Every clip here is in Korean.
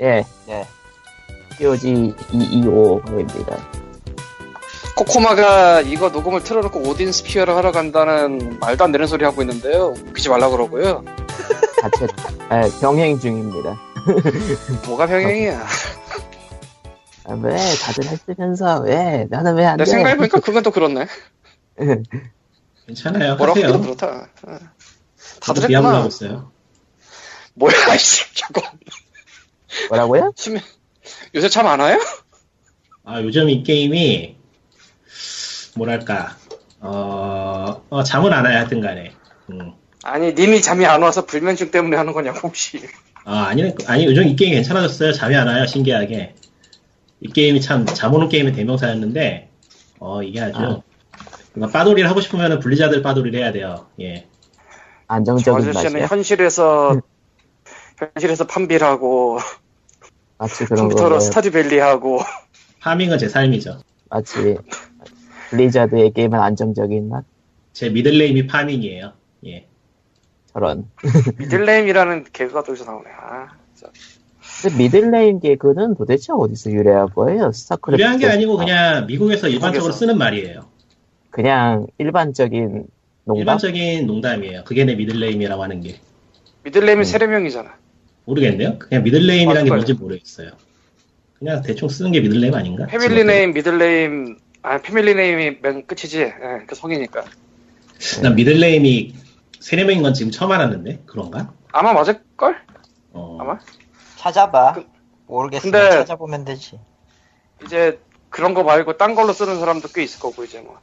예, 예. POG 225입니다. 코코마가 이거 녹음을 틀어놓고 오딘 스피어를 하러 간다는 말도 안 되는 소리 하고 있는데요. 웃기지 말라 그러고요. 자체, 예, 병행 중입니다. 뭐가 병행이야. 아, 왜, 다들 했으면서, 왜, 나는 왜안내 돼? 생각해보니까 그건 또 그렇네. 괜찮아요. 뭐라고 하세요. 하기도 그렇다. 어. 다들 했구나. 하고 있어요. 뭐야, 이씨, 저거. 뭐라고요? 요새 참안 와요? 아, 요즘 이 게임이, 뭐랄까, 어, 어, 잠은 안 와요, 하여튼 간에. 음. 아니, 님이 잠이 안 와서 불면증 때문에 하는 거냐고, 혹시. 아, 아니, 아니, 요즘 이 게임이 괜찮아졌어요. 잠이 안 와요, 신기하게. 이 게임이 참, 잠 오는 게임의 대명사였는데, 어, 이게 아주, 아. 그러니까 빠돌이를 하고 싶으면 블리자드 빠돌이를 해야 돼요. 예. 저 안정적인 아저씨는 맛이야. 현실에서, 현실에서 팜빌하고, 마치 그런 컴퓨터로 거, 스타듀밸리 하고, farming은 제 삶이죠. 마치, 블리자드의 게임은 안정적인 맛? 제 middle name이 farming이에요. 예. 저런. middle name이라는 개그가 또 여기서 나오네. 아, 진짜. 근데 middle name 개그는 도대체 어디서 유래한 거예요? 스타크래프트. 유래한 게 아니고 그냥 미국에서 일반적으로 미국에서. 쓰는 말이에요. 그냥 일반적인 농담? 일반적인 농담이에요. 그게 내 middle name이라고 하는 게. middle name이 음. 세례명이잖아. 모르겠네요. 그냥 middle name이라는 게 아, 뭔지 모르겠어요. 그냥 대충 쓰는 게 middle name 아닌가? family name, middle name, 아, family name이 맨 끝이지. 예, 그 성이니까. 난 middle name이 세례명인 건 지금 처음 알았는데 그런가? 아마 맞을걸? 어, 아마? 찾아봐. 그- 모르겠으면 근데- 찾아보면 되지. 이제 그런 거 말고 딴 걸로 쓰는 사람도 꽤 있을 거고, 이제 뭐.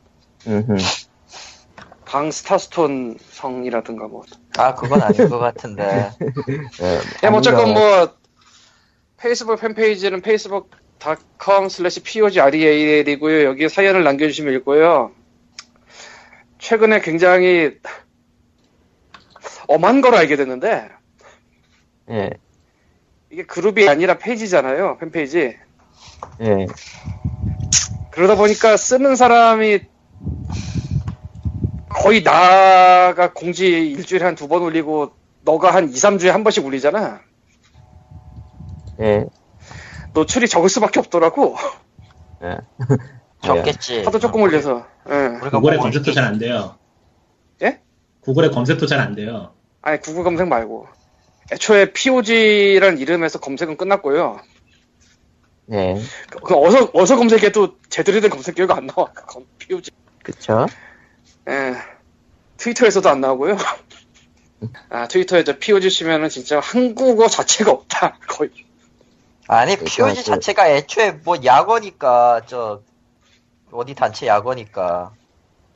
방 스타스톤 성이라든가 뭐. 아, 그건 아닌 것 같은데. 예, 야, 뭐 어쨌건. 뭐, 페이스북 팬페이지는 facebook.com slash pogreal이고요. 여기에 사연을 남겨주시면 읽고요. 최근에 굉장히 엄한 걸 알게 됐는데, 예, 이게 그룹이 아니라 페이지잖아요. 팬페이지. 예. 그러다 보니까 쓰는 사람이 거의 나가 공지 일주일에 한 두 번 올리고 너가 한 2, 3주에 한 번씩 올리잖아. 예, 노출이 적을 수밖에 없더라고. 예. 적겠지. 하도 조금 올려서. 예. 우리가 구글에 뭐 검색도 잘 안 돼요. 예? 구글에 검색도 잘 안 돼요. 아니 구글 검색 말고. 애초에 POG라는 이름에서 검색은 끝났고요. 예, 그, 그 어서 어서 검색해도 제대로 된 검색 결과 안 나와. 그 검- POG. 그쵸? 예. 트위터에서도 안 나오고요. 아 트위터에 저 POG 치면은 진짜 한국어 자체가 없다. 거의. 아니, POG 그- 자체가 애초에 뭐 약어니까, 저, 어디 단체 약어니까.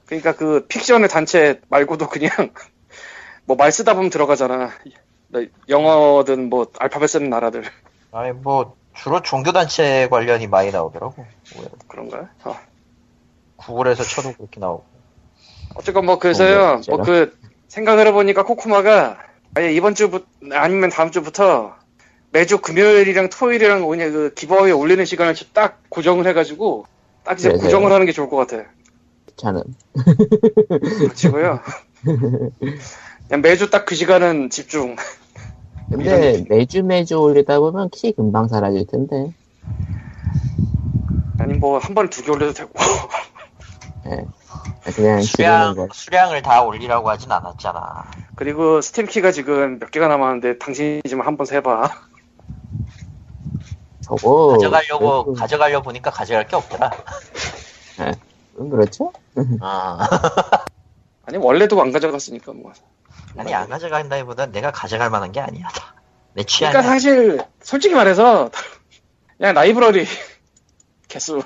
그러니까 그 픽션의 단체 말고도 그냥 뭐 말 쓰다 보면 들어가잖아. 영어든 뭐 알파벳 쓰는 나라들 아니, 뭐, 주로 종교 단체 관련이 많이 나오더라고. 뭐야, 그런가? 어. 구글에서 쳐도 그렇게 나오고. 어쨌건 뭐 그래서요. 진짜로? 뭐그 생각을 해보니까 코코마가 아예 이번 주부 아니면 다음 주부터 매주 금요일이랑 토요일이랑 오냐 그 기버에 올리는 시간을 딱 고정을 해가지고 딱 이제 네네. 고정을 하는 게 좋을 것 같아. 저는. 그렇지고요. 그냥 매주 딱 그 시간은 집중. 근데 매주 매주 올리다 보면 키 금방 사라질 텐데. 아니 뭐 한 번에 두 개 올려도 되고. 예. 그냥 수량, 거. 수량을 다 올리라고 하진 않았잖아. 그리고 스팀 키가 지금 몇 개가 남았는데 당신이 지금 한번 세봐. 저거. 가져가려고, 그래도- 가져가려고 보니까 가져갈 게 없더라. 음, 그렇죠? 아. 아니 원래도 안 가져갔으니까 뭐. 아니, 안 가져간다기보단 내가 가져갈 만한 게 아니야. 내 취향이. 그러니까 사실 솔직히 말해서 그냥 라이브러리 개수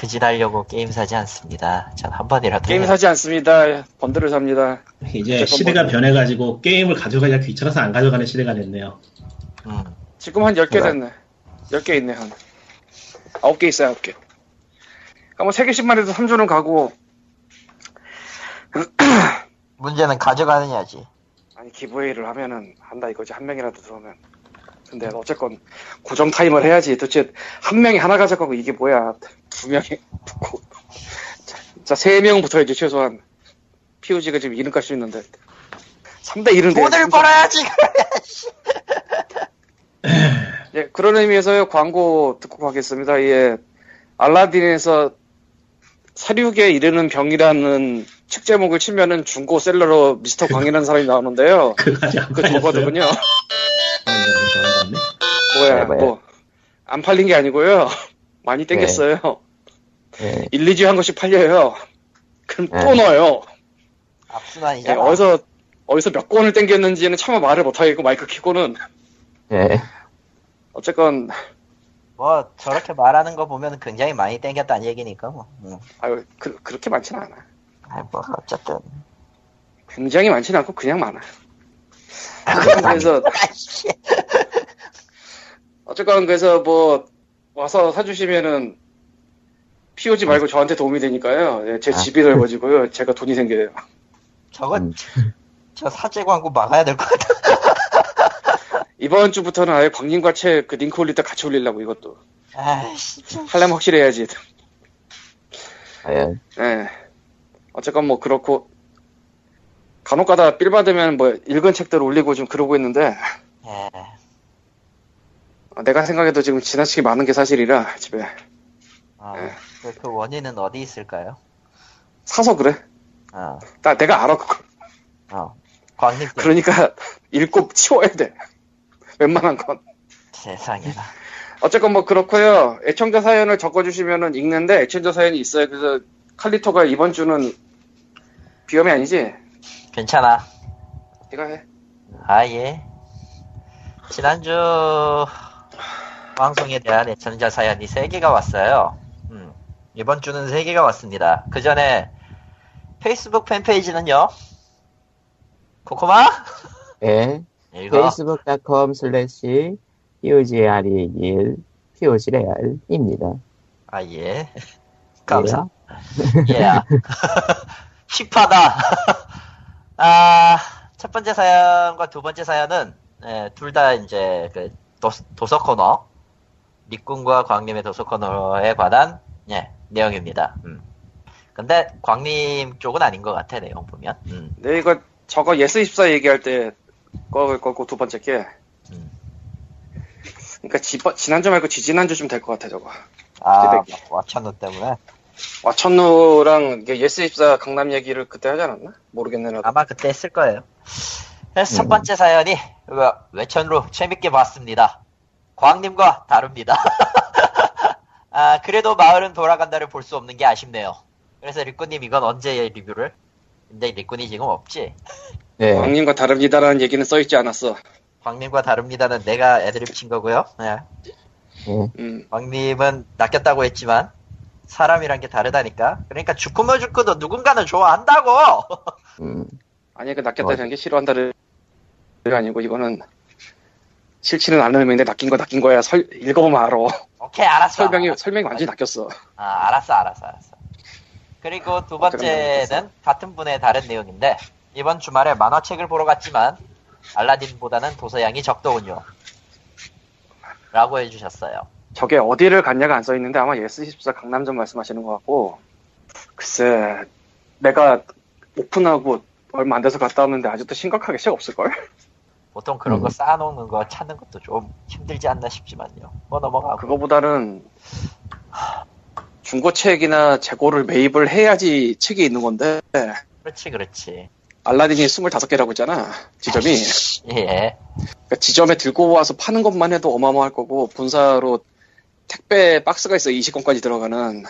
그짓 하려고 게임 사지 않습니다. 전 한 번이라도. 게임. 사지 않습니다. 번들을 삽니다. 이제 시대가 뭐- 변해가지고 게임을 가져가기가 귀찮아서 안 가져가는 시대가 됐네요. 음. 지금 한 10개 그래. 됐네. 10개 있네 한. 9개 있어요 9개. 그러니까 뭐 3개씩만 해도 3주는 가고 문제는 가져가느냐지. 아니 기부웨이를 하면은 한다 이거지 한 명이라도 들어오면. 근데 어쨌건 고정 타임을 해야지. 도대체 한 명이 하나 가져가고 이게 뭐야? 두 명이 붙고. 자, 세 명 붙어야지 최소한. POG가 지금 이름 깔수 있는데. 3대 1은 돈을 벌어야지. 예, 그런 의미에서요, 광고 듣고 가겠습니다. 예, 알라딘에서 사륙에 이르는 병이라는 책 제목을 치면은 중고 셀러로 미스터 광이라는 사람이 나오는데요. 그 팔렸어요. 저거든요. 저거 같네. 뭐야, 네, 뭐야. 뭐, 안 팔린 게 아니고요. 많이 땡겼어요. 예. 1, 2주에 한 권씩 팔려요. 그럼 또 네. 넣어요. 예, 악순환이잖아. 어디서, 어디서 몇 권을 땡겼는지는 차마 말을 못하겠고, 마이크 키고는. 예. 어쨌건, 뭐 저렇게 말하는 거 보면 굉장히 많이 땡겼다는 얘기니까 뭐. 응. 아유, 그, 그렇게 많지는 않아. 아이, 뭐 어쨌든. 굉장히 많지는 않고, 그냥 많아. 그래서, 아이씨. 어쨌건 그래서 뭐 와서 사주시면은 POG 말고 저한테 도움이 되니까요. 예, 제 아. 집이 넓어지고요. 제가 돈이 생겨요. 저건 음. 저 사제 광고 막아야 될 것 같아. 이번 주부터는 아예 광님과 책 그 링크 올릴 때 같이 올리려고 이것도. 아이씨. 참. 하려면 확실히 해야지. 과연. 예. 어쨌건 뭐 그렇고 간혹가다 삘 받으면 뭐 읽은 책들 올리고 좀 그러고 있는데 예. 어, 내가 생각해도 지금 지나치게 많은 게 사실이라 집에 어, 예. 그, 그 원인은 어디 있을까요? 사서 그래. 어, 나 내가 알아 그걸. 어. 때 그러니까 읽고 치워야 돼. 웬만한 건. 세상에나. 어쨌건 뭐 그렇고요. 애청자 사연을 적어주시면은 읽는데 애청자 사연이 있어요. 그래서 칼리토가 이번 주는 비염이 아니지? 괜찮아. 네가 해. 아, 예. 지난주 방송에 대한 애청자 사연이 3개가 왔어요. 음, 이번 주는 3개가 왔습니다. 그 전에 페이스북 팬페이지는요? 코코마? 예. 읽어. facebook.com slash POGRE1 POGREAL입니다. 아, 예. 감사. 예. 힙하다. 아, 첫 번째 사연과 두 번째 사연은, 예, 둘 다 이제, 그, 도, 도서 코너, 리꾼과 광님의 도서 코너에 관한, 예, 내용입니다. 음. 근데, 광님 쪽은 아닌 것 같아, 내용 보면. 음. 네, 이거 저거 예스 24 얘기할 때 꺼을 거고 두 번째 게. 음. 그러니까 지, 지난주 말고 지지난주쯤 될 것 같아 저거. 아. 와찬노 때문에. 와천누랑 이게 예스 24 강남 얘기를 그때 하지 않았나? 모르겠네 나도. 아마 그때 했을 거예요. 그래서 첫 음. 번째 사연이 어, 외천으로 재밌게 봤습니다. 광님과 다릅니다. 아 그래도 마을은 돌아간다를 볼 수 없는 게 아쉽네요. 그래서 리꾸님 이건 언제 리뷰를? 근데 리꾼이 지금 없지. 네. 광님과 다릅니다라는 얘기는 써있지 않았어. 광님과 다릅니다는 내가 애드립 친 거고요. 네. 예. 음. 광님은 낚였다고 했지만 사람이란 게 다르다니까. 그러니까 주꾸머 주꾸도 누군가는 좋아한다고. 음. 아니 그 낚였다는 게 싫어한다를 아니고 이거는 싫지는 않은 의미인데 낚인 거 낚인 거야. 설, 읽어보면 알아. 오케이 알았어. 설명이 설명이 완전히 낚였어. 아, 알았어, 알았어, 알았어. 그리고 두 번째는 같은 분의 다른 내용인데, 이번 주말에 만화책을 보러 갔지만, 알라딘보다는 도서량이 적더군요. 라고 해주셨어요. 저게 어디를 갔냐가 안 써있는데 아마 예스24 강남점 말씀하시는 것 같고 글쎄 내가 오픈하고 얼마 안 돼서 갔다 왔는데 아직도 심각하게 책 없을걸? 보통 그런 음. 거 쌓아놓는 거 찾는 것도 좀 힘들지 않나 싶지만요. 뭐 넘어가고. 그거보다는 중고책이나 재고를 매입을 해야지 책이 있는 건데 그렇지, 그렇지. 알라딘이 25개라고 했잖아 지점이 예. 그러니까 지점에 들고 와서 파는 것만 해도 어마어마할 거고 본사로 택배 박스가 있어 20건까지 들어가는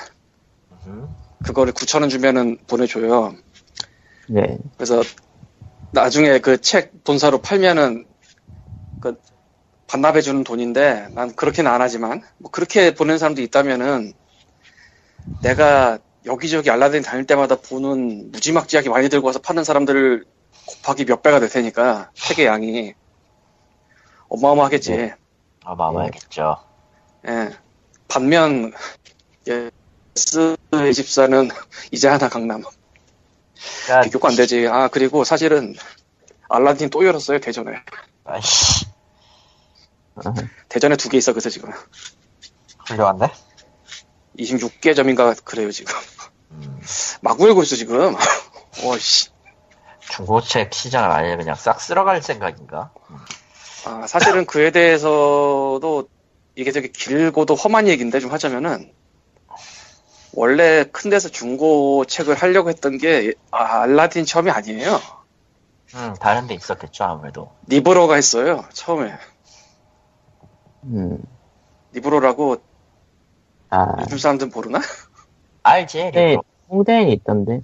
음. 그거를 9,000원 주면은 보내줘요 네. 그래서 나중에 그 책 본사로 팔면은 그 반납해 주는 돈인데 난 그렇게는 안 하지만 뭐 그렇게 보낸 사람도 있다면은 내가 여기저기 알라딘 다닐 때마다 보는 무지막지하게 많이 들고 와서 파는 사람들을 곱하기 몇 배가 될 테니까 책의 양이 어마어마하겠지. 네. 어마어마하겠죠. 예. 반면 예스24는 이제 하나 강남 그러니까, 비교가 안 되지. 아 그리고 사실은 알라딘 또 열었어요 대전에. 아이씨, 아, 대전에 두 개 있어 그래서 지금 훌륭한데? 26개 점인가 그래요 지금. 음. 마구 열고 있어 지금. 어씨. 중고책 시장을 아예 그냥 싹 쓸어갈 생각인가? 음. 아, 사실은 그에 대해서도 이게 되게 길고도 험한 얘기인데 좀 하자면은 원래 큰 데서 중고 책을 하려고 했던 게 아, 알라딘 처음이 아니에요. 음, 다른 데 있었겠죠, 아무래도. 니브로가 했어요. 처음에 음, 니브로라고 아, 요즘 사람들 모르나? 알지, 네, 리브로. 홍대엔 있던데.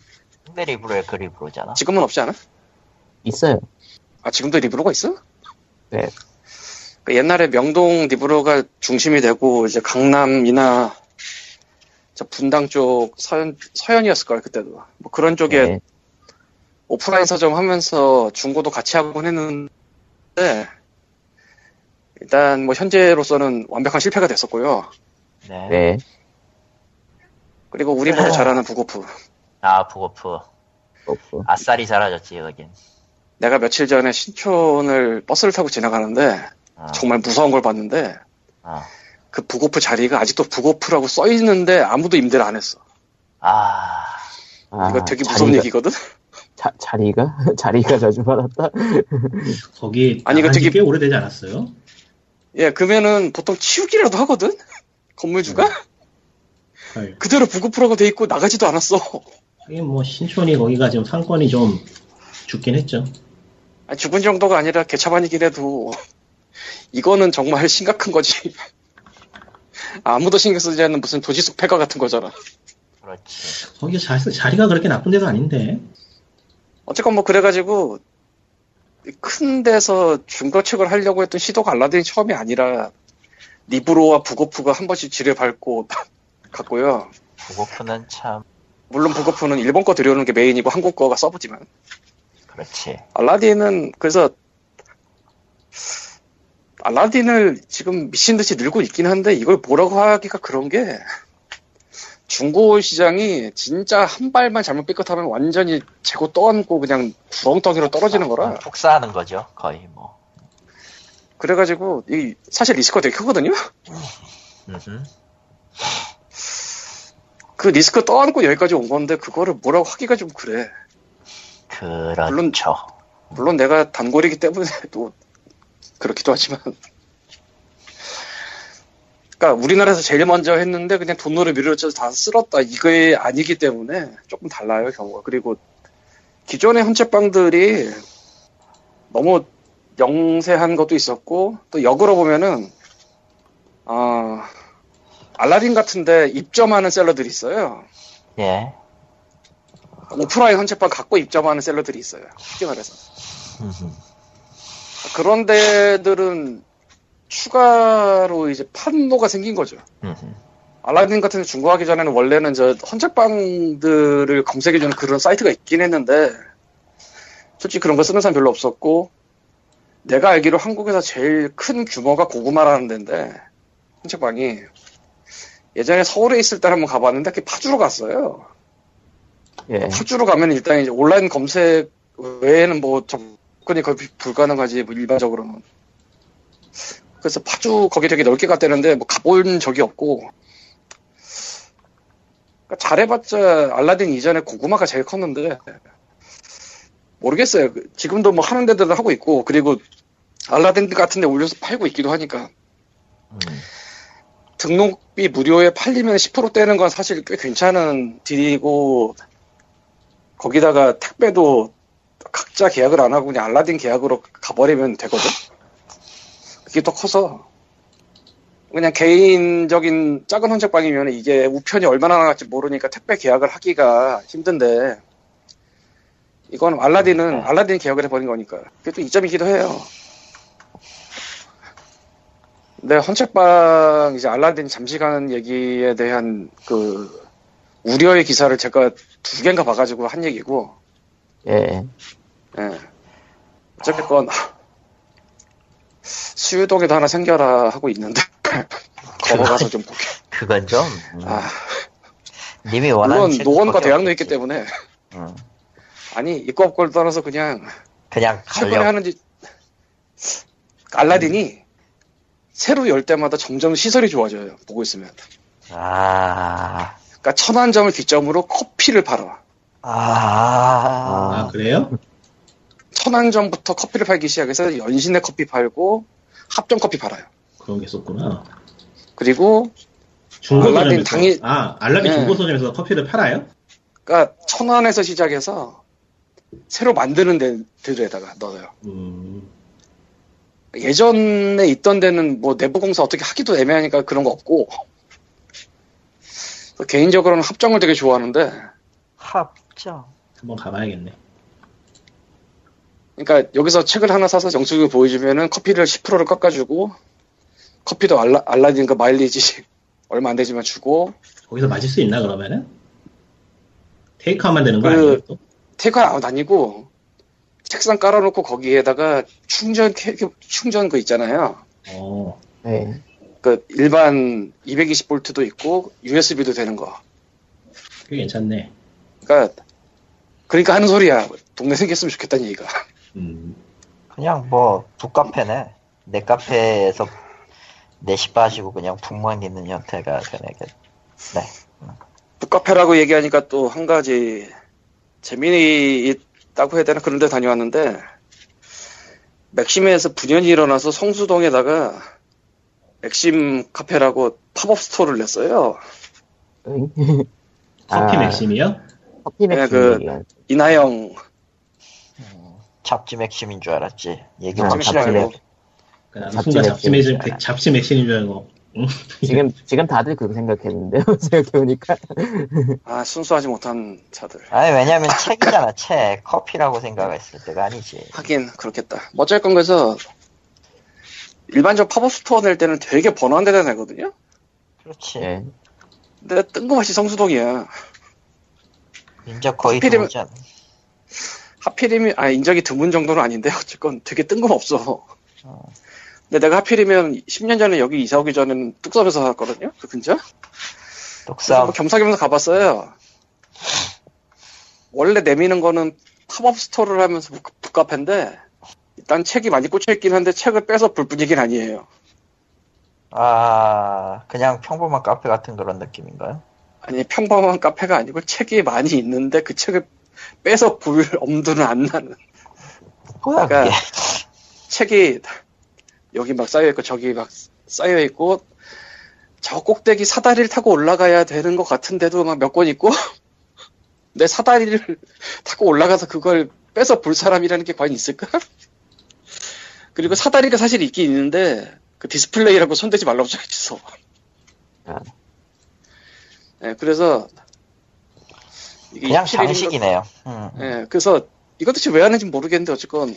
홍대 리브로의 그 리브로잖아. 지금은 없지 않아? 있어요. 아 지금도 리브로가 있어? 네. 그 옛날에 명동 리브로가 중심이 되고 이제 강남이나 저 분당 쪽 서현 서현이었을 거야 그때도 뭐 그런 쪽에 네. 오프라인 서점 하면서 중고도 같이 하곤 했는데 일단 뭐 현재로서는 완벽한 실패가 됐었고요. 네. 네. 그리고 우리 모두 잘 아는 부고프. 아, 부고프. 없고. 아싸리 사라졌지, 여긴. 내가 며칠 전에 신촌을 버스를 타고 지나가는데 어, 정말 무서운 걸 봤는데 어. 그 부고프 자리가 아직도 부고프라고 써 있는데 아무도 임대를 안 했어. 아, 아, 이거 되게 무서운 자리가- 얘기거든. 자, 자리가? 자리가 자주 받았다? 거기 아니, 이거 되게- 꽤 오래되지 않았어요? 예, 그러면은 보통 치우기라도 하거든? 건물주가? 헐. 그대로 부고프라고 돼 있고 나가지도 않았어. 하긴 뭐 신촌이 거기가 지금 상권이 좀 죽긴 했죠. 아니, 죽은 정도가 아니라 개차반이긴 해도 이거는 정말 심각한 거지. 아무도 신경 쓰지 않는 무슨 도시 속 폐가 같은 거잖아. 그렇지. 거기 자, 자리가 그렇게 나쁜 데도 아닌데. 어쨌건 뭐 그래가지고 큰 데서 중고책을 하려고 했던 시도가 알라딘이 처음이 아니라 리브로와 부고프가 한 번씩 지뢰 밟고 갔고요. 부고프는 참, 물론 부고프는 일본 거 들여오는 게 메인이고 한국 거가 서브지만 그렇지. 알라딘은 그래서 알라딘을 지금 미친 듯이 늘고 있긴 한데 이걸 뭐라고 하기가 그런 게 중고 시장이 진짜 한 발만 잘못 삐끗하면 완전히 재고 떠안고 그냥 구렁텅이로 떨어지는 거라 폭사하는 거죠, 거의 뭐. 그래가지고 이 사실 리스크가 되게 크거든요. 그 리스크 떠안고 여기까지 온 건데 그거를 뭐라고 하기가 좀 그래. 물론- 그렇죠. 물론 내가 단골이기 때문에 또 그렇기도 하지만. 그러니까 우리나라에서 제일 먼저 했는데 그냥 돈으로 밀어쳐서 다 쓸었다 이거에 아니기 때문에 조금 달라요 경우가. 그리고 기존의 헌책방들이 너무 영세한 것도 있었고 또 역으로 보면은 어, 알라딘 같은데 입점하는 셀러들이 있어요. 예. 오프라인 헌책방 갖고 입점하는 셀러들이 있어요. 쉽게 말해서. 그런 데들은 추가로 이제 판로가 생긴 거죠. 알라딘 같은 데 중고하기 전에는 원래는 저 헌책방들을 검색해주는 그런 사이트가 있긴 했는데 솔직히 그런 거 쓰는 사람 별로 없었고 내가 알기로 한국에서 제일 큰 규모가 고구마라는 데인데 헌책방이 예전에 서울에 있을 때 한번 가봤는데 그게 파주로 갔어요. 예. 파주로 가면 일단 이제 온라인 검색 외에는 뭐 접근이 거의 불가능하지 뭐 일반적으로는. 그래서 파주 거기 되게 넓게 갔다는데 뭐 가본 적이 없고. 그러니까 잘해봤자 알라딘 이전에 고구마가 제일 컸는데 모르겠어요. 그 지금도 뭐 하는 데들은 하고 있고 그리고 알라딘 같은 데 올려서 팔고 있기도 하니까 음. 등록비 무료에 팔리면 10% 떼는 건 사실 꽤 괜찮은 딜이고 거기다가 택배도 각자 계약을 안 하고 그냥 알라딘 계약으로 가버리면 되거든. 그게 더 커서. 그냥 개인적인 작은 헌책방이면 이게 우편이 얼마나 나갈지 모르니까 택배 계약을 하기가 힘든데. 이건 알라딘은 알라딘 계약을 해버린 거니까. 그게 또 이점이기도 해요. 네, 헌책방 이제 알라딘 잠시 가는 얘기에 대한 그 우려의 기사를 제가 두 개인가 봐가지고 한 얘기고, 예. 예. 어쨌건 수유동에도 하나 생겨라 하고 있는데 걸어가서 좀 보게. 그건 좀, 음, 아, 님이 원하는 물론 노원과 대학로. 있기 때문에 음, 아니 있고 없고를 떠나서 그냥 그냥 최근에 가려. 하는지 알라딘이 새로 열 때마다 점점 시설이 좋아져요. 보고 있으면. 아, 그러니까 천안점을 기점으로 커피를 팔아. 아, 아, 그래요? 천안 전부터 커피를 팔기 시작해서 연신내 커피 팔고 합정 커피 팔아요. 그런 게 있었구나. 그리고 알라딘 당일- 아 알라딘 네. 중고서점에서 커피를 팔아요? 그러니까 천안에서 시작해서 새로 만드는 데- 데에다가 넣어요. 음, 예전에 있던 데는 뭐 내부 공사 어떻게 하기도 애매하니까 그런 거 없고 개인적으로는 합정을 되게 좋아하는데 합 정. 한번 가봐야겠네. 그러니까 여기서 책을 하나 사서 영수증을 보여주면은 커피를 10%를 깎아주고 커피도 알라, 알라딘 그 마일리지 얼마 안 되지만 주고 거기서 마실 수 있나 그러면은? 테이크아웃만 되는 거 그- 아니에요? 또? 테이크아웃 아웃 아니고 책상 깔아놓고 거기에다가 충전 캐- 충전 그 있잖아요. 어, 네. 그 일반 220볼트도 있고 USB도 되는 거. 꽤 괜찮네. 그러니까 그러니까 하는 소리야. 동네 생겼으면 좋겠다는 얘기가. 음, 그냥 뭐 북카페네. net 카페에서 net이 빠지고 그냥 book만 있는 형태가 되겠네. 네. 북카페라고 얘기하니까 또 한 가지 재미있다고 해야 되나 그런 데 다녀왔는데 맥심에서 분연이 일어나서 성수동에다가 맥심 카페라고 팝업 스토어를 냈어요. 응? 커피 아. 맥심이요? 커피 네, 맥심 그- 이나영 잡지 맥심인 줄 알았지. 얘기 아, 좀 잡지. 맥심. 그 잡지 순간 잡지 맥심인 맥심. 잡지 맥심인 줄 알고. 응? 지금 지금 다들 그렇게 생각했는데요. 생각해 보니까 아 순수하지 못한 자들. 아니 왜냐면 책이잖아 책. 커피라고 생각했을 때가 아니지. 하긴 그렇겠다. 뭐 어쨌건 그래서 일반적 팝업 스토어 낼 때는 되게 번화한 데다 내거든요. 그렇지. 예. 근데 뜬금없이 성수동이야. 인적 거의 드물지 않아. 하필이면 아 인적이 드문 정도는 아닌데 어쨌건 되게 뜬금없어. 어. 근데 내가 하필이면 10년 전에 여기 이사 오기 전에는 뚝섬에서 살았거든요. 그 근처. 뭐 겸사겸사 가봤어요. 원래 내미는 거는 팝업 스토어를 하면서 북- 북카페인데 일단 책이 많이 꽂혀 있긴 한데 책을 빼서 볼 분위긴 아니에요. 아 그냥 평범한 카페 같은 그런 느낌인가요? 아니 평범한 카페가 아니고 책이 많이 있는데 그 책을 빼서 볼 엄두는 안 나는 뭐야 그러니까 그게? 책이 여기 막 쌓여 있고 저기 막 쌓여 있고 저 꼭대기 사다리를 타고 올라가야 되는 것 같은데도 막 몇 권 있고 내 사다리를 타고 올라가서 그걸 빼서 볼 사람이라는 게 과연 있을까? 그리고 사다리가 사실 있긴 있는데 그 디스플레이라고 손대지 말라고 써있어 아. 네, 그래서 이게 그냥 21인가 장식이네요. 음. 예, 그래서 이것도 지금 왜 하는지 모르겠는데 어쨌건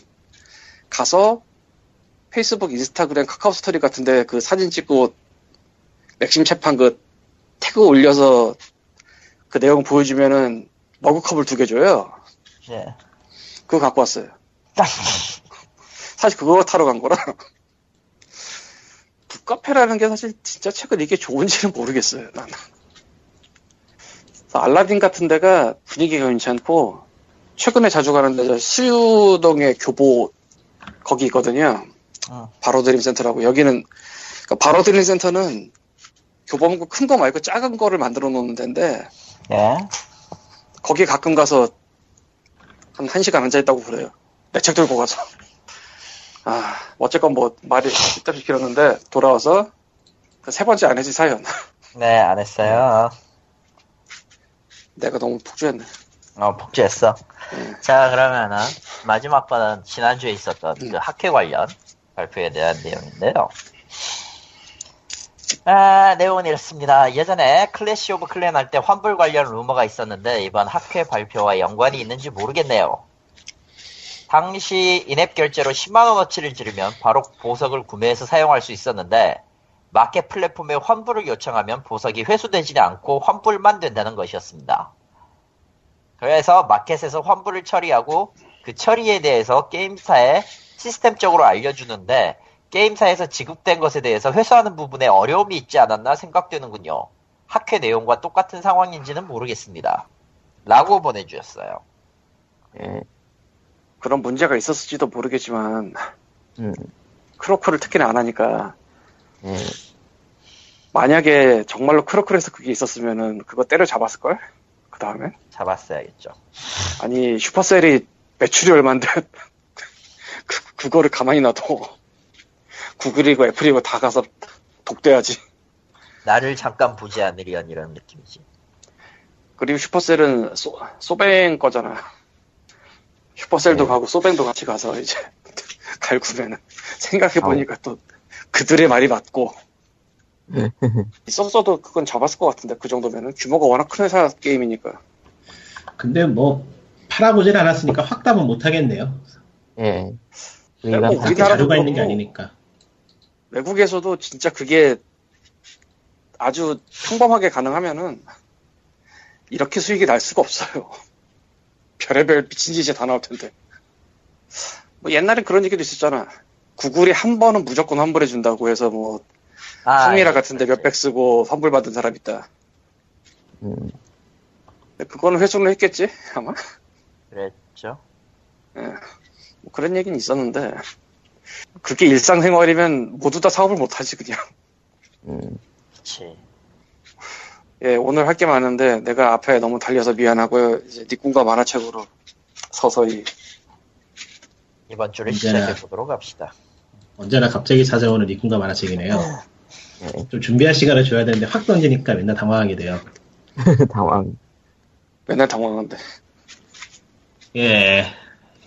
가서 페이스북, 인스타그램, 카카오 스토리 같은데 그 사진 찍고 맥심 채판 그 태그 올려서 그 내용 보여주면은 머그컵을 두 개 줘요. 예. 그거 갖고 왔어요. 사실 그거 타러 간 거라. 북카페라는 게 사실 진짜 최근 이게 좋은지는 모르겠어요. 나는. 알라딘 같은 데가 분위기가 괜찮고 최근에 자주 가는 데가 수유동의 교보 거기 있거든요. 어. 바로 드림 센터라고 여기는 그러니까 바로 드림 센터는 교보문고 큰 거 말고 작은 거를 만들어 놓는 데인데 예. 거기 가끔 가서 한 1시간 앉아있다고 그래요. 내 책 들고 가서. 아, 어쨌건 뭐 말이 이따시 길었는데 돌아와서 그 세 번째 안 했지 사연. 네, 안 했어요. 내가 너무 폭주했네. 어, 폭주했어. 네. 자, 그러면은, 마지막 번은 지난주에 있었던 음. 그 학회 관련 발표에 대한 내용인데요. 아, 내용은 이렇습니다. 예전에 클래시 오브 클랜 할 때 환불 관련 루머가 있었는데, 이번 학회 발표와 연관이 있는지 모르겠네요. 당시 인앱 결제로 10만원어치를 지르면 바로 보석을 구매해서 사용할 수 있었는데, 마켓 플랫폼에 환불을 요청하면 보석이 회수되지 않고 환불만 된다는 것이었습니다. 그래서 마켓에서 환불을 처리하고 그 처리에 대해서 게임사에 시스템적으로 알려주는데 게임사에서 지급된 것에 대해서 회수하는 부분에 어려움이 있지 않았나 생각되는군요. 학회 내용과 똑같은 상황인지는 모르겠습니다. 라고 보내주셨어요. 예. 그런 문제가 있었을지도 모르겠지만 음. 크로크를 특히나 안 하니까 예. 만약에 정말로 크로크에서 그게 있었으면은 그거 때려 잡았을 걸? 그 다음에? 잡았어야겠죠. 아니 슈퍼셀이 매출이 얼만데 그거를 가만히 놔둬. 구글이고 애플이고 다 가서 독대야지. 나를 잠깐 보지 않으련 이런 느낌이지. 그리고 슈퍼셀은 소, 소뱅 거잖아. 슈퍼셀도 네. 가고 소뱅도 같이 가서 이제 갈구면은 생각해보니까 또 그들의 말이 맞고 있었어도 그건 잡았을 것 같은데 그 정도면은 규모가 워낙 큰 회사 게임이니까 근데 뭐 팔아보질 않았으니까 확답은 못 하겠네요. 예. 뭐 우리가 우리나라- 그렇게 자료가 있는 게. 아니니까. 외국에서도 진짜 그게 아주 평범하게 가능하면은 이렇게 수익이 날 수가 없어요. 별의별 미친 짓이 다 나올 텐데. 뭐 옛날에 그런 얘기도 있었잖아. 구글이 한 번은 무조건 환불해 준다고 해서 뭐 아, 카미라 예, 같은데 그렇지. 몇백 쓰고 환불 받은 사람 있다. 음, 그거는 회수를 했겠지 아마. 그랬죠. 뭐 그런 얘기는 있었는데 그게 일상생활이면 모두 다 사업을 못하지 그냥. 음. 그치. 예, 오늘 할 게 많은데 내가 앞에 너무 달려서 미안하고요. 이제 니꿈과 만화책으로 서서히 이번 주를 언제나. 시작해 보도록 합시다. 언제나 갑자기 찾아오는 리kun가 만화책이네요. 예. 좀 준비할 시간을 줘야 되는데 확 던지니까 맨날 당황하게 돼요. 당황. 맨날 당황한데. 예.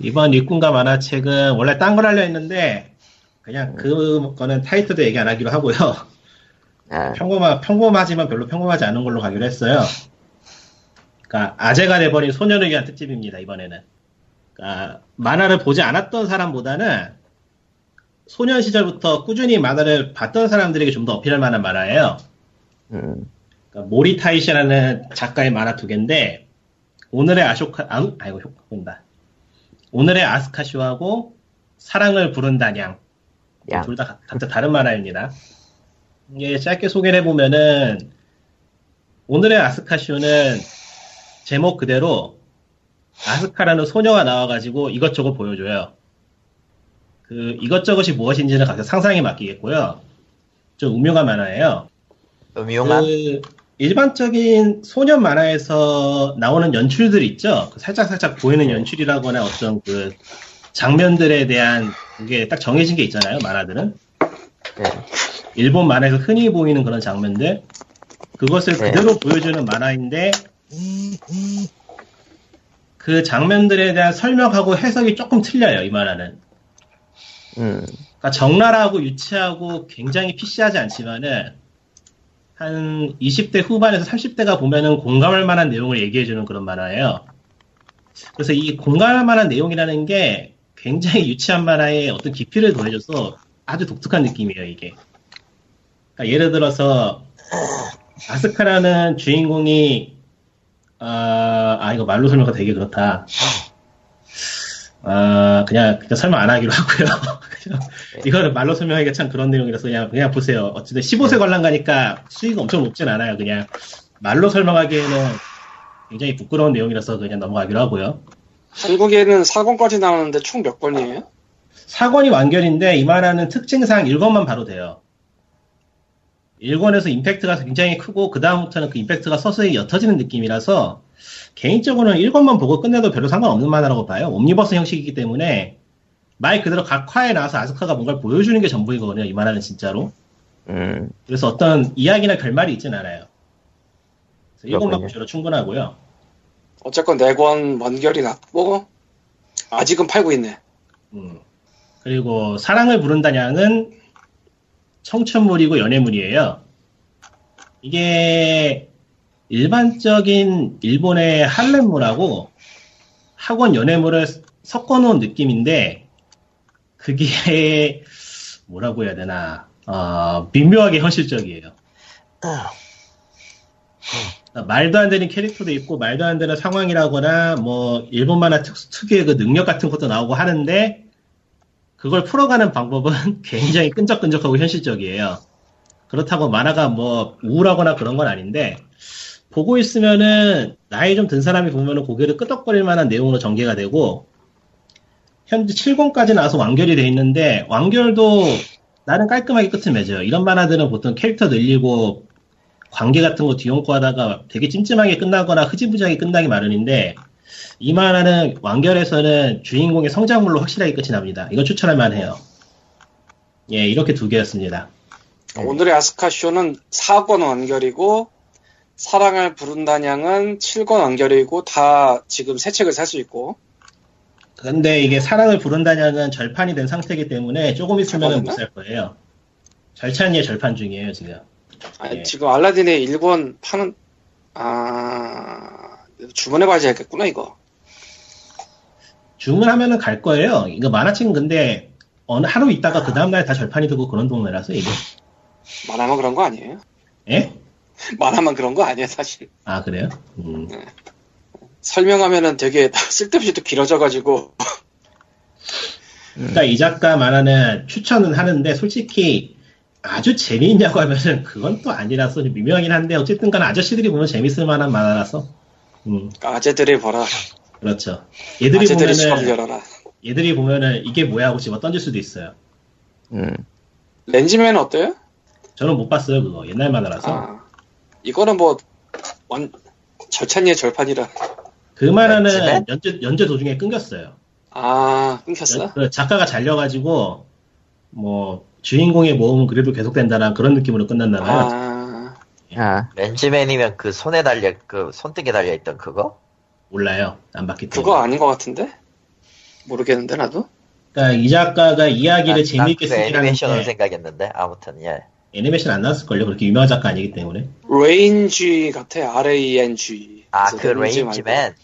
이번 리kun가 만화책은 원래 딴 걸 하려 했는데 그냥 그 거는 타이틀도 얘기 안 하기로 하고요. 아, 평범하, 평범하지만 별로 평범하지 않은 걸로 가기로 했어요. 그러니까 아재가 돼버린 소년을 위한 특집입니다 이번에는. 그러니까 만화를 보지 않았던 사람보다는 소년 시절부터 꾸준히 만화를 봤던 사람들에게 좀 더 어필할 만한 만화예요. 음, 그러니까 모리 타이시라는 작가의 만화 두 개인데 오늘의 아쇼카 아, 아이고 효과 본다. 오늘의 아스카쇼하고 사랑을 부른다냥 양. 둘다 각자 다른 만화입니다. 이게 짧게 소개를 해보면은 오늘의 아스카쇼는 제목 그대로 아스카라는 소녀가 나와가지고 이것저것 보여줘요. 그 이것저것이 무엇인지는 각자 상상에 맡기겠고요. 좀 음흉한 만화예요. 음흉한 그 일반적인 소년 만화에서 나오는 연출들 있죠. 그 살짝살짝 보이는 연출이라거나 어떤 그 장면들에 대한 그게 딱 정해진 게 있잖아요. 만화들은 네. 일본 만화에서 흔히 보이는 그런 장면들 그것을 네. 그대로 보여주는 만화인데 그 장면들에 대한 설명하고 해석이 조금 틀려요. 이 만화는. 음, 그러니까 적나라하고 유치하고 굉장히 피시하지 않지만은 한 20대 후반에서 30대가 보면은 공감할 만한 내용을 얘기해 주는 그런 만화예요. 그래서 이 공감할 만한 내용이라는 게 굉장히 유치한 만화에 어떤 깊이를 더해줘서 아주 독특한 느낌이에요, 이게. 그러니까 예를 들어서 아스카라는 주인공이 아, 아, 이거 말로 설명가 되게 그렇다. 아, 그냥, 그냥 설명 안 하기로 하고요. 그냥 이거를 말로 설명하기가 참 그런 내용이라서 그냥, 그냥 보세요. 어쨌든 15세 관람 가니까 수익이 엄청 높진 않아요. 그냥 말로 설명하기에는 굉장히 부끄러운 내용이라서 그냥 넘어가기로 하고요. 한국에는 4권까지 나오는데 총 몇 권이에요? 4권이 완결인데 이 만화는 특징상 1권만 바로 돼요. 1권에서 임팩트가 굉장히 크고 그 다음부터는 그 임팩트가 서서히 옅어지는 느낌이라서 개인적으로는 1권만 보고 끝내도 별로 상관없는 만화라고 봐요. 옴니버스 형식이기 때문에 말 그대로 각 화에 나와서 아스카가 뭔가를 보여주는 게 전부이거든요. 이 만화는 진짜로. 음, 그래서 어떤 이야기나 결말이 있진 않아요. 그래서 1권만 그렇군요. 보셔도 충분하고요. 어쨌건 4권 완결이 났고 아직은 팔고 있네. 음. 그리고 사랑을 부른다냥은 청춘물이고 연애물이에요. 이게 일반적인 일본의 할렘물하고 학원 연애물을 섞어놓은 느낌인데 그게 뭐라고 해야 되나 어, 미묘하게 현실적이에요. 그러니까 말도 안 되는 캐릭터도 있고 말도 안 되는 상황이라거나 뭐 일본 만화 특, 특유의 그 능력 같은 것도 나오고 하는데 그걸 풀어가는 방법은 굉장히 끈적끈적하고 현실적이에요. 그렇다고 만화가 뭐 우울하거나 그런 건 아닌데 보고 있으면은 나이 좀 든 사람이 보면은 고개를 끄덕거릴 만한 내용으로 전개가 되고 현재 7권까지 나와서 완결이 돼 있는데 완결도 나는 깔끔하게 끝을 맺어요. 이런 만화들은 보통 캐릭터 늘리고 관계 같은 거 뒤엉고 하다가 되게 찜찜하게 끝나거나 흐지부지하게 끝나기 마련인데 이 만화는 완결에서는 주인공의 성장물로 확실하게 끝이 납니다. 이거 추천할 만해요. 예, 이렇게 두 개였습니다. 네. 오늘의 아스카 쇼는 4권 완결이고 사랑을 부른다냥은 7권 완결이고 다 지금 새 책을 살 수 있고 근데 이게 사랑을 부른다냐는 절판이 된 상태이기 때문에 조금 있으면 못 살 거예요. 절찬이의 절판 중이에요, 지금. 아니, 예. 지금 알라딘의 일본 파는 아 주문해 봐야 겠구나 이거. 주문하면은 갈 거예요. 이거 만화책은 근데 어느 하루 있다가 그 다음날 다 절판이 되고 그런 동네라서 이게. 만화만 그런 거 아니에요? 예? 만화만 그런 거 아니에요 사실. 아, 그래요? 음. 설명하면은 되게 쓸데없이 또 길어져가지고 그러니까 이 작가 만화는 추천은 하는데 솔직히 아주 재미있냐고 하면은 그건 또 아니라서 좀 미묘하긴 한데 어쨌든 간 아저씨들이 보면 재밌을 만한 만화라서 음 아재들이 보라. 그렇죠 얘들이 보면은. 얘들이 보면은 이게 뭐야 하고 집어 던질 수도 있어요 음. 렌즈맨 어때요? 저는 못 봤어요 그거 옛날 만화라서 아 이거는 뭐 완, 절찬리의 절판이라. 그 만화는 렌즈맨? 연재, 연재 도중에 끊겼어요 아 끊겼어? 연- 그 작가가 잘려가지고 뭐 주인공의 모험은 그래도 계속된다는 그런 느낌으로 끝났나봐요 아 아, 렌즈맨이면 그 손에 달려 그 손등에 달려 있던 그거? 몰라요 안 봤기 때문에 그거 아닌 것 같은데? 모르겠는데 나도. 그러니까 이 작가가 이야기를 난- 재미있게 난그 쓰긴 애니메이션을 생각했는데 아무튼 예. 애니메이션 안 나왔을걸요 그렇게 유명한 작가 아니기 때문에 레인지 같아. R A N G. 아 그 레인지맨.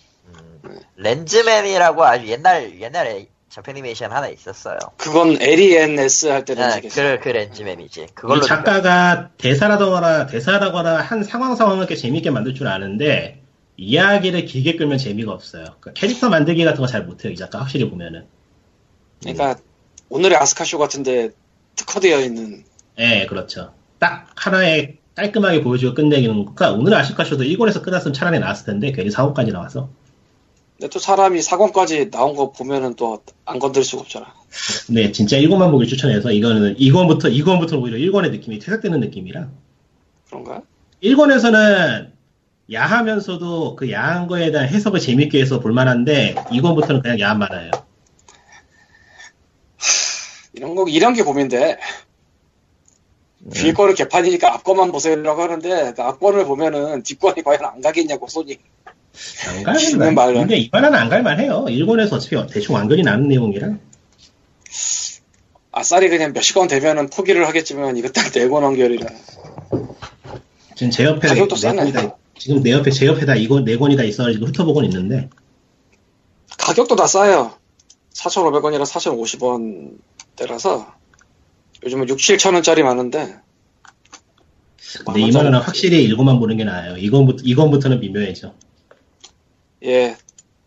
음, 렌즈맨이라고 아주 옛날 옛날에 저패니메이션 하나 있었어요. 그건 L E N S 할 때는 아, 지겠어. 그, 그 렌즈맨이지. 이 그걸로 작가가 대사라거나 대사라거나 한 상황 상황을 이렇게 재미있게 만들 줄 아는데 이야기를 길게 끌면 재미가 없어요. 그러니까 캐릭터 만들기 같은 거 잘 못해요 이 작가 확실히 보면은. 그러니까 오늘의 아스카 쇼 같은데 특화되어 있는. 예, 그렇죠. 딱 하나에 깔끔하게 보여주고 끝내기는 그러니까 오늘 아시카쇼도 1권에서 끝났으면 차라리 나왔을 텐데 괜히 4권까지 나와서. 근데 또 사람이 4권까지 나온 거 보면은 또 안 건들 수가 없잖아. 근데 진짜 1권만 보길 추천해서 이거는 2권부터 2권부터 오히려 1권의 느낌이 퇴색되는 느낌이라. 그런가? 1권에서는 야하면서도 그 야한 거에 대한 해석을 재밌게 해서 볼만한데 2권부터는 그냥 야한 만화예요. 이런 거 이런 게 고민돼. 뒤 거는 개판이니까 앞권만 보세요라고 하는데 그 앞권을 보면은 뒷권이 과연 안 가겠냐고 손이. 안 갈만. 말로. 근데 이 만화는 안 갈만해요. 1권에서 어차피 대충 완결이 나는 내용이라. 아싸리 그냥 몇십 권 되면은 포기를 하겠지만 이거 딱 네권 완결이라. 지금 제 옆에 네 싸네. 권이 다 지금 내 옆에 제 옆에다 이거 네 권이 다 있어가지고 훑어보곤 있는데 가격도 다 싸요. 4,500원이라 4,050원대라서 요즘은 6, 7천 원짜리 많은데. 근데 이 만화는 확실히 1권만 보는 게 나아요. 2권부터 2권부터는 미묘해져. 예,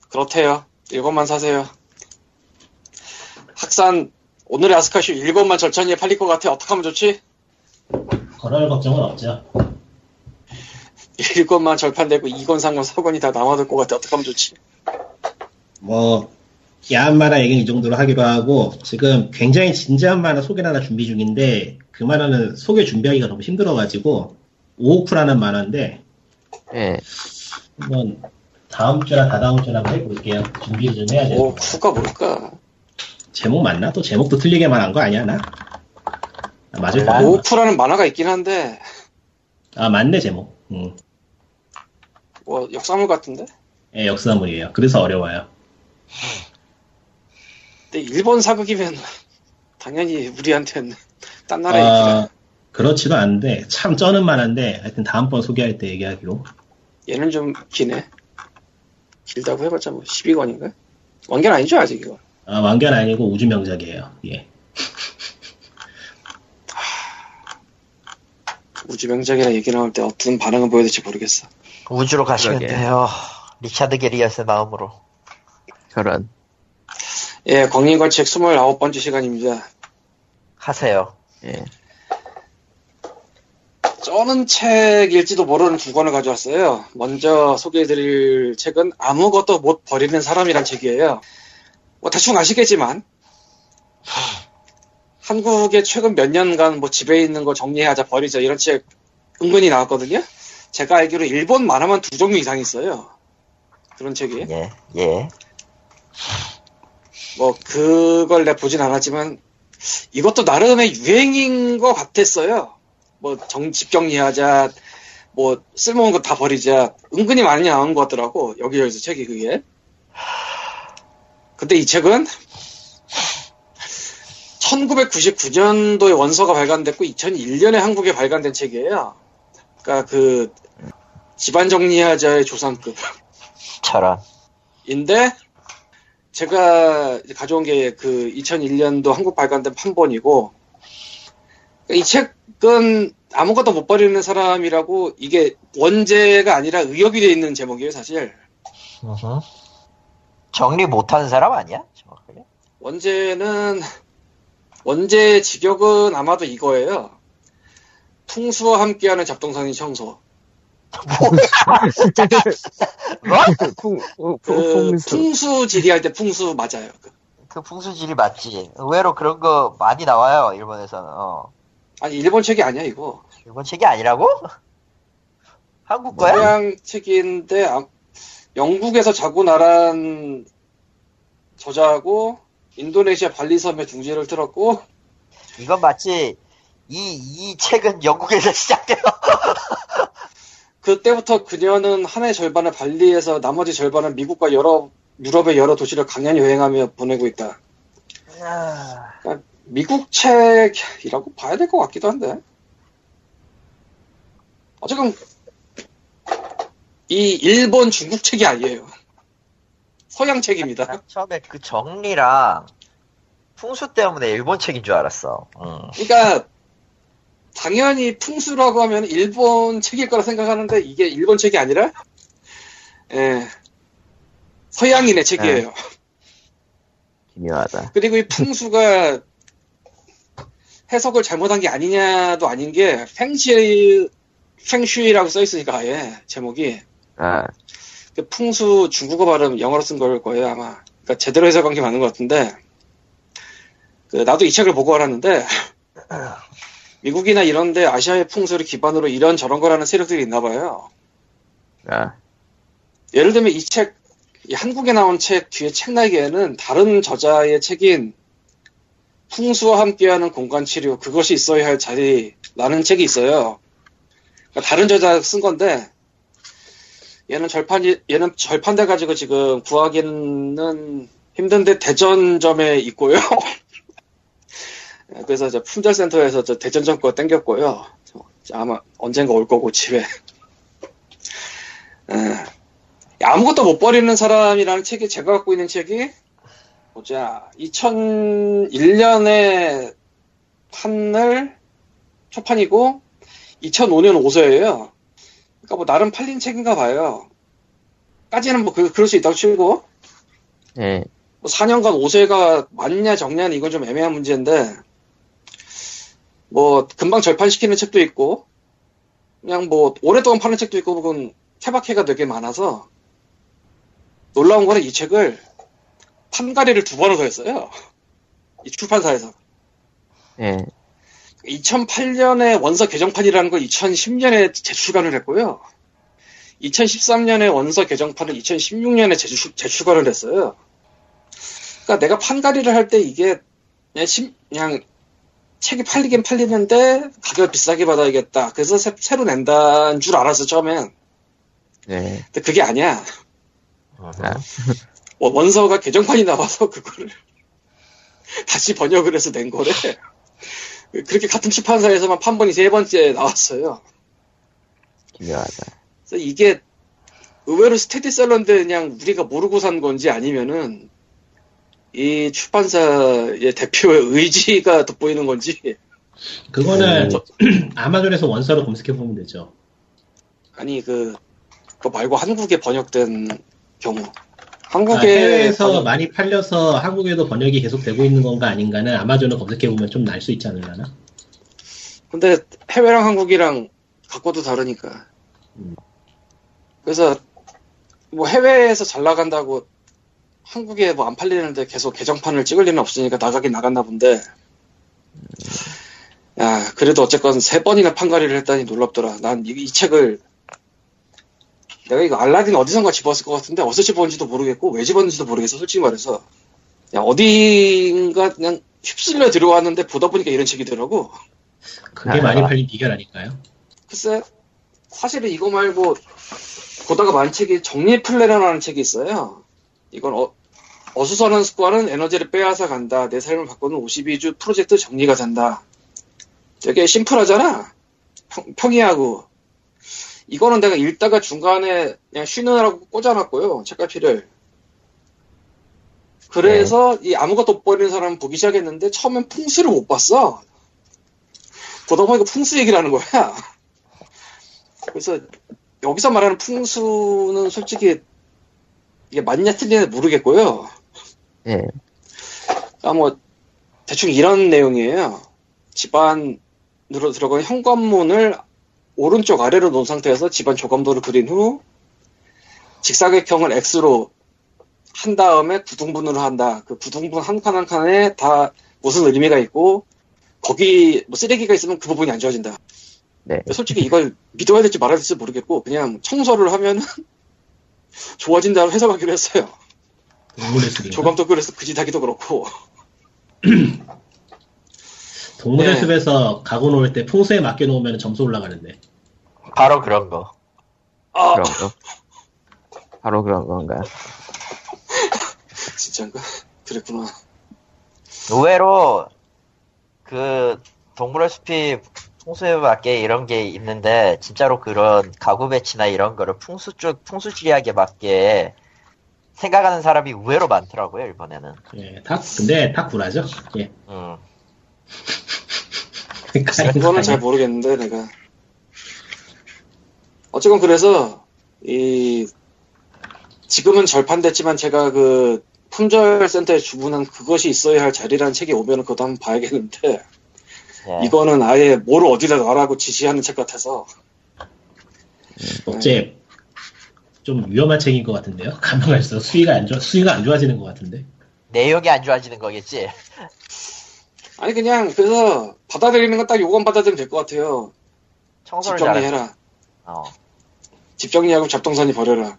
그렇대요. 1권만 사세요. 학산 오늘의 아스카쇼 1권만 절찬리에 팔릴 것 같아. 어떻게 하면 좋지? 그럴 걱정은 없죠. 1권만 절판되고 2권, 3권, 4권이 다 남아들 것 같아. 어떻게 하면 좋지? 뭐 야한 만화 얘기는 이 정도로 하기로 하고 지금 굉장히 진지한 만화 소개를 하나 준비 중인데 그 만화는 소개 준비하기가 너무 힘들어가지고 오오쿠라는 만화인데 예. 한번 다음 주나 다다음 주나 한번 해볼게요. 준비 좀 해야 돼요. 오, 쿠가 뭘까? 제목 맞나? 또 제목도 틀리게 말한 거 아니야 나? 아, 맞을. 거야. 오쿠라는 만화가 있긴 한데, 아 맞네 제목. 음. 뭐, 역사물 같은데? 예, 역사물이에요. 그래서 어려워요. 근데 일본 사극이면, 당연히 우리한테는 딴 나라 얘기라. 아, 그렇지도 않은데 참 쩌는 만화인데 하여튼 다음번 소개할 때 얘기하기로. 얘는 좀 기네. 길다고 해봤자 뭐 12권인가? 완결 아니죠, 아직 이거. 아, 완결 아니고 우주 명작이에요. 예. 우주 명작이라 얘기 나올 때 어떤 반응을 보여야 될지 모르겠어. 우주로 가시면 그러게. 돼요. 리차드 게리어스의 마음으로. 저런. 예, 광림걸책 29번째 시간입니다. 하세요. 예. 쩌는 책일지도 모르는 두 권을 가져왔어요. 먼저 소개해드릴 책은 아무것도 못 버리는 사람이란 책이에요. 뭐 대충 아시겠지만 한국에 최근 몇 년간 뭐 집에 있는 거 정리하자 버리자 이런 책 은근히 나왔거든요. 제가 알기로 일본 만화만 두 종류 이상 있어요. 그런 책이. 예, 예. 뭐 그걸 내가 보진 않았지만 이것도 나름의 유행인 것 같았어요. 뭐 정, 집 정리하자, 뭐 쓸모없는 거 다 버리자. 은근히 많이 나온 것 같더라고. 여기저기서 책이 그게. 근데 이 책은 1999년도에 원서가 발간됐고 2001년에 한국에 발간된 책이에요. 그러니까 그 집안 정리하자의 조상급. 저런. 인데 제가 가져온 게 그 2001년도 한국 발간된 판본이고 이 책은 아무것도 못 버리는 사람이라고 이게 원제가 아니라 의역이 돼 있는 제목이에요 사실 정리 못하는 사람 아니야? 정확하게? 원제는 원제 직역은 아마도 이거예요 풍수와 함께하는 잡동사니 청소 뭐? 풍, 어, 그 풍수. 풍수 지리할 때 풍수 맞아요 그- 그 풍수질이 맞지. 의외로 그런 거 많이 나와요, 일본에서는. 어. 아니 일본 책이 아니야 이거 일본 책이 아니라고? 한국 거야? 서양 책인데 아- 영국에서 자고 나란 저자고 인도네시아 발리섬에 둥지를 틀었고 이건 마치 이, 이 책은 영국에서 시작돼요. 그때부터 그녀는 한 해 절반을 발리에서 나머지 절반은 미국과 여러 유럽의 여러 도시를 강연히 여행하며 보내고 있다. 아, 미국 책이라고 봐야 될 것 같기도 한데. 어쨌든 이 일본 중국 책이 아니에요. 서양 책입니다. 난 처음에 그 정리랑 풍수 때문에 일본 책인 줄 알았어. 음. 그러니까 당연히 풍수라고 하면 일본 책일 거라 생각하는데 이게 일본 책이 아니라 예, 서양인의 책이에요. 기묘하다. 그리고 이 풍수가 해석을 잘못한 게 아니냐도 아닌 게 팽시 팽슈이라고 써 있으니까 아예 제목이 아, 그 풍수 중국어 발음 영어로 쓴 걸 거예요 아마. 그러니까 제대로 해석한 게 맞는 것 같은데 그 나도 이 책을 보고 알았는데 미국이나 이런데 아시아의 풍수를 기반으로 이런 저런 거라는 세력들이 있나 봐요. 아, 예를 들면 이 책, 이 한국에 나온 책 뒤에 책 날개에는 다른 저자의 책인 풍수와 함께하는 공간치료 그것이 있어야 할 자리라는 책이 있어요. 그러니까 다른 저자 쓴 건데 얘는 절판 얘는 절판돼 가지고 지금 구하기는 힘든데 대전점에 있고요. 그래서 저 품절센터에서 저 대전점 거 땡겼고요. 저 아마 언젠가 올 거고 집에. 예. 아무것도 못 버리는 사람이라는 책이 제가 갖고 있는 책이 보자 2001년에 판을 초판이고 2005년 5서예요. 그러니까 뭐 나름 팔린 책인가 봐요. 까지는 뭐 그, 그럴 수 있다고 치고 예. 뭐 4년간 5세가 맞냐 적냐는 이건 좀 애매한 문제인데 뭐 금방 절판시키는 책도 있고 그냥 뭐 오랫동안 파는 책도 있고 그건 케바케가 되게 많아서 놀라운 거는 이 책을 판가리를 두 번을 더 했어요. 이 출판사에서. 예. 2008년에 원서 개정판이라는 걸 2010년에 재출간을 했고요. 2013년에 원서 개정판을 2016년에 재출, 재출간을 했어요. 그러니까 내가 판가리를 할 때 이게 그냥, 심- 그냥 책이 팔리긴 팔리는데 가격을 비싸게 받아야겠다. 그래서 새, 로 낸다는 줄 알았어 처음엔. 네. 근데 그게 아니야. 아, 원- 원서가 개정판이 나와서 그거를 다시 번역을 해서 낸 거래. 그렇게 같은 출판사에서만 판본이 세 번째 나왔어요. 기묘하다. 그래서 이게 의외로 스테디셀러인데 그냥 우리가 모르고 산 건지 아니면은 이 출판사의 대표의 의지가 돋보이는 건지 그거는 저- 아마존에서 원서로 검색해 보면 되죠. 아니 그 그거 말고 한국에 번역된 경우 아, 한국에 해외에서 번역- 많이 팔려서 한국에도 번역이 계속 되고 있는 건가 아닌가는 아마존을 검색해 보면 좀 날 수 있지 않을라나? 근데 해외랑 한국이랑 갖고도 다르니까. 음. 그래서 뭐 해외에서 잘 나간다고 한국에 뭐 안 팔리는데 계속 개정판을 찍을 리는 없으니까 나가긴 나갔나 본데. 야, 그래도 어쨌건 세 번이나 판가리를 했다니 놀랍더라. 난 이 책을 내가 이거 알라딘 어디선가 집었을 것 같은데 어디서 집었는지도 모르겠고 왜 집었는지도 모르겠어 솔직히 말해서 그냥 어딘가 그냥 휩쓸려 들어왔는데 보다 보니까 이런 책이더라고 그게 아, 많이 아. 팔린 비결 아닐까요? 글쎄 사실은 이거 말고 보다가 많은 책이 정리 플래너라는 책이 있어요 이건 어, 어수선한 습관은 에너지를 빼앗아 간다. 내 삶을 바꾸는 52주 프로젝트 정리가 된다. 되게 심플하잖아. 평, 평이하고. 이거는 내가 읽다가 중간에 그냥 쉬느라고 꽂아놨고요 책갈피를. 그래서 이 아무것도 못 버리는 사람 보기 시작했는데 처음엔 풍수를 못 봤어. 보다 보니까 풍수 얘기를 하는 거야. 그래서 여기서 말하는 풍수는 솔직히 이게 맞냐 틀리냐 모르겠고요 예. 아, 뭐, 대충 이런 내용이에요. 집안으로 들어간 현관문을 오른쪽 아래로 놓은 상태에서 집안 조감도를 그린 후, 직사각형을 X로 한 다음에 구등분으로 한다. 그 구등분 한 칸 한 칸에 다 무슨 의미가 있고, 거기 뭐 쓰레기가 있으면 그 부분이 안 좋아진다. 네. 솔직히 이걸 믿어야 될지 말아야 될지 모르겠고, 그냥 청소를 하면은 좋아진다고 해석하기로 했어요. 동물의 숲인가? 조감도 그래서 그 짓하기도 그렇고. 동물의 네. 숲에서 가구 놓을 때 풍수에 맡겨 놓으면 점수 올라가는데. 바로 그런 거. 아, 그런 거. 바로 그런 건가요? 진짜인가? 그랬구나. 의외로 그 동물의 숲이 풍수에 맞게 이런 게 있는데 진짜로 그런 가구 배치나 이런 거를 풍수 쪽 풍수지리하게 맞게 생각하는 사람이 의외로 많더라고요 일본에는. 예, 다, 근데 다 굴하죠. 예. 음. 그러니까 그거는 잘 모르겠는데, 내가. 어쨌건 그래서, 이, 지금은 절판됐지만 제가 그, 품절센터에 주문한 그것이 있어야 할 자리라는 책이 오면 은 그것도 한번 봐야겠는데, 예. 이거는 아예 뭐를 어디다 놔라고 지시하는 책 같아서, 어째 좀 위험한 책인 것 같은데요. 가면 갈수록 수위가 안 좋아 수위가 안 좋아지는 것 같은데. 내용이 안 좋아지는 거겠지. 아니, 그냥, 그래서, 받아들이는 건 딱 요건 받아들이면 될 것 같아요. 집 청소를 잘해. 정리해라. 어. 집 정리하고 잡동사니 버려라.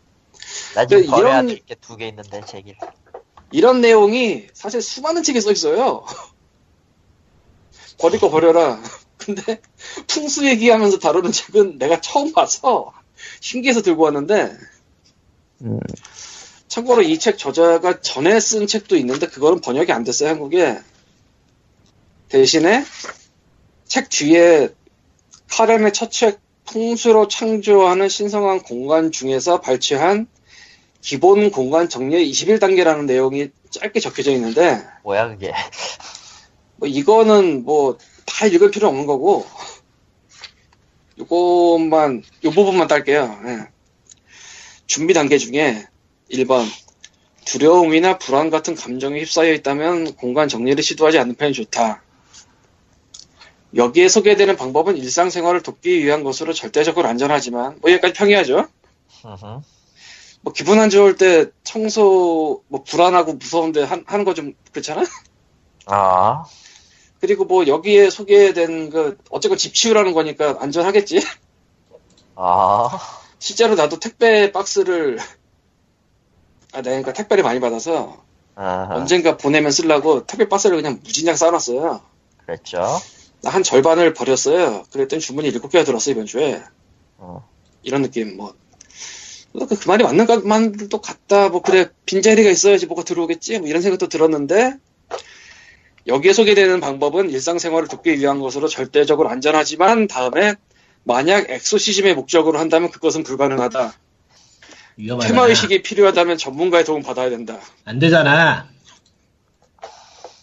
나 지금 버려야 이런- 될게두 개 있는데 책이. 이런 내용이 사실 수많은 책에 써 있어요. 버릴 거 버려라. 근데 풍수 얘기하면서 다루는 책은 내가 처음 봐서 신기해서 들고 왔는데 음, 참고로 이 책 저자가 전에 쓴 책도 있는데 그거는 번역이 안 됐어요 한국에. 대신에 책 뒤에 카렌의 첫 책 풍수로 창조하는 신성한 공간 중에서 발췌한 기본 공간 정리의 21단계라는 내용이 짧게 적혀져 있는데 뭐야 그게. 뭐 이거는 뭐 다 읽을 필요 없는 거고 요것만 요 부분만 딸게요. 예. 준비 단계 중에 1번 두려움이나 불안 같은 감정에 휩싸여 있다면 공간 정리를 시도하지 않는 편이 좋다. 여기에 소개되는 방법은 일상생활을 돕기 위한 것으로 절대적으로 안전하지만 뭐 여기까지 평이하죠. 음흠. 뭐 기분 안 좋을 때 청소 뭐 불안하고 무서운데 한- 하는 거 좀 그렇잖아. 아. 그리고 뭐 여기에 소개된 그 어쨌건 집 치우라는 거니까 안전하겠지. 아. 실제로 나도 택배 박스를 아 내가 그러니까 택배를 많이 받아서 아하. 언젠가 보내면 쓰려고 택배 박스를 그냥 무진장 쌓아놨어요. 그랬죠. 나한 절반을 버렸어요. 그랬더니 주문이 일곱 개가 들었어 이번 주에. 어. 이런 느낌 뭐. 그, 그 말이 맞는 것만도 같다. 뭐 그래 빈자리가 있어야지 뭐가 들어오겠지. 뭐 이런 생각도 들었는데 여기에 소개되는 방법은 일상생활을 돕기 위한 것으로 절대적으로 안전하지만 다음에 만약 엑소시즘의 목적으로 한다면 그것은 불가능하다. 위험하다. 퇴마 의식이 필요하다면 전문가의 도움 받아야 된다. 안 되잖아.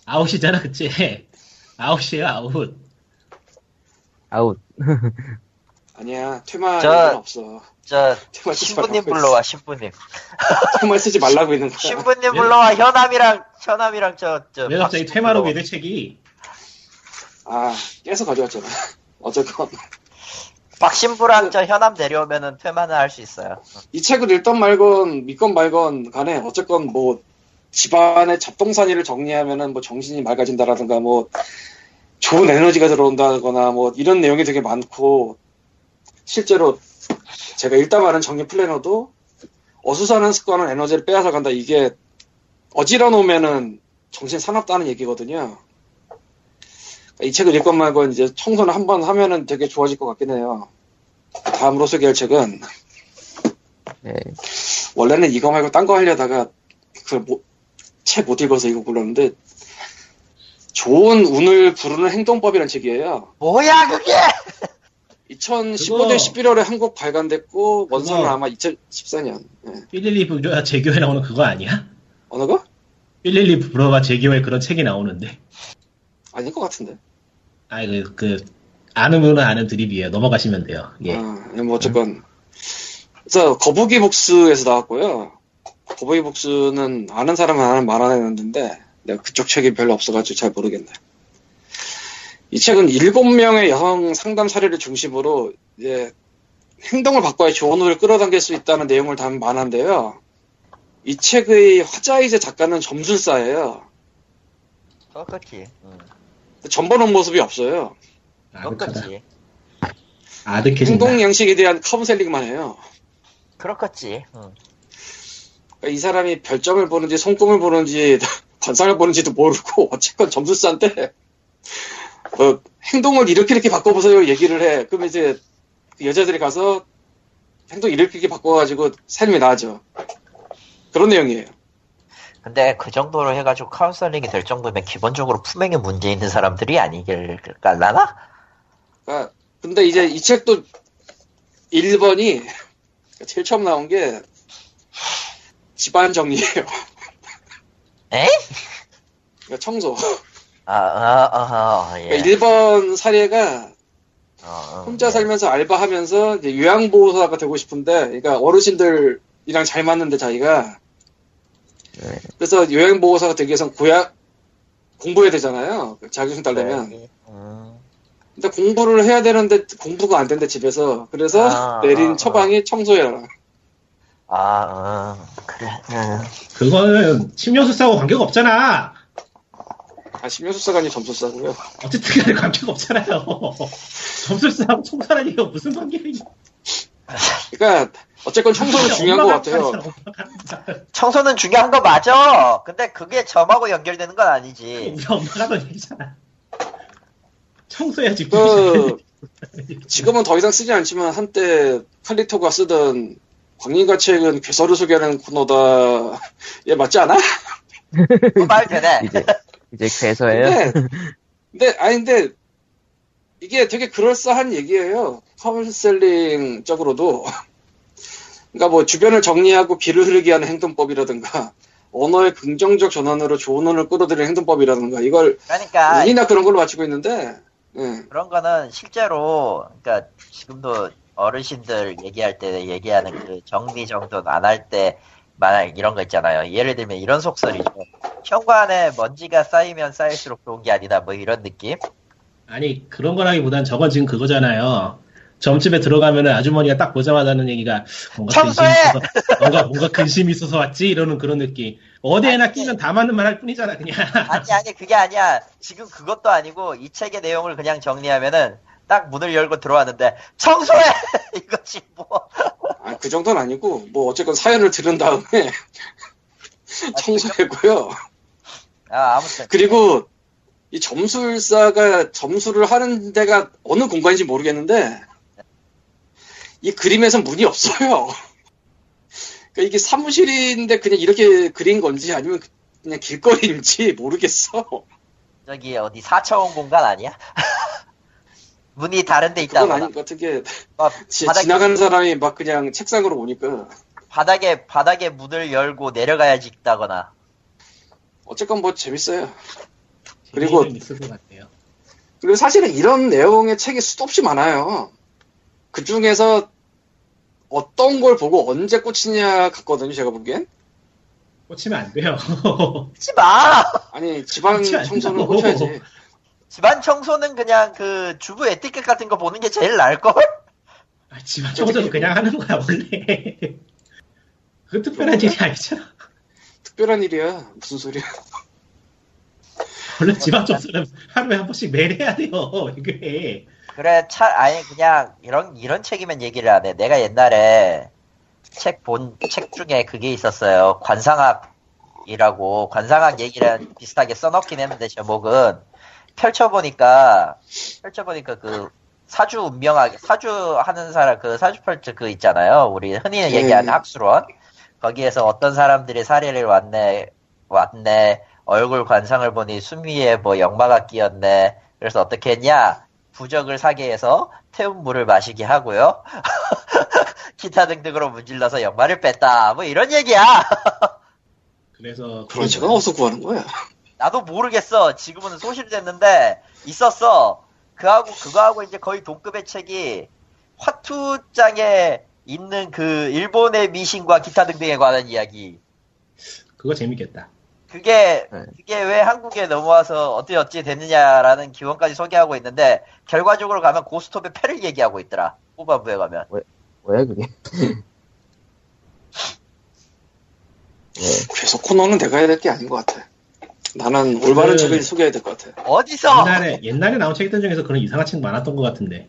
아웃이잖아, 그치? 아웃이에요, 아웃. 아웃. 아니야, 퇴마 저- 없어. 저 퇴마 쓰지 신부님 말라고 불러와 신부님. 퇴마 쓰지 말라고 있는 거야. 신부님 왜- 불러와 현암이랑 현암이랑 저 저 왜 갑자기 퇴마로 미대 책이? 아, 깨서 가져왔잖아. 어쨌건 박신부랑 저 현암 내려오면은 퇴마는 할 수 있어요. 이 책을 읽던 말건 믿건 말건 간에 어쨌건 뭐 집안의 잡동사니를 정리하면은 뭐 정신이 맑아진다라든가 뭐 좋은 에너지가 들어온다거나 뭐 이런 내용이 되게 많고 실제로 제가 일단 말한 정리 플래너도 어수선한 습관은 에너지를 빼앗아 간다. 이게 어지러 놓으면은 정신 사납다는 얘기거든요. 이 책을 읽건 말건 이제 청소는 한 번 하면은 되게 좋아질 것 같긴 해요. 다음으로 소개할 책은 네. 원래는 이거 말고 딴 거 하려다가 그책 못 읽어서 이거 골랐는데 좋은 운을 부르는 행동법이라는 책이에요. 뭐야 그게? 2015년 11월에 한국 발간됐고 원서는 그거- 아마 2014년. 예. 삐릴리 부조와 제교에 나오는 그거 아니야? 어느 거? 삐릴리 부로와 제교에 그런 책이 나오는데. 아닐 것 같은데. 아, 그, 그, 아는 분은 아는 드립이에요. 넘어가시면 돼요. 예. 아, 뭐 어쨌건. 그래서 거북이 복수에서 나왔고요. 거북이 복수는 아는 사람은 아는 말안했는데 내가 그쪽 책이 별로 없어가지고 잘 모르겠네. 이 책은 일곱 명의 여성 상담 사례를 중심으로 이제 행동을 바꿔야 좋은 후를 끌어당길 수 있다는 내용을 담은 만화인데요. 이 책의 화자이자 작가는 점술사예요. 그렇겠지. 응. 전번온 모습이 없어요. 아득하다. 그렇겠지. 아득해진다. 행동 양식에 대한 카운셀링만 해요. 그렇겠지. 응. 그러니까 이 사람이 별점을 보는지 손금을 보는지 관상을 보는지도 모르고 어쨌건 점술사인데 뭐 행동을 이렇게 이렇게 바꿔보세요 얘기를 해 그러면 이제 그 여자들이 가서 행동 이렇게 이렇게 바꿔가지고 삶이 나아져 그런 내용이에요 근데 그 정도로 해가지고 카운셀링이 될 정도면 기본적으로 품행에 문제 있는 사람들이 아니길까나? 그러니까 근데 이제 이 책도 1번이 제일 처음 나온 게 집안 정리예요 에? 그러니까 청소 아, 아, 아, 아, 예. 그러니까 1번 사례가 어, 혼자 예. 살면서 알바하면서 이제 요양보호사가 되고 싶은데, 그러니까 어르신들 이랑 잘 맞는데 자기가 네. 그래서 요양보호사가 되기 위해선 고약 공부해야 되잖아요. 자격증 따려면. 네. 음, 근데 공부를 해야 되는데 공부가 안 된대 집에서. 그래서 아, 내린 아, 처방이 청소해라. 아, 음, 그래. 음. 그거는 심령술사하고 관계가 없잖아. 아 심령술사가 아니 점술사고요. 어쨌든 간에 관계가 없잖아요. 점술사하고 총사라는 얘기가 무슨 관계야. 그러니까 어쨌건 청소는 중요한 것 같아요. 청소는 중요한 거 맞아. 근데 그게 점하고 연결되는 건 아니지. 우리 엄마가 하던 얘기잖아. 청소해야지. 그 지금은 더 이상 쓰지 않지만 한때 칼리토가 쓰던 광림과 책은 괴설을 소개하는 코너다. 얘 맞지 않아? 그말 되네. 이제 이제 괴서예요. 근데, 근데 아니 근데 이게 되게 그럴싸한 얘기예요. 카운셀링적으로도. 그러니까 뭐 주변을 정리하고 길을 흐르게 하는 행동법이라든가 언어의 긍정적 전환으로 좋은 운을 끌어들이는 행동법이라든가 이걸 그러니까 운이나 그런 걸로 맞추고 있는데 예. 그런 거는 실제로 그러니까 지금도 어르신들 얘기할 때 얘기하는 그 정리 정돈 안 할 때 만약 이런 거 있잖아요. 예를 들면 이런 속설이죠. 현관에 먼지가 쌓이면 쌓일수록 좋은 게 아니다. 뭐 이런 느낌? 아니 그런 거라기보단 저건 지금 그거잖아요. 점집에 들어가면은 아주머니가 딱 보자마자 하는 얘기가 뭔가 근심이! 있어서 뭔가 뭔가 근심이 있어서 왔지 이러는 그런 느낌. 어디에나 아니, 끼면 다 맞는 말 할 뿐이잖아 그냥. 아니 아니 그게 아니야. 지금 그것도 아니고 이 책의 내용을 그냥 정리하면은 딱 문을 열고 들어왔는데 청소해 이것이 뭐 아, 그 정도는 아니고 뭐 어쨌건 사연을 들은 다음에 청소했고요. 아, 아무튼 그리고 이 점술사가 점술을 하는 데가 어느 공간인지 모르겠는데 이 그림에선 문이 없어요. 그러니까 이게 사무실인데 그냥 이렇게 그린 건지 아니면 그냥 길거리인지 모르겠어. 저기 어디 4차원 공간 아니야? 문이 다른 데 그건 아닌 것 같은 게막 지- 바닥에, 지나가는 사람이 막 그냥 책상으로 오니까 바닥에 바닥에 문을 열고 내려가야지 있다거나 어쨌건 뭐 재밌어요. 그리고- 있을 것 같아요. 그리고 사실은 이런 내용의 책이 수도 없이 많아요. 그 중에서 어떤 걸 보고 언제 꽂히냐 같거든요, 제가 보기엔. 꽂히면 안 돼요. 하지 마! 아니, 집안 청소는. 꽂혀야지. 집안 청소는 그냥 그 주부 에티켓 같은 거 보는 게 제일 나을걸? 아, 집안 청소는 그냥 하는 거야 원래. 그 특별한 일이 아니잖아. 특별한 일이야. 무슨 소리야. 원래 집안 청소는 하루에 한 번씩 매일 해야 돼요. 이게. 그래 차 아니 그냥 이런 이런 책이면 얘기를 안 해. 내가 옛날에 책 본 책 중에 그게 있었어요. 관상학이라고 관상학 얘기를 비슷하게 써놓긴 했는데 제목은 펼쳐보니까 펼쳐보니까 그 사주 운명하게 사주 하는 사람 그 사주 펼쳐 그 있잖아요. 우리 흔히 얘기하는 예. 학술원 거기에서 어떤 사람들이 사례를 왔네 왔네 얼굴 관상을 보니 수미에 뭐 역마가 끼었네. 그래서 어떻게 했냐? 부적을 사게 해서 태운 물을 마시게 하고요. 기타 등등으로 문질러서 역마를 뺐다. 뭐 이런 얘기야. 그래서 그런 책은 어디서 구하는 거야? 나도 모르겠어. 지금은 소실됐는데 있었어. 그하고 그거하고 이제 거의 동급의 책이 화투장에 있는 그 일본의 미신과 기타 등등에 관한 이야기. 그거 재밌겠다. 그게 네. 그게 왜 한국에 넘어와서 어떻게 어찌 됐느냐라는 기원까지 소개하고 있는데 결과적으로 가면 고스톱의 패를 얘기하고 있더라. 후반부에 가면. 뭐야 그게? 네. 그래서 코너는 내가 해야 될 게 아닌 것 같아. 나는 올바른 그- 책을 소개해야 될 것 같아. 어디서 옛날에 옛날에 나온 책들 중에서 그런 이상한 책 많았던 것 같은데.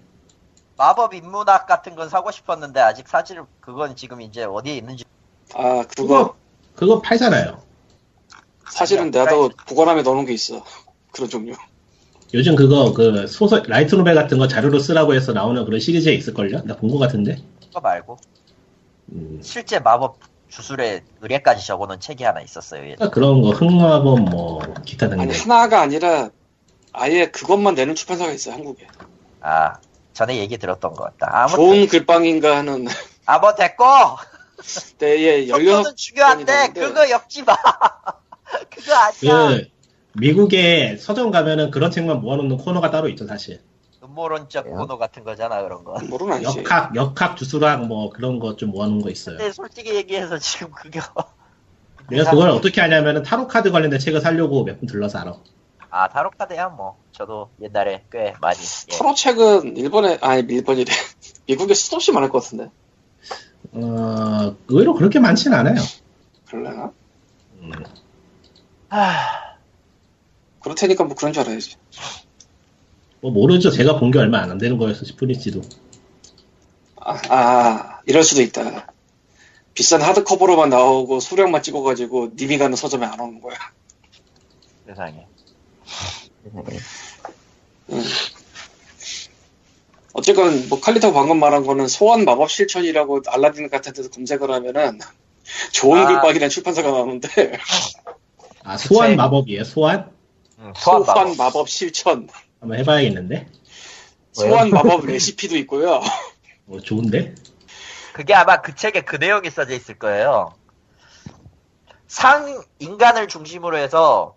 마법 인문학 같은 건 사고 싶었는데 아직 사실 그건 지금 이제 어디에 있는지 아 그거 그거 팔잖아요. 사실은 나도 보관함에 넣어놓은 게 있어. 그런 종류. 요즘 그거 그 소설 라이트 노벨 같은 거 자료로 쓰라고 해서 나오는 그런 시리즈에 있을걸요? 나본것 같은데. 그거 말고 음, 실제 마법 주술의 의뢰까지 적어놓은 책이 하나 있었어요. 예. 그러니까 그런 거 흑마법 뭐 기타 등등. 아니 하나가 아니라 아예 그것만 내는 출판사가 있어 한국에. 아 전에 얘기 들었던 것 같다. 아무튼 좋은 글빵인가 하는 아뭐 됐고 때에 속도는 16 중요한데. 그거 엮지 마. 그거 아니야. 그 미국의 서점 가면은 그런 책만 모아놓는 코너가 따로 있죠 사실. 음모론적 왜요? 코너 같은 거잖아 그런 거. 아니지. 역학 역학 주술학 뭐 그런 거 좀 모아놓은 거 있어요. 근데 솔직히 얘기해서 지금 그게 내가 그걸 어떻게 하냐면은 타로 카드 관련된 책을 사려고 몇분 들러서 알아. 아 타로 카드야 뭐 저도 옛날에 꽤 많이 예. 타로 책은 일본에 아니 일본이래. 미국에 수도 없이 많을 것 같은데. 어 의외로 그렇게 많지는 않아요. 그럴래나? 음, 하, 그럴 테니까 뭐 그런 줄 알아야지. 뭐 모르죠. 제가 본 게 얼마 안 되는 거여서 싶을지도. 아, 아, 이럴 수도 있다. 비싼 하드커버로만 나오고 수량만 찍어가지고 님이 가는 서점에 안 오는 거야. 세상에. 세상에. 음. 어쨌건 뭐 칼리터가 방금 말한 거는 소환 마법 실천이라고 알라딘 같은 데서 검색을 하면은 좋은 아. 글박이라는 출판사가 나오는데 아 소환 책. 마법이에요. 소환? 음, 소환 소환 마법. 마법 실천, 한번 해봐야겠는데. 소환 마법 레시피도 있고요. 뭐 좋은데? 그게 아마 그 책에 그 내용이 써져 있을 거예요. 상 인간을 중심으로 해서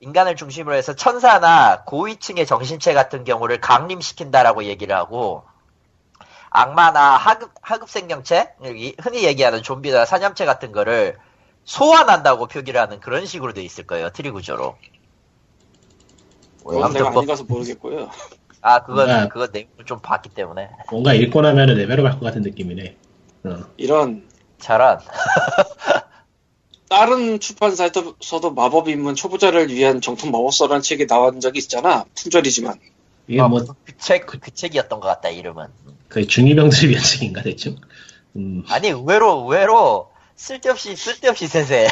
인간을 중심으로 해서 천사나 고위층의 정신체 같은 경우를 강림시킨다라고 얘기를 하고 악마나 하급 하급 생명체 이- 흔히 얘기하는 좀비나 사념체 같은 거를 소환한다고 표기를 하는 그런 식으로 돼 있을 거예요 트리 구조로. 그건 아무튼 내가 뭐- 가서 모르겠고요. 아 그건 네. 그거 내용을 좀 봤기 때문에 뭔가 읽고 나면은 레벨업 할 것 같은 느낌이네. 어. 이런 저런 다른 출판사에서도 마법 입문 초보자를 위한 정통 마법서라는 책이 나온 적이 있잖아. 품절이지만. 이게 아, 뭐 그 책 그 책이었던 것 같다 이름은. 그 중2병들을 위한 책인가 대충? 음, 아니 의외로 의외로 쓸데없이 쓸데없이 세세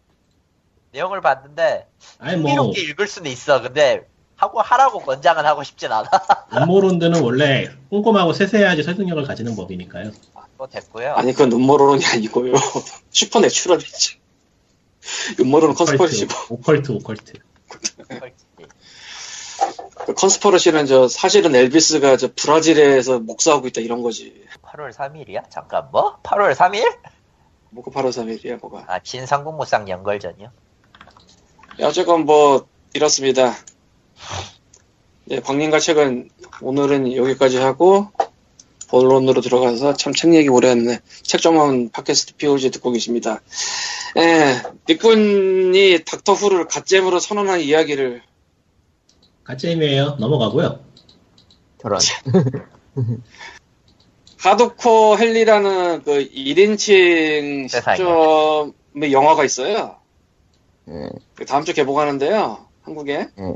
내용을 봤는데 아니 뭐 흥미롭게 읽을 수는 있어 근데 하고 하라고 권장은 하고 싶진 않아 음모론들은 원래 꼼꼼하고 세세해야지 설득력을 가지는 법이니까요. 뭐 됐고요 아니, 그건 음모론이 아니고요. supernatural이지. 음모론은 conspiracy. 오컬트 오컬트. 그 conspiracy는 저 사실은 엘비스가 저 브라질에서 목사하고 있다 이런 거지. 8월 3일이야? 잠깐 뭐? 8월 3일? 뭐가 바로 3일이야 뭐가. 아 진삼국무쌍 영걸전이요? 예, 어쨌건 뭐 이렇습니다. 네, 광림과 책은 오늘은 여기까지 하고 본론으로 들어가서 참 책 얘기 오래 했네. 책 전문 팟캐스트 POG 듣고 계십니다. 예, 니꾼이 닥터 후를 갓잼으로 선언한 이야기를 가짜임이에요. 넘어가고요. 저런. 하드코어 헬리라는 그 1인칭 세상에. 시점의 영화가 있어요. 예. 그 다음 주 개봉하는데요. 한국에. 네.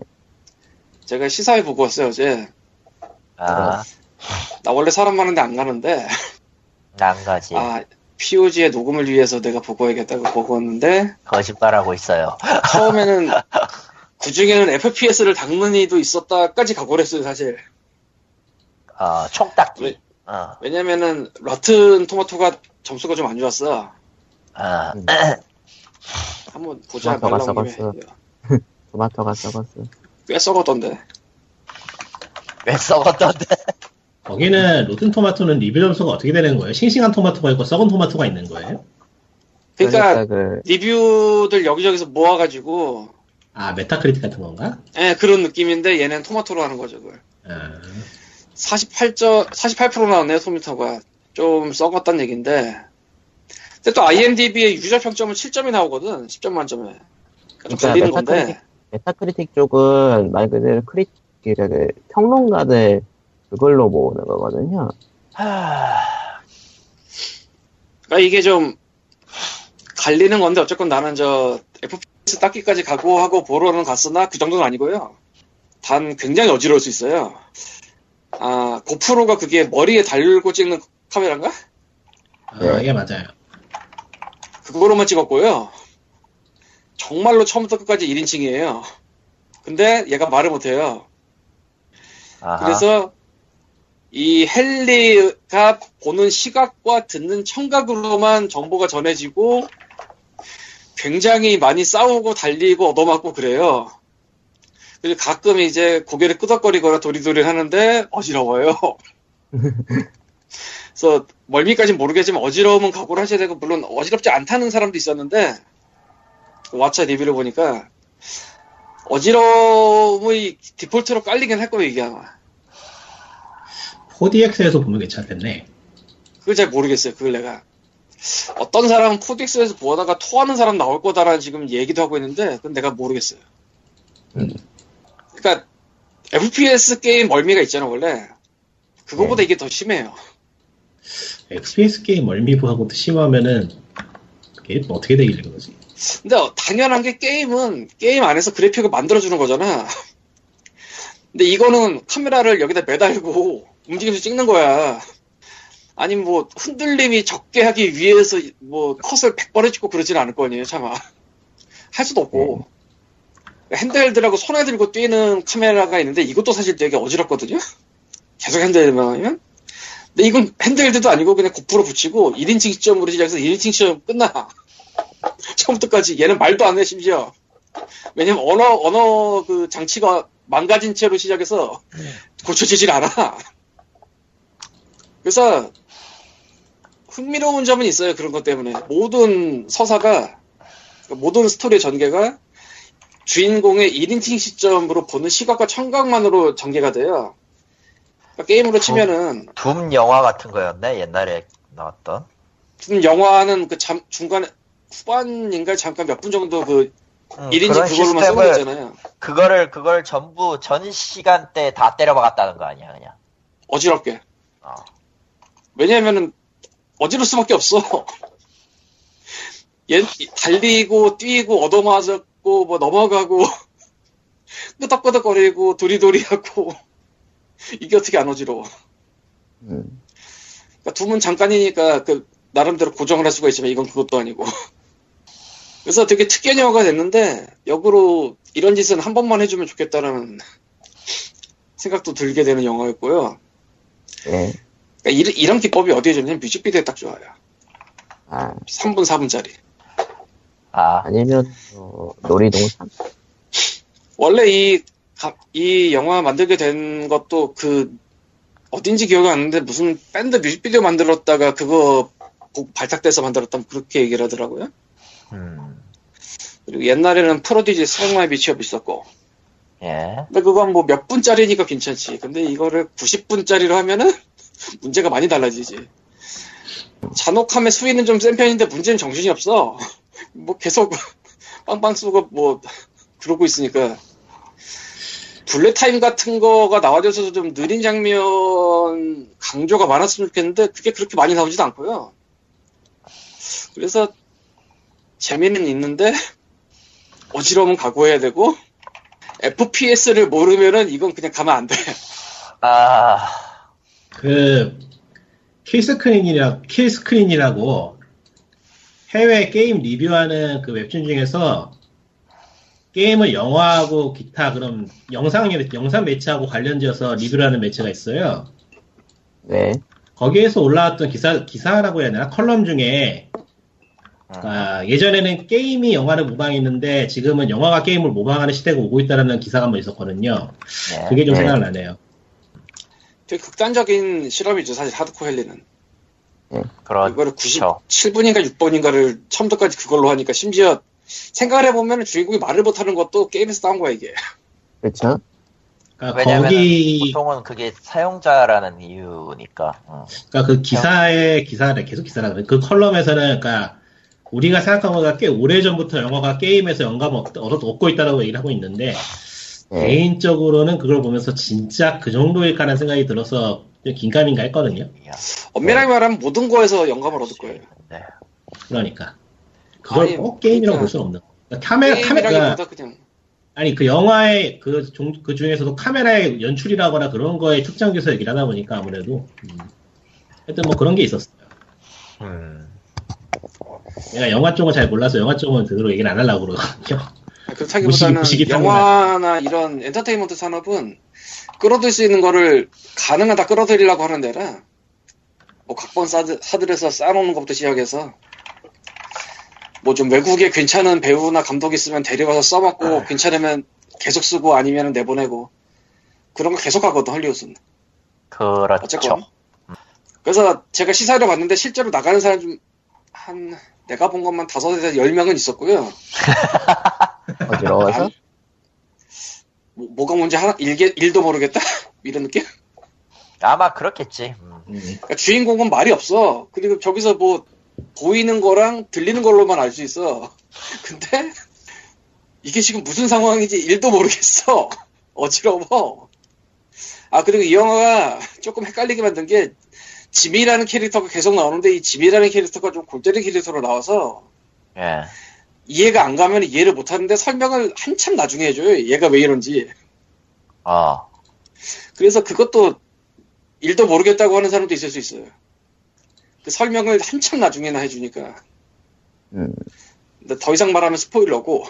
제가 시사회 보고 왔어요, 어제. 아, 나 원래 사람 많은데 안 가는데 안 가지. 아 POG의 녹음을 위해서 내가 보고 야겠다고 보고 왔는데 거짓말하고 있어요. 처음에는 그 중에는 FPS를 닦는 이도 있었다까지 각오를 했어요 사실 어, 총딱기. 왜? 어, 왜냐면은 러튼 토마토가 점수가 좀 안 좋았어 어. 음. 한번 보자 토마토가 썩었어. 토마토가 썩었어. 꽤 썩었던데 왜 썩었던데? 거기는 Rotten Tomato는 리뷰 점수가 어떻게 되는 거예요? 싱싱한 토마토가 있고 썩은 토마토가 있는 거예요? 그러니까 그 리뷰들 여기저기서 모아가지고 아 Metacritic 같은 건가? 예, 그런 느낌인데 얘는 토마토로 하는 거죠 그걸 아, 48점 48% 나왔네요 토마토가 좀 썩었단 얘긴데 근데 또 IMDb의 유저 평점은 7점이 나오거든 10점 만점에 좀 그러니까 걸리는 Metacritic- 건데 Metacritic 쪽은 말 그대로 critic, 평론가들 그걸로 모으는 거거든요. 하... 그러니까 이게 좀 갈리는 건데 어쨌건 나는 저 FPS 닦기까지 각오하고 보러는 갔으나 그 정도는 아니고요. 단 굉장히 어지러울 수 있어요. 아 GoPro가 그게 머리에 달고 찍는 카메라인가? 아, 네. 예 맞아요. 그거로만 찍었고요. 정말로 처음부터 끝까지 1인칭이에요. 근데 얘가 말을 못해요. 아하. 그래서 이 헨리가 보는 시각과 듣는 청각으로만 정보가 전해지고 굉장히 많이 싸우고 달리고 얻어맞고 그래요. 그리고 가끔 이제 고개를 끄덕거리거나 도리도리 하는데 어지러워요. 그래서 멀미까지는 모르겠지만 어지러움은 각오를 하셔야 되고 물론 어지럽지 않다는 사람도 있었는데 그 왓챠 리뷰를 보니까 어지러움이 디폴트로 깔리긴 할 거예요 이게 아마. 4DX에서 보면 괜찮겠네. 그걸 잘 모르겠어요. 그걸 내가. 어떤 사람은 코덱스에서 보다가 토하는 사람 나올 거다라는 지금 얘기도 하고 있는데, 그건 내가 모르겠어요. 음. 그러니까, FPS 게임 멀미가 있잖아, 원래. 그거보다 이게 더 심해요. XPS 게임 멀미부하고 심하면은 그게 어떻게 되길래 그러지? 근데 당연한 게 게임은 게임 안에서 그래픽을 만들어주는 거잖아. 근데 이거는 카메라를 여기다 매달고 움직이면서 찍는 거야. 아니 뭐 흔들림이 적게 하기 위해서 뭐 컷을 100번을 찍고 그러지는 않을 거 아니에요, 차마. 할 수도 없고. 핸드헬드라고 손에 들고 뛰는 카메라가 있는데 이것도 사실 되게 어지럽거든요. 계속 핸드헬드만 하면. 근데 이건 핸드헬드도 아니고 그냥 고프로 붙이고 1인칭 시점으로 시작해서 1인칭 시점 끝나. 처음부터까지 얘는 말도 안 해 심지어 왜냐면 언어 언어 그 장치가 망가진 채로 시작해서 고쳐지질 않아 그래서 흥미로운 점은 있어요 그런 것 때문에 모든 서사가 그러니까 모든 스토리의 전개가 주인공의 1인칭 시점으로 보는 시각과 청각만으로 전개가 돼요 그러니까 게임으로 치면은 둠 영화 같은 거였네 옛날에 나왔던. 지금 영화는 그 잠, 중간에 후반인가 잠깐 몇 분 정도 그 음, 1인칭 그런 그걸로만 쓰고 있잖아요. 그거를 그걸 전부 전 시간대 다 때려박았다는 거 아니야 그냥. 어지럽게. 어. 왜냐면은 어지러울 수밖에 없어. 얘 달리고 뛰고 얻어맞 았고 뭐 넘어가고 끄덕끄덕거리고 도리도리하고 이게 어떻게 안 어지러워? 음. 그러니까 두 분 잠깐이니까 그 나름대로 고정을 할 수가 있지만 이건 그것도 아니고. 그래서 되게 특이한 영화가 됐는데 역으로 이런 짓은 한 번만 해주면 좋겠다라는 생각도 들게 되는 영화였고요. 예. 그러니까 이런, 이런 기법이 어디에 좋냐면 뮤직비디오에 딱 좋아요. 아, 3분, 4분짜리. 아 아니면, 어, 놀이동산? 원래 이, 가- 이 영화 만들게 된 것도 그, 어딘지 기억이 안 나는데 무슨 밴드 뮤직비디오 만들었다가 그거 곡 발탁돼서 만들었다면 그렇게 얘기를 하더라고요. 음. 그리고 옛날에는 Prodigy Smack My Bitch Up 있었고. 예. 근데 그건 뭐 몇 분짜리니까 괜찮지. 근데 이거를 90분짜리로 하면은 문제가 많이 달라지지. 잔혹함의 수위는 좀 센 편인데 문제는 정신이 없어. 뭐 계속 빵빵 쏘고 뭐 그러고 있으니까. 블랙타임 같은 거가 나와줘서 좀 느린 장면 강조가 많았으면 좋겠는데 그게 그렇게 많이 나오지도 않고요. 그래서 재미는 있는데 어지러움은 각오해야 되고 FPS를 모르면은 이건 그냥 가면 안 돼. 아, 그 킬스크린이라 킬스크린이라고 해외 게임 리뷰하는 그 웹툰 중에서 게임을 영화하고 기타 그럼 영상 영상 매체하고 관련지어서 리뷰를 하는 매체가 있어요. 네. 거기에서 올라왔던 기사 기사라고 해야 되나 컬럼 중에 아, 예전에는 게임이 영화를 모방했는데 지금은 영화가 게임을 모방하는 시대가 오고 있다는 기사가 한번 있었거든요. 네. 그게 좀 네. 생각나네요. 되게 극단적인 실험이죠, 사실 하드코어 헬리는. 그렇죠. 이거를 97분인가 6번인가를 처음부터까지 그걸로 하니까 심지어 생각을 해보면 주인공이 말을 못하는 것도 게임에서 따온 거야, 이게. 그렇죠. 그러니까 왜냐면 거기 보통은 그게 사용자라는 이유니까. 응. 그러니까 그 기사의 기사를 계속 기사라 그래. 그 컬럼에서는 그러니까 우리가 생각한 것보다 꽤 오래 전부터 영화가 게임에서 영감을 얻- 얻- 얻고 있다라고 얘기를 하고 있는데 네. 개인적으로는 그걸 보면서 진짜 그 정도일까라는 생각이 들어서 좀 긴가민가 했거든요. 엄밀하게 말하면 모든 거에서 영감을 얻을 거예요. 네. 그러니까 그걸 아니, 꼭 게임이라고 그러니까 볼 수는 없는. 거. 그러니까 카메라 카메라 그냥 아니 그 영화의 그, 종- 그 중에서도 카메라의 연출이라거나 그런 거에 특정돼서 얘기를 하다 보니까 아무래도 음. 하여튼 뭐 그런 게 있었어요. 음. 내가 영화 쪽은 잘 몰라서 영화 쪽은 제대로 얘기를 안 하려고 그러거든요. 그렇다기보다는 무식이 영화나 이런 엔터테인먼트 산업은 끌어들일 수 있는 거를 가능한 다 끌어들이려고 하는 데라 뭐 각본 사드, 사들여서 쌓아놓는 것부터 시작해서 뭐 좀 외국에 괜찮은 배우나 감독 있으면 데려가서 써먹고 괜찮으면 계속 쓰고 아니면 내보내고 그런 거 계속 하거든 헐리우드는 그렇죠. 어쨌건 그래서 제가 시사를 봤는데 실제로 나가는 사람 좀 한 내가 본 것만 다섯에서 열 명은 있었고요 어지러워서? 아, 뭐, 뭐가 뭔지 하나 일개, 일도 모르겠다 이런 느낌? 아마 그렇겠지. 음. 음. 그러니까 주인공은 말이 없어. 그리고 저기서 뭐 보이는 거랑 들리는 걸로만 알 수 있어. 근데 이게 지금 무슨 상황인지 일도 모르겠어. 어지러워. 아 그리고 이 영화가 조금 헷갈리게 만든 게 지미라는 캐릭터가 계속 나오는데 이 지미라는 캐릭터가 좀 골때리 캐릭터로 나와서 예. 이해가 안 가면 이해를 못 하는데 설명을 한참 나중에 해줘요. 얘가 왜 이런지. 어. 그래서 그것도 일도 모르겠다고 하는 사람도 있을 수 있어요. 그 설명을 한참 나중에나 해주니까. 음. 근데 더 이상 말하면 스포일러고.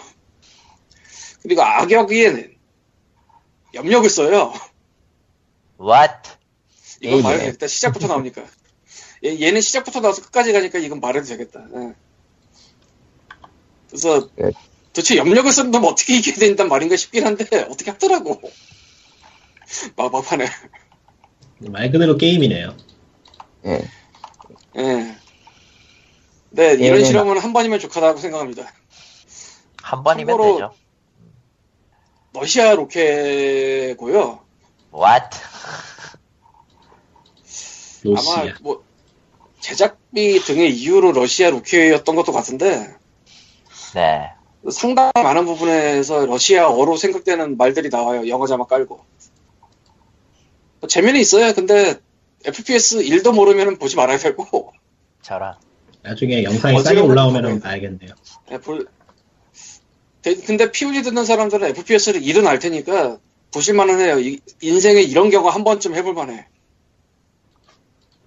그리고 악역이 염력을 써요. What? 이건. 말해도 되겠다. 시작부터 나오니까. 얘, 얘는 시작부터 나와서 끝까지 가니까 이건 말해도 되겠다. 예. 그래서 예. 도대체 염력을 쓰는 놈 어떻게 이겨야 된단 말인가 싶긴 한데 어떻게 하더라고. 막막하네. 말 그대로 게임이네요. 예. 예. 네, 이런 실험은 한 번이면 좋다고 생각합니다. 한 번이면 되죠. 러시아 로켓고요. What? 아마 뭐 제작비 등의 이유로 러시아 로켓이었던 것도 같은데 네. 상당히 많은 부분에서 러시아어로 생각되는 말들이 나와요. 영어 자막 깔고. 뭐 재미는 있어요. 근데 FPS 1도 모르면 보지 말아야 되고. 저런. 나중에 영상이 싸게 올라오면 거 봐야겠네요. 예, 볼- 데- 근데 POG 듣는 사람들은 FPS를 1은 알 테니까 보실만은 해요. 이- 인생에 이런 경우 한 번쯤 해볼만해.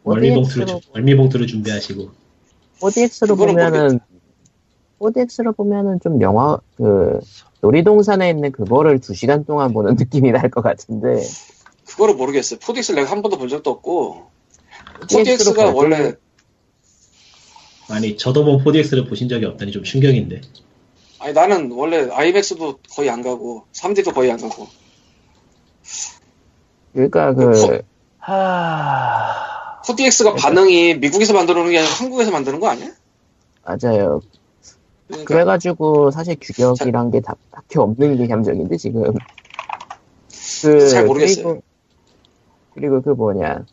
월미봉투를, 월미봉투를 준비하시고. ODX로 보면은, ODX로 보면은 좀 영화, 그, 놀이동산에 있는 그거를 두 시간 동안 보는 느낌이 날 것 같은데, 그거를 모르겠어요. 4DX를 내가 한 번도 본 적도 없고. ODX 로 4DX가 볼 원래 아니, 저도 뭐 4DX를 보신 적이 없다니 좀 충격인데. 아니 나는 원래 IMAX도 거의 안 가고 3D도 거의 안 가고 그러니까 어, 그, 하... 4DX가 반응이 미국에서 만들어 놓은 게 아니라 한국에서 만드는 거 아니야? 맞아요. 그러니까 그래가지고 사실 규격이란 게 다, 딱히 없는 게 함정인데 지금 그 잘 모르겠어요. 그리고, 그리고 그 뭐냐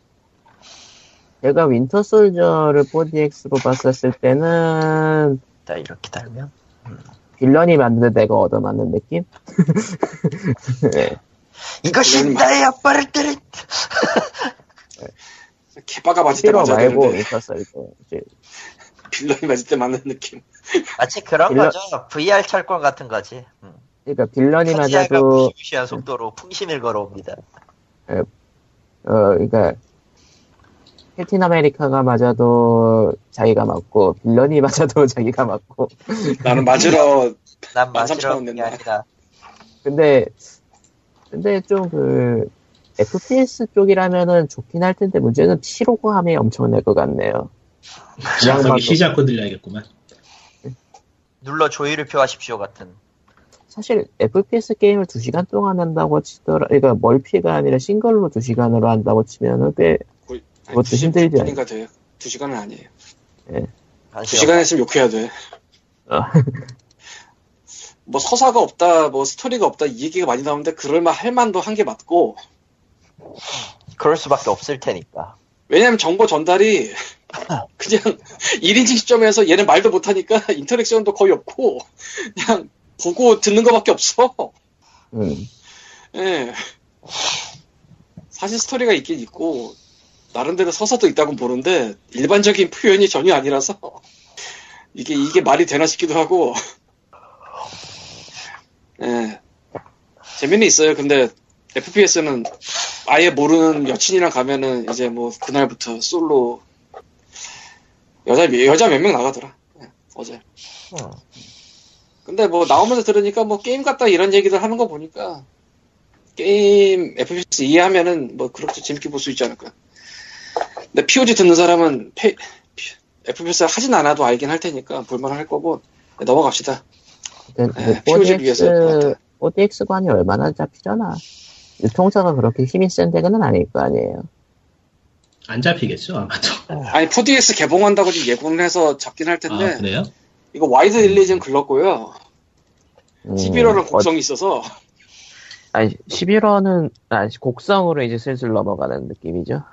제가 Winter Soldier를 4DX로 봤었을 때는 자, 이렇게 달면. 빌런이 만드는 내가 얻어맞는 느낌? 네. 이것이 나의 아빠를 때린! 개바가 맞을 때 맞아야 말고 윈터 솔저 빌런이 맞을 때 맞는 느낌 마치 그런 빌런- 거죠. VR 철권 같은 거지. 음. 그러니까 빌런이 맞아도 무시무시한 속도로 풍신을 걸어옵니다. 어, 그러니까 캡틴 아메리카가 맞아도 자기가 맞고 빌런이 맞아도 자기가 맞고 나는 맞으러 난 13,000원 맞으러 게. 아니라 근데 근데 좀 그 FPS 쪽이라면은 좋긴 할 텐데 문제는 피로감이 엄청날 것 같네요. 그냥 장성이 봐도 쉬지 않고 들려야겠구만. 눌러 조이를 표하십시오 같은. 사실 FPS 게임을 2시간 동안 한다고 치더라 그러니까 멀피가 아니라 싱글로 2시간으로 한다고 치면은 꽤 그것도 힘들지 않아요? 돼요. 두 시간은 아니에요. 한두 시간 했으면 욕해야 돼. 어. 뭐 서사가 없다, 뭐 스토리가 없다 이 얘기가 많이 나오는데 그럴만 할 만도 한 게 맞고 그럴 수밖에 없을 테니까. 왜냐면 정보 전달이 그냥 1인칭 시점에서 얘는 말도 못하니까 인터랙션도 거의 없고 그냥 보고 듣는 것밖에 없어. 음, 예. 사실 스토리가 있긴 있고 나름대로 서사도 있다고 보는데 일반적인 표현이 전혀 아니라서 이게 이게 말이 되나 싶기도 하고 예. 재미는 있어요. 근데 FPS는 아예 모르는 여친이랑 가면은 이제 뭐 그날부터 솔로 여자 여자 몇 명 나가더라 예, 어제. 음. 근데 뭐 나오면서 들으니까 뭐 게임 같다 이런 얘기들 하는 거 보니까 게임 FPS 이해하면은 뭐 그렇게 재밌게 볼 수 있지 않을까. 근데 POG 듣는 사람은 페, FPS 하진 않아도 알긴 할 테니까 볼만할 할 거고 네, 넘어갑시다. 근데 네, POG 를 위해서 같아요. 4DX관이 얼마나 잡히려나? 유통사가 그렇게 힘이 센 데는 아닐 거 아니에요. 안 잡히겠죠 아마도. 아니 4DX 개봉한다고 지금 예고는 해서 잡긴 할 텐데 아 그래요? 이거 wide release는 글렀고요. 음, 11월은 어, 곡성이 있어서 아니, 11월은, 아, 곡성으로 이제 슬슬 넘어가는 느낌이죠.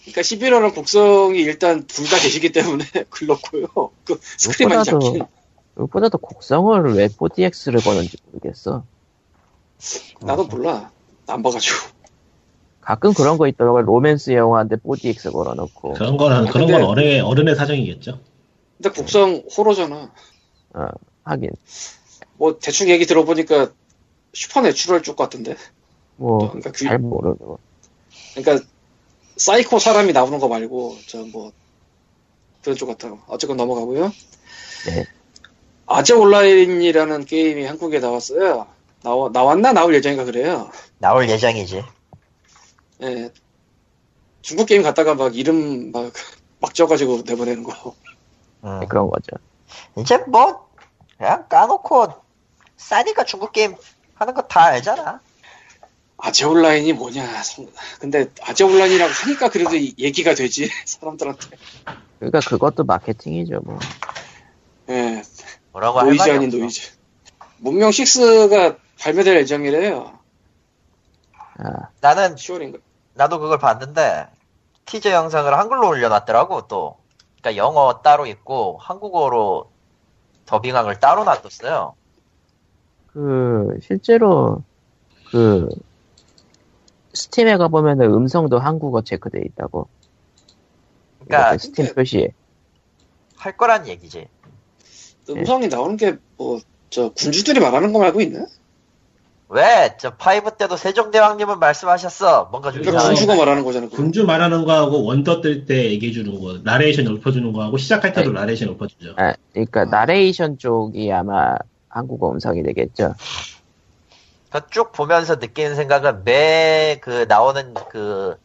그러니까 11월은 곡성이 일단 둘 다 계시기 때문에 글렀고요. 그 스크린 많이 무엇보다도, 잡힌. 무엇보다도 곡성을 왜 4DX를 거는지 모르겠어. 나도 몰라. 안 봐가지고. 가끔 그런 거 있더라고요. 로맨스 영화인데 4DX 걸어놓고. 그런 거는 아, 그런 건 어른의 어른의 사정이겠죠. 근데 곡성 호러잖아. 어, 하긴. 뭐 대충 얘기 들어보니까 supernatural 쪽 같은데. 뭐, 그러니까 그- 잘 모르고. 그러니까 사이코 사람이 나오는 거 말고 저 뭐 그런 쪽 같다고. 어쨌건 넘어가고요. 네. 아재 온라인이라는 게임이 한국에 나왔어요. 나와, 나왔나 나올 예정인가 그래요. 나올 예정이지. 예. 중국 게임 갔다가 막 이름 막, 막 쪄가지고 내보내는 거. 음. 네, 그런 거죠. 이제 뭐 그냥 까놓고 싸니까 중국 게임 하는 거 다 알잖아. 아재 온라인이 뭐냐. 성- 근데 아재 온라인이라고 하니까 그래도 이- 얘기가 되지. 사람들한테. 그러니까 그것도 마케팅이죠, 뭐. 예. 뭐라고 할 노이즈 아닌. 노이즈. 문명 6가 발매될 예정이래요. 아, 나는 10월인가. 나도 그걸 봤는데 티저 영상을 한글로 올려놨더라고 또. 그러니까 영어 따로 있고 한국어로 더빙한 걸 따로 놔뒀어요. 그, 실제로, 그, 스팀에 가보면은 음성도 한국어 체크돼 있다고. 그러니까 스팀 표시에. 할 거란 얘기지. 음성이 나오는 게 뭐, 저, 군주들이 말하는 거 말고 있나? 왜? 저 five 때도 세종대왕님은 말씀하셨어. 뭔가 좀 그러니까. 군주가 말하는 거잖아. 그거. 군주 말하는 거하고 wonder 뜰 때 얘기해 주는 거, 나레이션 읊어주는 거하고 시작할 때도 나레이션 읊어주죠. 아, 그러니까 나레이션 쪽이 아마 한국어 음성이 되겠죠. 그쭉 보면서 느끼는 생각은 매 그 나오는 그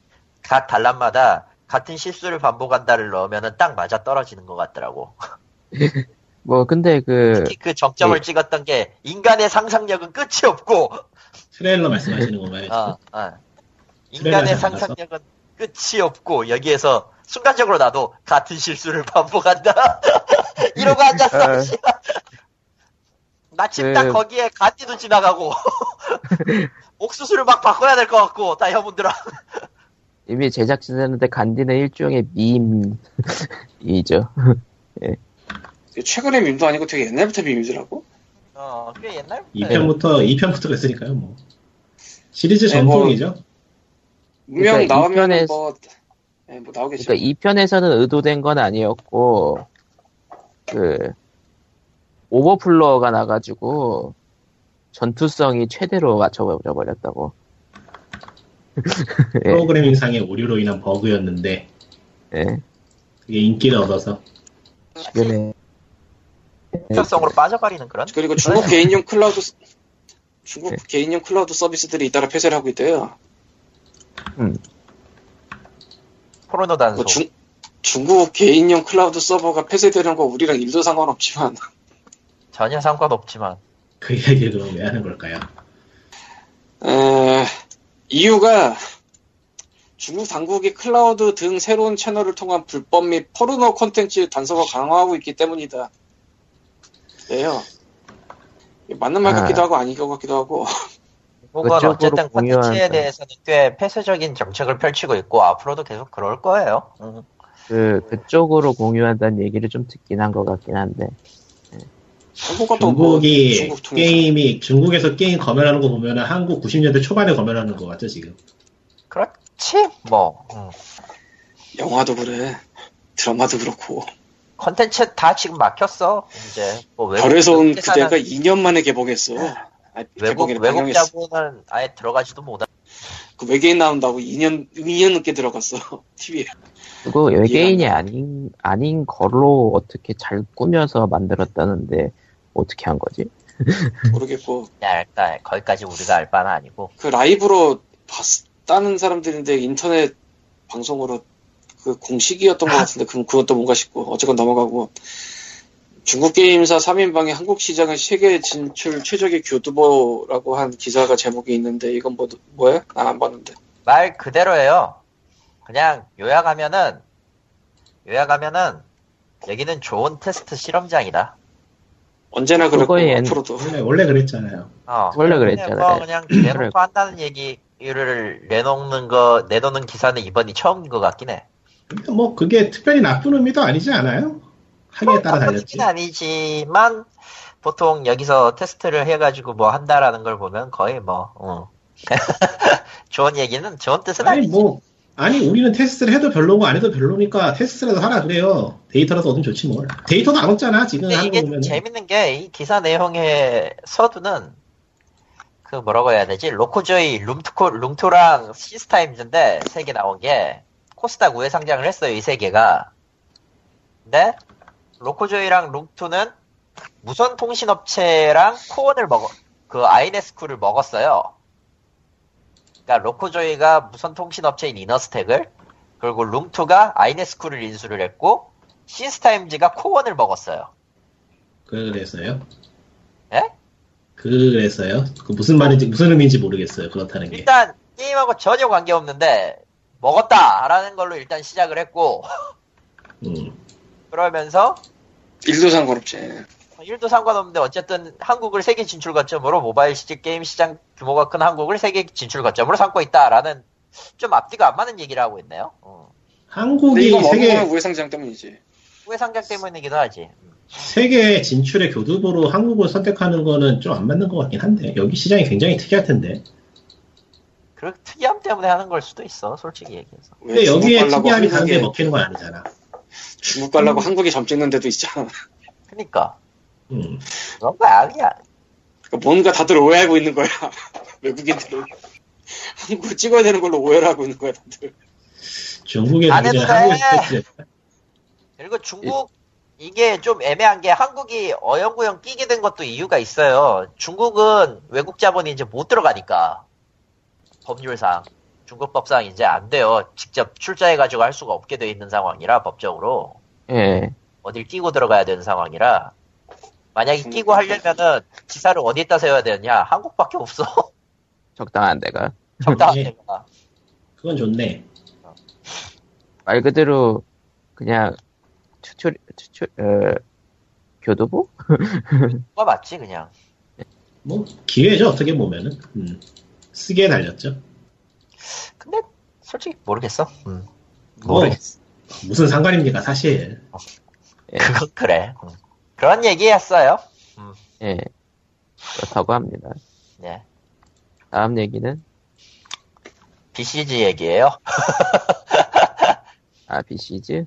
각 단락마다 같은 실수를 반복한다를 넣으면은 딱 맞아 떨어지는 것 같더라고. 뭐 근데 그 특히 그 정점을 예. 찍었던 게 인간의 상상력은 끝이 없고, 트레일러 말씀하시는 건가요? 어, 어. 인간의? 상상력은 끝이 없고 여기에서 순간적으로 나도 같은 실수를 반복한다. 이러고 앉았어. 어. 씨발. 마침 그- 딱 거기에 간디도 지나가고 옥수수를 막 바꿔야 될 것 같고 다이아몬드랑 이미 제작진한테 간디는 일종의 밈이죠. 최근의 밈도 아니고 되게 옛날부터 밈이더라고. 어, 꽤 옛날 2편부터, 2편부터 그랬으니까요, 뭐. 시리즈 네, 뭐- 전통이죠. 분명 그러니까 나오면 이편에- 뭐, 예, 뭐 나오겠죠. 그러니까 이 편에서는 의도된 건 아니었고 그 overflow가 나가지고 전투성이 최대로 맞춰져 버렸다고. 예. 프로그래밍상의 오류로 인한 버그였는데 예. 그게 인기를 얻어서 최근에 특별성으로 빠져버리는 그런. 그리고 중국 네. 개인용 클라우드 스- 중국 네. 개인용 클라우드 서비스들이 잇따라 폐쇄를 하고 있대요. 포르노 단속. 뭐 중, 중국 개인용 클라우드 서버가 폐쇄되는 거 우리랑 일도 상관없지만 전혀 상관없지만. 그 얘기를 그럼 왜 하는 걸까요? 에, 이유가 중국 당국이 클라우드 등 새로운 채널을 통한 불법 및 포르노 콘텐츠 단속을 강화하고 있기 때문이다. 예요. 맞는 말 아. 같기도 하고 아닌 것 같기도 하고 그쪽으로 어쨌든 공유한 콘텐츠에. 대해서는 꽤 폐쇄적인 정책을 펼치고 있고 앞으로도 계속 그럴 거예요. 음. 그 그쪽으로 공유한다는 얘기를 좀 듣긴 한 것 같긴 한데 뭐, 중국이 중국 통해서 게임이 중국에서 게임 검열하는 거 보면은 한국 90년대 초반에 검열하는 거 같죠 지금 그렇지 뭐 음. 영화도 그래 드라마도 그렇고 컨텐츠 다 지금 막혔어. 이제 뭐 외국 별에서 온 그대가 2년 만에 개봉했어. 아, 외국 외국. 자본은 아예 들어가지도 못하. 그 외계인 나온다고 2년 2년 넘게 들어갔어 TV에. 그리고 외계인이 아닌 아닌 걸로 어떻게 잘 꾸며서 만들었다는데 어떻게 한 거지? 모르겠고 야, 일단 거기까지 우리가 알 바는 아니고. 그 라이브로 봤다는 사람들인데 인터넷 방송으로 그 공식이었던 것 같은데 그럼 그것도 뭔가 싶고 어쨌건 넘어가고 중국 게임사 3인방이 한국 시장을 세계 진출 최적의 교두보라고 한 기사가 제목이 있는데 이건 뭐 뭐야? 나 안 봤는데. 말 그대로예요. 그냥 요약하면은 요약하면은 여기는 좋은 테스트 실험장이다. 언제나 엔- 앞으로도 원래 원래 그랬잖아요 어, 원래 그랬잖아요. 뭐 그냥 대놓고 한다는 얘기를 내놓는 거 내놓는 기사는 이번이 처음인 것 같긴 해. 근데 뭐 그게 특별히 나쁜 의미도 아니지 않아요? 하기에 따라 달렸지 아니지만 보통 여기서 테스트를 해가지고 뭐 한다라는 걸 보면 거의 뭐 어. 좋은 얘기는 좋은 뜻은 아니 아니지. 뭐 아니 우리는 테스트를 해도 별로고 안 해도 별로니까 테스트라도 하라 그래요 데이터라도 얻으면 좋지 뭘 데이터도 안 얻잖아 지금 하는 거 이게 보면 재밌는 게 이 기사 내용의 서두는 그 뭐라고 해야 되지? 로코조이, 룸투코, 룸투랑 시스타임즈인데 세 개 나온 게 코스닥 우회 상장을 했어요 이 세 개가. 근데 로코조이랑 룸투는 무선 통신업체랑 코온을 먹어 그 아이네스쿨을 먹었어요. 그러니까 로코조이가 무선 통신업체인 이너스텍을 그리고 룸투가 아이네스쿨을 인수를 했고 시스타임즈가 코온을 먹었어요. 그랬어요 예? 그랬어요 그 무슨 말인지 무슨 의미인지 모르겠어요 그렇다는 게 일단 게임하고 전혀 관계없는데 먹었다라는 걸로 일단 시작을 했고 음. 그러면서 일도 상관없지. 일도 상관없는데 어쨌든 한국을 세계 진출 거점으로 모바일 시장 게임 시장 규모가 큰 한국을 세계 진출 거점으로 삼고 있다라는 좀 앞뒤가 안 맞는 얘기를 하고 있네요. 어. 한국이 세계 먹으면 우회 상장 때문이지. 후회 상장 때문이기도 하지. 세계 진출의 교두보로 한국을 선택하는 거는 좀 안 맞는 것 같긴 한데 여기 시장이 굉장히 특이할 텐데 그 특이함 때문에 하는 걸 수도 있어, 솔직히 얘기해서. 근데 여기에 특이함이 한국에 먹히는 건 아니잖아 중국 가려고 한국에 점 찍는 데도 있잖아. 그니까 음. 그런 거야 그냥. 그러니까 뭔가 다들 오해하고 있는 거야. 외국인들은 한국 찍어야 되는 걸로 오해를 하고 있는 거야 다들. 중국에 안 해도 돼. 그리고 중국 이게 좀 애매한 게 한국이 어영부영 끼게 된 것도 이유가 있어요. 중국은 외국 자본이 이제 못 들어가니까 법률상 중국 법상 이제 안 돼요. 직접 출자해가지고 할 수가 없게 돼 있는 상황이라 법적으로 예. 어딜 끼고 들어가야 되는 상황이라 만약에 끼고 하려면은 지사를 어디에다 세워야 되느냐? 한국밖에 없어. 적당한 데가 적당한 예. 데가. 그건 좋네 말 그대로 그냥 추출 추출 어, 교두보? 그거 맞지 그냥. 뭐 기회죠 어떻게 보면은 음. 쓰기에 달렸죠 근데 솔직히 모르겠어. 음. 뭐 모르겠어. 무슨 상관입니까 사실 예. 그건 그래. 음. 그런 얘기했어요. 예. 그렇다고 합니다. 네. 다음 얘기는 BCG 얘기예요. 아 BC즈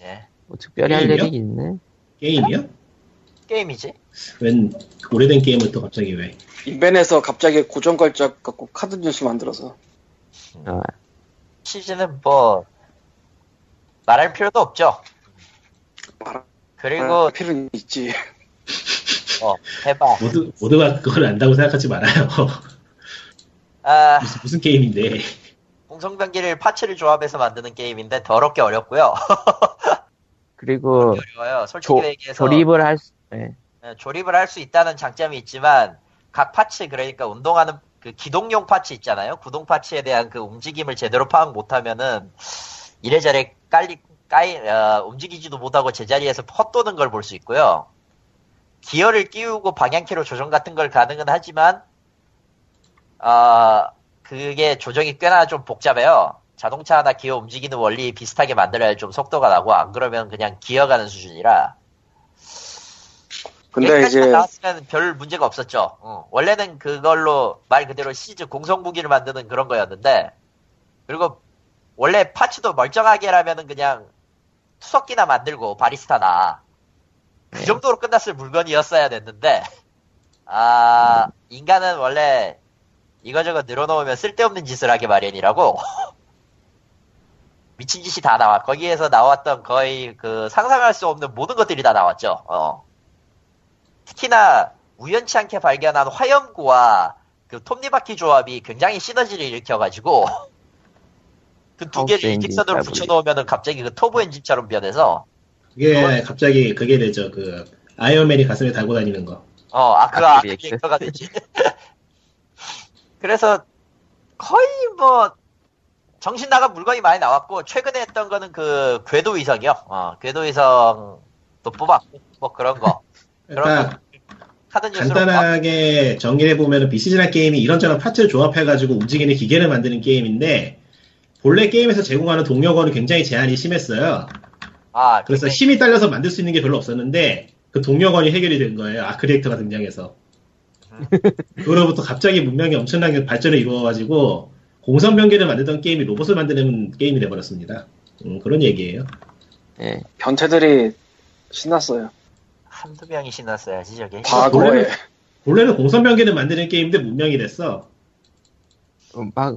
예. 뭐 특별히 할 게임이요? 일이 있네. 게임이요? 게임이지. 웬 오래된 게임을 또 갑자기 왜 인벤에서 갑자기 고정 걸작 갖고 카드 뉴스 만들어서 어, 시즌은 뭐 말할 필요도 없죠. 말할 그리고 필요는 있지. 어, 해봐. 모두, 모두가 그걸 안다고 생각하지 말아요. 아, 무슨, 무슨 게임인데. 공성병기를 파츠를 조합해서 만드는 게임인데 더럽게 어렵고요. 그리고 어려워요. 솔직히 조, 얘기해서 조립을 할 수, 네. 예, 조립을 할 수 있다는 장점이 있지만 각 파츠 그러니까 운동하는 그 기동용 파츠 있잖아요. 구동 파츠에 대한 그 움직임을 제대로 파악 못하면은 이래저래 깔리 까이 어, 움직이지도 못하고 제자리에서 헛도는 걸 볼 수 있고요. 기어를 끼우고 방향키로 조정 같은 걸 가능은 하지만 아 그게 조정이 꽤나 좀 복잡해요. 자동차나 기어 움직이는 원리 비슷하게 만들어야 좀 속도가 나고 안 그러면 그냥 기어가는 수준이라 근데 이제 나왔으면 별 문제가 없었죠. 어, 원래는 그걸로 말 그대로 시즈 공성 무기를 만드는 그런 거였는데 그리고 원래 파츠도 멀쩡하게라면은 그냥 투석기나 만들고 바리스타나 그 네. 정도로 끝났을 물건이었어야 됐는데 아 인간은 원래 이거저거 늘어놓으면 쓸데없는 짓을 하게 마련이라고 미친 짓이 다 나와 거기에서 나왔던 거의 그 상상할 수 없는 모든 것들이 다 나왔죠. 어. 특히나 우연치 않게 발견한 화염구와 그 톱니바퀴 조합이 굉장히 시너지를 일으켜가지고 그 두 개를 일직선으로 더블. 붙여놓으면은 갑자기 그 터보 엔진처럼 변해서 그게 갑자기 그게 되죠. 그, 아이언맨이 가슴에 달고 다니는 거. 어, 아, 그 아크리엑스. 아크리액터가 되지. 그래서 거의 뭐 정신 나간 물건이 많이 나왔고 최근에 했던 거는 그 궤도 위성이요. 어, 궤도 위성도 뽑았고 뭐 그런 거. 그런 그러니까, 카드 뉴스로 간단하게 정리해 보면 비시즌한 게임이 이런저런 파츠를 조합해가지고 움직이는 기계를 만드는 게임인데 본래 게임에서 제공하는 동력원은 굉장히 제한이 심했어요. 아, 그래서 굉장히- 힘이 딸려서 만들 수 있는 게 별로 없었는데 그 동력원이 해결이 된 거예요. 아크리액터가 등장해서. 그로부터 갑자기 문명이 엄청나게 발전을 이루어가지고 공성병기를 만들던 게임이 로봇을 만드는 게임이 돼버렸습니다. 음, 그런 얘기예요. 예. 변태들이 신났어요. 한두 명이 신났어야지 저게. 과거에 원래는 공성병기를 만드는 게임인데 문명이 됐어. 어, 막,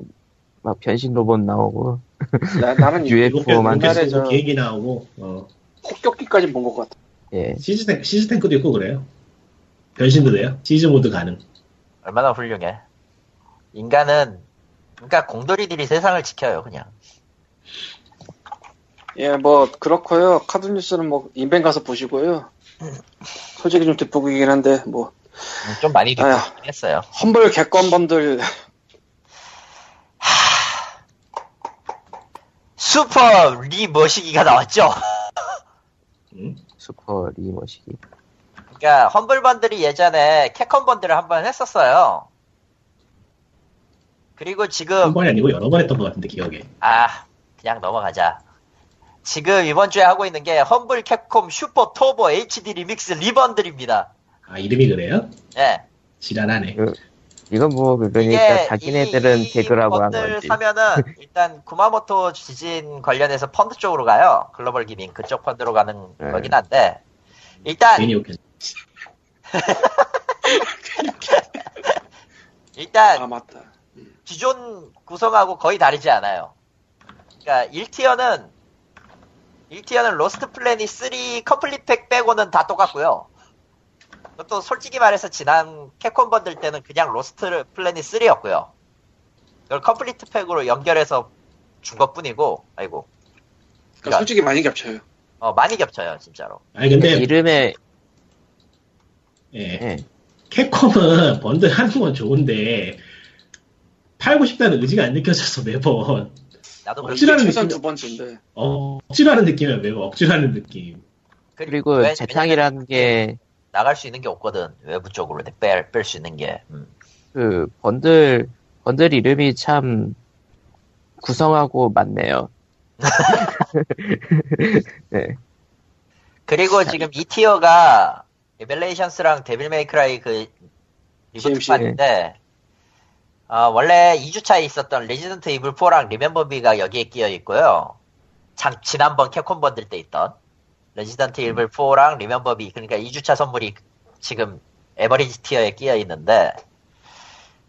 막 변신 로봇 나오고, 나, 나는 UFO 로켓, 만 로켓 옛날에 쏘고 저- 비행기 나오고 어. 폭격기까지 본 것 같아. 예. 시즈탱, 시즈탱크도 있고 그래요. 변신도 돼요. siege mode 가능. 얼마나 훌륭해. 인간은 그러니까 공돌이들이 세상을 지켜요 그냥. 예, 뭐 그렇고요. 카드 뉴스는 뭐 인벤 가서 보시고요. 솔직히 좀 뒷북이긴 한데 뭐 음, 좀 많이 아휴. 했어요. Humble 캡콤 bundle 슈퍼 리머시기가 나왔죠. 음? 슈퍼 리머시기. 그러니까 Humble Bundle이 예전에 캡콤 bundle을 한 번 했었어요. 그리고 지금 한 번이 아니고 여러 번 했던 것 같은데 기억에. 아 그냥 넘어가자. 지금 이번 주에 하고 있는 게 험블 캡콤 슈퍼 터보 HD 리믹스 리번들입니다. 아 이름이 그래요? 예. 지랄하네. 이건 뭐, 그러니까 자기네들은 이 개그라고 한 건지. 사면은 일단 구마모토 지진 관련해서 펀드 쪽으로 가요. 글로벌 기민 그쪽 펀드로 가는 네. 거긴 한데 일단. 일단 아 맞다. 기존 구성하고 거의 다르지 않아요. 그러니까 1티어는 1 tier는 Lost Planet 3 complete pack 빼고는 다 똑같고요. 그것도 솔직히 말해서 지난 캡콤 번들 때는 그냥 Lost Planet 3였고요. 그걸 complete pack으로 연결해서 준 것뿐이고, 아이고, 그러니까 솔직히 많이 겹쳐요. 어, 많이 겹쳐요, 진짜로. 아니 근데 이름에, 예. 예. 캡콤은 번들 하는 건 좋은데 팔고 싶다는 의지가 안 느껴져서 매번 나도 최선 느낌. 두 번째인데 어, 억지로 하는 느낌이야 매번 억지로 하는 느낌. 그리고 재탕이라는 게, 나갈 수 있는 게 없거든, 외부 쪽으로 뺄, 뺄 수 있는 게. 음. 그, bundle, bundle 이름이 참, 구성하고 맞네요. 네. 그리고 지금 이 tier가 Revelations랑 Devil May Cry 그 DMC. reboot 판인데 어, 원래 2주차에 있었던 Resident Evil 4랑 Remember Me가 여기에 끼어 있고요. 장, 지난번 캡콤 번들 때 있던 Resident Evil 4랑 Remember Me 그러니까 2주차 선물이 지금 average tier에 끼어 있는데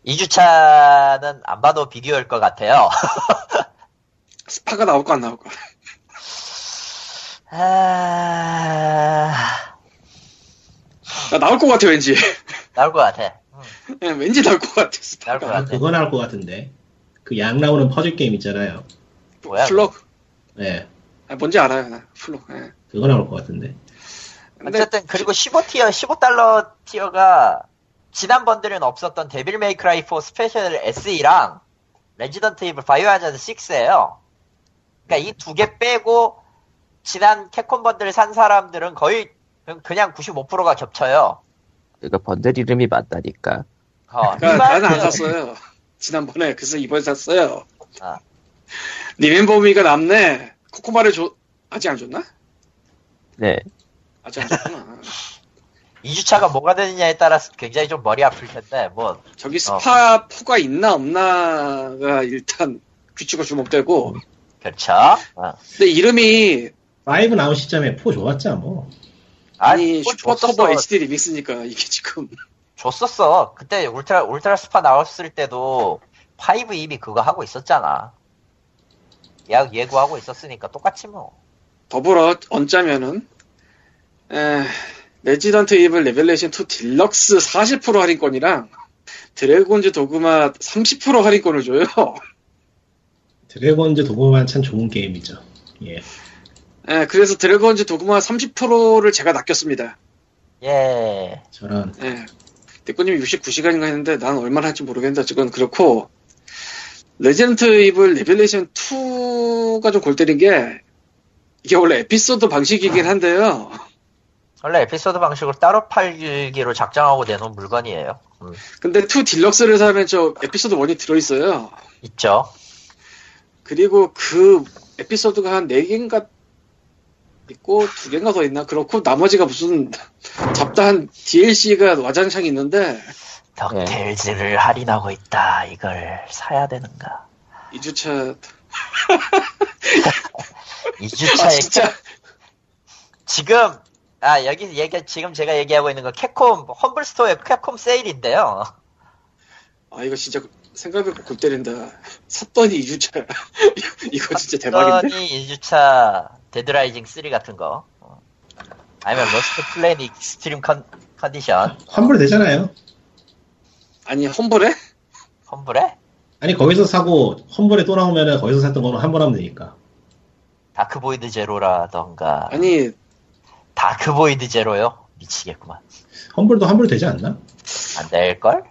2주차는 안 봐도 비교할 것 같아요. 스파가 나올까 안 나올까? 아... 나 나올 것 같아 왠지. 나올 것 같아. 응, 예, 왠지 나올 것 같아. 나올 스파가. 것 아, 같아. 그거 나올 것 같은데. 그 양 나오는 퍼즐 게임 있잖아요. 뭐야? Flock. 네, 아, 뭔지 알아요 나. Flock. 예. 그거 나올 것 같은데. 근데 어쨌든 그리고 15tier, 15달러 tier가 지난 번들은 없었던 Devil May Cry 4 Special SE랑 Resident Evil Biohazard 6예요. 그러니까 이 두 개 빼고 지난 캡콤 번들 산 사람들은 거의 그냥 95%가 겹쳐요. 그러니까 번들 이름이 맞다니까. 어, 그러니까 나는 안 샀어요. 지난번에 그래서 이번에 샀어요. 아. 리멤버미가 남네. 코코마를 줘 아직 안 줬나? 네. 아직 안 줬구나. 2주차가 뭐가 되느냐에 따라서 굉장히 좀 머리 아플 텐데 뭐 저기 스파 포가 있나 없나가 일단 귀추가 주목되고 그렇죠. 어. 근데 이름이 5 나온 시점에 4 좋았잖아, 뭐. 아니 뭐 슈퍼. 터보 HD 리믹스니까 이게 지금 줬었어. 그때 Ultra Ultra 스파 나왔을 때도 5 이미 그거 하고 있었잖아. 약 예고하고 있었으니까 똑같이 뭐. 더불어 얹자면은 에, Resident Evil Revelation 2 딜럭스 40% 할인권이랑 Dragon's Dogma 30% 할인권을 줘요. Dragon's Dogma 참 좋은 게임이죠. 예. 에, 그래서 Dragon's Dogma 30%를 제가 낚였습니다. 예. 저런. 예. 대꾸님이 69시간인가 했는데 난 얼마나 할지 모르겠는데 어쨌건 그렇고 Resident Evil Revelation 2가 좀 골 때린 게 이게 원래 에피소드 방식이긴 한데요. 원래 에피소드 방식으로 따로 팔기로 작정하고 내놓은 물건이에요. 음, 근데 2 딜럭스를 사면 저 에피소드 1이 들어있어요. 있죠. 그리고 그 에피소드가 한 4개인가 있고 2개인가 더 있나? 그렇고 나머지가 무슨 잡다한 DLC가 와장창 있는데 덕테일즈를 할인하고 있다. 이걸 사야 되는가? 2주차 2주차에 아 진짜 지금 아 여기 얘기 지금 제가 얘기하고 있는 건 Capcom Humble Store의 Capcom 세일인데요. 아 이거 진짜 생각해보고 골 때린다. 샀더니 2주차 이거 진짜 대박인데? 이 2주차 Dead Rising 3 같은 거. 어. 아니면 Lost Planet Extreme Con, Condition 환불 되잖아요. 아니 Humble에? Humble에 아니, 거기서 사고, Humble에 또 나오면은 거기서 샀던 거는 환불 하면 되니까. Dark Void Zero라던가 아니 Dark Void Zero요? 미치겠구만. Humble도 환불 되지 않나? 안 될걸?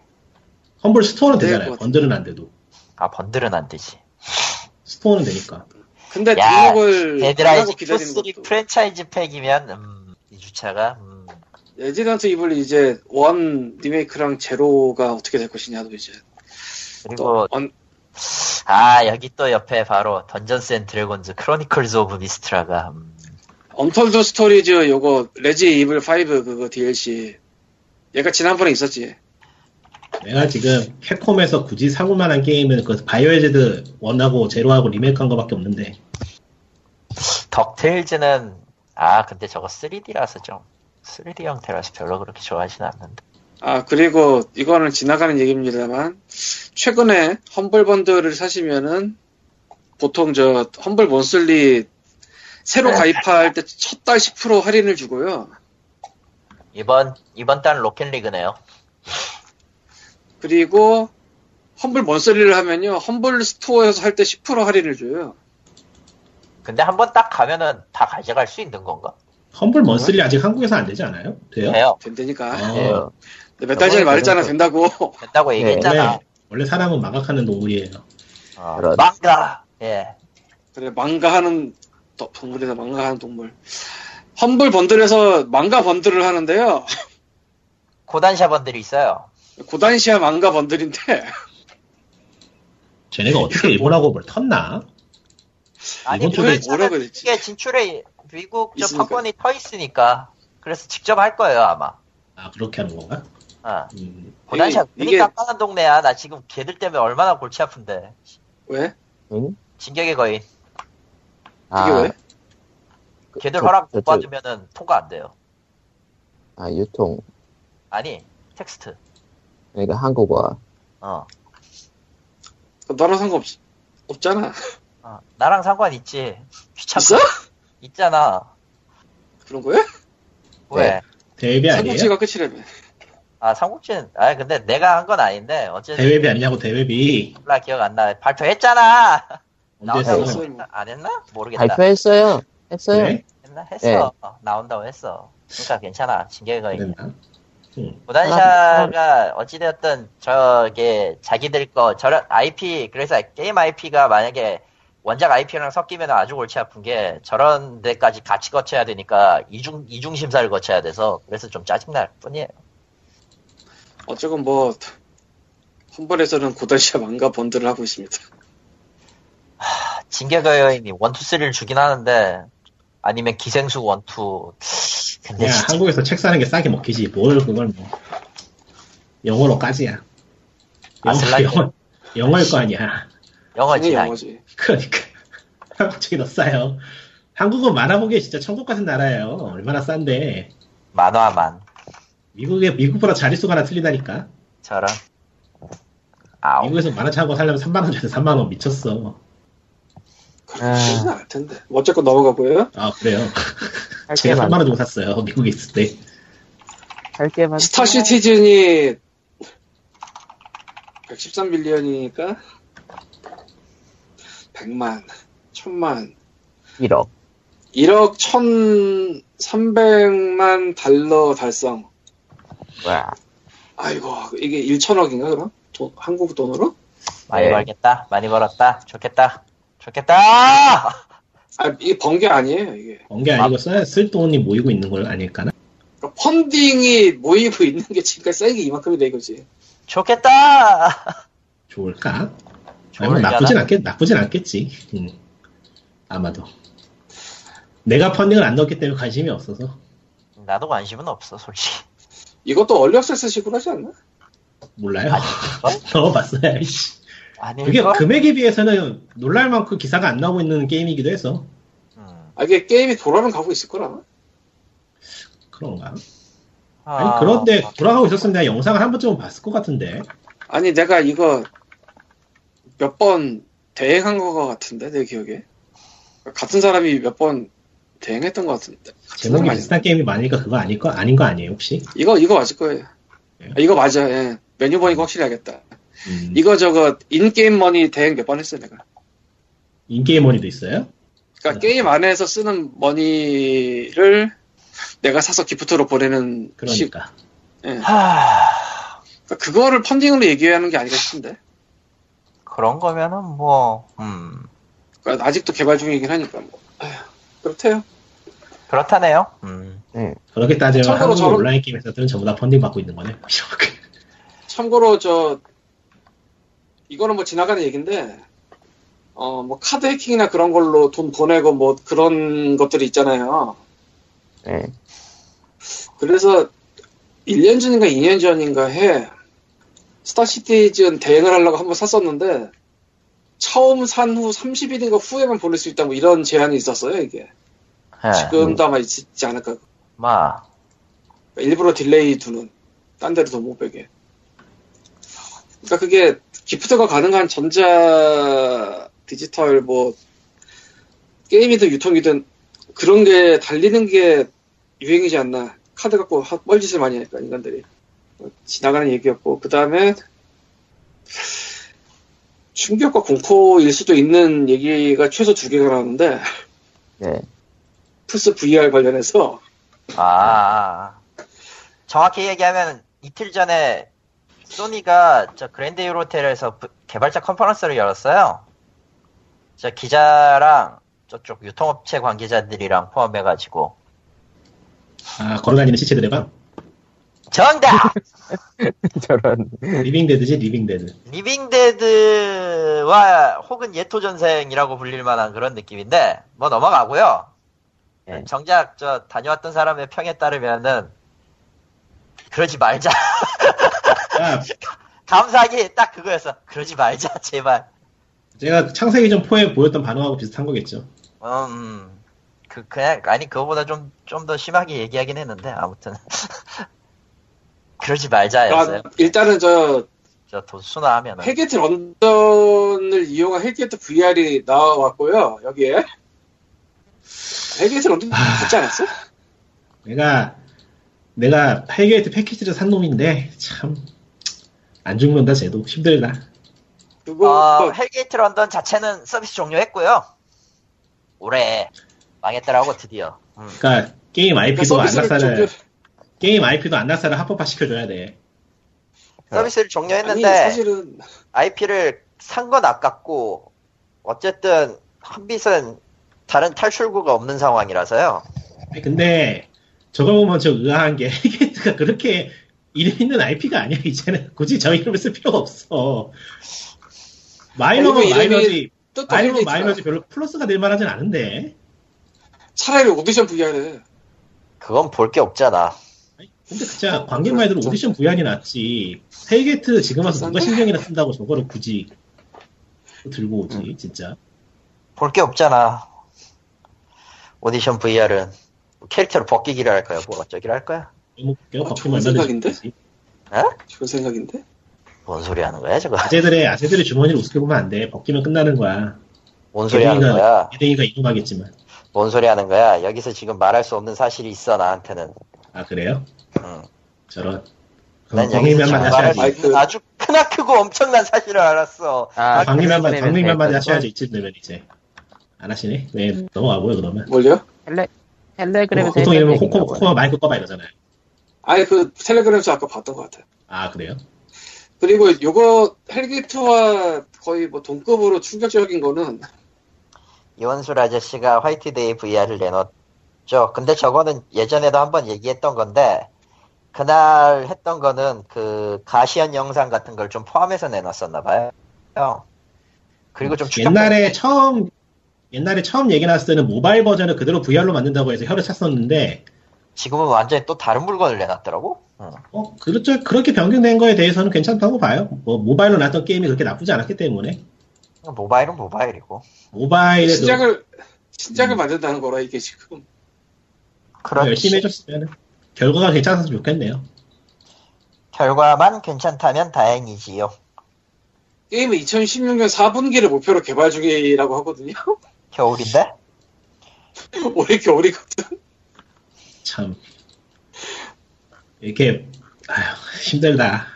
Humble Store는 될 되잖아요. 것 번들은 안 돼도. 아 번들은 안 되지. store는 되니까. 근데 야, 등록을 안 Dead Rising 하고 기다리는 2, 3 것도 프랜차이즈 팩이면 음, 2주차가 음, Resident Evil 이제 one 리메이크랑 제로가 어떻게 될 것이냐도 이제 그리고 또 언, 아 여기 또 옆에 바로 Dungeons & Dragons Chronicles of Mystara가 음, Untold Stories 요거 Resi Evil 5 그거 DLC 얘가 지난번에 있었지. 내가 지금 Capcom에서 굳이 사고 만한 게임은 그 Biohazard 1하고 제로하고 리메이크한 거밖에 없는데 DuckTales는 아 근데 저거 3D라서 좀 3D 형태라서 별로 그렇게 좋아하진 않는데. 아 그리고 이거는 지나가는 얘기입니다만 최근에 험블 번들을 사시면은 보통 저 험블 몬슬리 새로 가입할 때 첫 달 10% 할인을 주고요. 이번 이번 달 로켓리그네요. 그리고 험블 몬슬리를 하면요. 험블 스토어에서 할 때 10% 할인을 줘요 근데 한 번 딱 가면은 다 가져갈 수 있는 건가? 험블 먼슬리 아직 한국에서 안 되지 않아요? 돼요? 돼요 된다니까 어, 네. 몇달 전에 말했잖아 그래서- 된다고 된다고 얘기했잖아 원래, 원래 사람은 마각하는 동물이에요. 어, 그런. 망가 예 그래 망가하는 도- 동물이다 망가하는 동물 험블 번들에서 망가 번들을 하는데요 고단샤 번들이 있어요 고단시아 망가 번들인데 쟤네가 어떻게 일본하고 뭘 텄나? 아니 미국에서는 뭐라 그랬지? 이게 진출에 미국 저. 판권이 터 있으니까 그래서 직접 할 거예요 아마 아 그렇게 하는 건가? 어. 음, 고단샤 이게- 그러니까 까는 동네야 나 지금 걔들 때문에 얼마나 골치 아픈데 왜? 응? 진격의 거인 아, 이게 왜? 그- 걔들 그- 허락 못 받으면은 통과 안 돼요 아, 유통. 아니 텍스트 그러니까 한국어. 어, 너랑 상관없, 없잖아. 어. 나랑 상관 있지. 귀찮고. 있어? 있잖아. 그런 거야? 왜? 대회비 아니에요? 삼국지가 끝이라며. 아, 삼국지는, 아, 근데 내가 한 건 아닌데, 어쨌든. 대회비 아니냐고 대회비 몰라, 기억 안 나. 발표했잖아! 나온다고 했어? 안 했나? 모르겠다. 발표했어요. 했어요. 그래? 했나? 했어. 어, 나온다고 했어. 그러니까 괜찮아. 징계가? 응. 무단샤가 어찌되었든 저게 자기들 거 저런 IP 그래서 게임 IP가 만약에 원작 IP랑 섞이면 아주 골치 아픈 게 저런 데까지 같이 거쳐야 되니까 이중 이중 심사를 거쳐야 돼서 그래서 좀 짜증날 뿐이에요. 어쨌건 뭐, 홈벌에서는 고단시아 망가 번들을 하고 있습니다. 징계가 여인이 원투 쓰리를 주긴 하는데 아니면 기생수 원투 근데 그냥 진짜 한국에서 책 사는 게 싸게 먹히지 뭘 그걸 뭐 영어로까지야 영어, 아 슬라이. 영어, 영어일 거 아니야 영어지 영어지. 그러니까. 한국 책이 더 싸요? 한국은 만화 보기에 진짜 천국 같은 나라예요. 얼마나 싼데. 만화만. 미국에 미국보다 자릿수가 하나 틀리다니까. 저런. 아우 미국에서 만화 차고 살려면 3만원 줘서 3만 원. 미쳤어. 그렇지는 않을 텐데. 뭐 어쨌건 넘어가고요. 아 그래요? 할 제가 게 3만원 많, 주고 샀어요 미국에 있을 때. 할게 많. 스타 시티즌이 113빌리언이니까 100만, 1000만, 1억. 1억 1300만 달러 달성. 와. 아이고, 이게 1천억인가, 그럼? 돈- 한국 돈으로? 많이 네. 벌겠다 많이 벌었다 좋겠다 좋겠다 아, 이게 번 게 아니에요, 이게. 번 게 아니고 써야 쓸 돈이 모이고 있는 걸 아닐까나 그러니까 펀딩이 모이고 있는 게 지금까지 쌓인 게 이만큼이다 이거지. 좋겠다 좋을까? 아니, 뭐? 나쁘진 않겠 나쁘진 않겠지. 음. 아마도. 내가 펀딩을 안 넣었기 때문에 관심이 없어서 나도 관심은 없어 솔직히 이것도 얼리액세스 식으로 하지 않나? 몰라요. 넣어봤어야지. 아니 그게 금액에 비해서는 놀랄 만큼 기사가 안 나오고 있는 게임이기도 해서 음. 아, 이게 게임이 돌아는 가고 있을 거라. 그런가. 아, 아니 그런데 돌아가고 있었으면 내가 영상을 한 번쯤은 봤을 것 같은데. 아니, 내가 이거 몇 번 대행한 거 같은데, 내 기억에. 같은 사람이 몇 번 대행했던 것 같은데. 같은 제목이? 비슷한 게임이 많으니까 그거 아닐 거 아닌 거 아니에요 혹시? 이거, 이거 맞을 거예요. 예? 아, 이거 맞아, 예. 메뉴 보니까 확실히 알겠다. 음, 이거 저거, in-game money 대행 몇 번 했어, 내가. in-game money도 있어요? 그러니까 네. 게임 안에서 쓰는 money를 내가 사서 gift로 보내는 식. 그러니까. 예. 하... 그러니까 그거를 펀딩으로 얘기하는 게 아닌가 싶은데. 그런 거면은 뭐 음. 그러니까 아직도 개발 중이긴 하니까 뭐. 그렇대요. 그렇다네요 음. 그렇게 따지면 한국 저런- 온라인 게임 회사들은 전부 다 펀딩 받고 있는 거네. 참고로 저 이거는 뭐 지나가는 얘기인데 어 뭐 카드 해킹이나 그런 걸로 돈 보내고 뭐 그런 것들이 있잖아요. 네. 그래서 1년 전인가 2년 전인가 해 Star Citizen 대행을 하려고 한번 샀었는데 처음 산 후 30일인가 후에만 보낼 수 있다 뭐 이런 제한이 있었어요 이게. 예. 지금도 아마 있지 않을까. 마. 일부러 delay 두는 딴 데로 돈못 빼게. 그러니까 그게 gift가 가능한 전자 디지털 뭐 게임이든 유통이든 그런 게 달리는 게 유행이지 않나. 카드 갖고 하- 뻘짓을 많이 하니까 인간들이. 어, 지나가는 얘기였고 그 다음에 충격과 공포일 수도 있는 얘기가 최소 두 개가 나오는데 네. 플스 VR 관련해서 아, 정확히 얘기하면 이틀 전에 소니가 저 그랜드 유로텔에서 부- 개발자 컨퍼런스를 열었어요. 저 기자랑 저쪽 유통업체 관계자들이랑 포함해가지고 아, 걸어다니는 시체들의 방? 정답! 저런. living dead지, living dead. living dead와 혹은 예토전생이라고 불릴 만한 그런 느낌인데 뭐 넘어가고요. 네. 정작 저 다녀왔던 사람의 평에 따르면은 그러지 말자. 아, 감사하기 딱 그거였어. 그러지 말자 제발. 제가 창세기전 four에 보였던 반응하고 비슷한 거겠죠. 음, 그, 그냥, 아니, 그거보다 좀, 좀 더 심하게 얘기하긴 했는데, 아무튼. 그러지 말자였어요. 아, 일단은 저 저돈 순화하면은 Hellgate London을 이용한 Hellgate VR이 나와왔고요. 여기에 Hellgate London 붙지 않았어? 내가 내가 Hellgate 패키지를 산 놈인데 참 안 죽는다 쟤도 힘들다. 그거 어, Hellgate London 자체는 서비스 종료했고요. 올해 망했더라고 드디어. 음. 그러니까 게임 IP도 서비스를 안락사를 좀- 게임 IP도 안락사를 합법화 시켜줘야 돼. 서비스를 아니 종료했는데 사실은 IP를 산 건 아깝고 어쨌든 한빛은 다른 탈출구가 없는 상황이라서요. 아니, 근데 저걸 보면 저 의아한 게 Hellgate가 그렇게 이름 있는 IP가 아니야 이제는 굳이 저 이름을 쓸 필요가 없어. 마이너는 아니, 뭐 이름이 마이너지 또 마이너는 Hellgate가 마이너지 별로 플러스가 될 만하진 않은데. 차라리 오디션 VR을 그건 볼 게 없잖아. 근데 진짜 관객 말대로 오디션 VR이 낫지. Hellgate 지금 와서 누가 신경이나 쓴다고 저거를 굳이 들고 오지 진짜. 볼 게 없잖아. 오디션 VR은 캐릭터를 벗기기를 할 거야, 뭐 어쩌기를 할 거야? 뭐 어, 좋은 생각인데? 좋겠지. 좋은 생각인데? 뭔 소리 하는 거야, 저거? 아재들의 아재들의 주머니를 우습게 보면 안 돼. 벗기면 끝나는 거야. 뭔 소리 하는 거야? 예댕이가 이동하겠지만. 뭔 소리 하는 거야? 여기서 지금 말할 수 없는 사실이 있어, 나한테는. 아 그래요? 응. 저런. 난 광림이 여기서 한마디 지금 말할 하셔야지. 그- 아주 크나 크고 엄청난 사실을 알았어. 아, 그러면 광림이 한마디 될 하셔야지 이쯤 되면 이제. 안 하시네? 네, 넘어가고요 그러면. 뭘요? 텔레, 텔레그램에서 보통 했던 이러면 코코. 코코 마이크 꺼봐 이러잖아요. 아니 그 텔레그램에서 아까 봤던 것 같아요. 아 그래요? 그리고 요거 헬게이트와 거의 뭐 동급으로 충격적인 거는 이원술 아저씨가 화이트데이 VR을 내 놨죠. 근데 저거는 예전에도 한번 얘기했던 건데, 그날 했던 거는 그 가시연 영상 같은 걸 좀 포함해서 내놨었나 봐요. 그리고 좀 옛날에 처음 옛날에 처음 얘기 나왔을 때는 모바일 버전을 그대로 VR로 만든다고 해서 혀를 찼었는데 지금은 완전히 또 다른 물건을 내놨더라고. 응. 어 그렇죠 그렇게 변경된 거에 대해서는 괜찮다고 봐요. 뭐 모바일로 나왔던 게임이 그렇게 나쁘지 않았기 때문에 모바일은 모바일이고. 모바일에도 신작을 신작을 음. 만든다는 거라 이게 지금 그렇지. 열심히 해줬으면 결과가 괜찮아서 좋겠네요. 결과만 괜찮다면 다행이지요. 게임은 2016년 4분기를 목표로 개발 중이라고 하거든요. 겨울인데? 올해 겨울이거든. 참 이렇게 아휴 힘들다.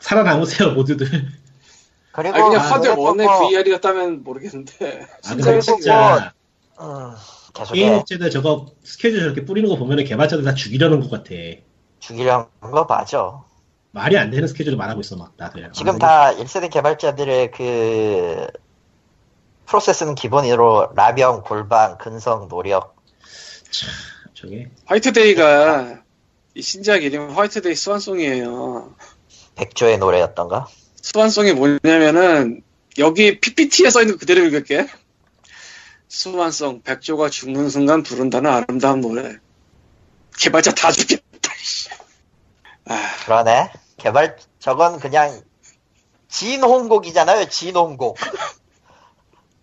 살아남으세요 모두들. 그리고 아니 그냥 아, 하드 원의 뭐, VR이었다면 모르겠는데 아 진짜 진짜 음, 계속해 게임 업체들 저거 스케줄 저렇게 뿌리는 거 보면 개발자들 다 죽이려는 것 같아. 죽이려는 거 맞아. 말이 안 되는 스케줄을 말하고 있어 막 다들. 지금 아, 다 1세대 개발자들의 그 프로세스는 기본으로 라병, 골방, 근성, 노력. 저게 화이트데이가 이 신작 이름이 화이트데이 스완송이에요. 백조의 노래였던가? swan song이 뭐냐면은 여기 PPT에 써 있는 거 그대로 읽을게. 스완송 백조가 죽는 순간 부른다는 아름다운 노래. 개발자 다 죽겠다. 씨. 아, 그러네. 개발, 저건 그냥 진홍곡이잖아요, 진홍곡.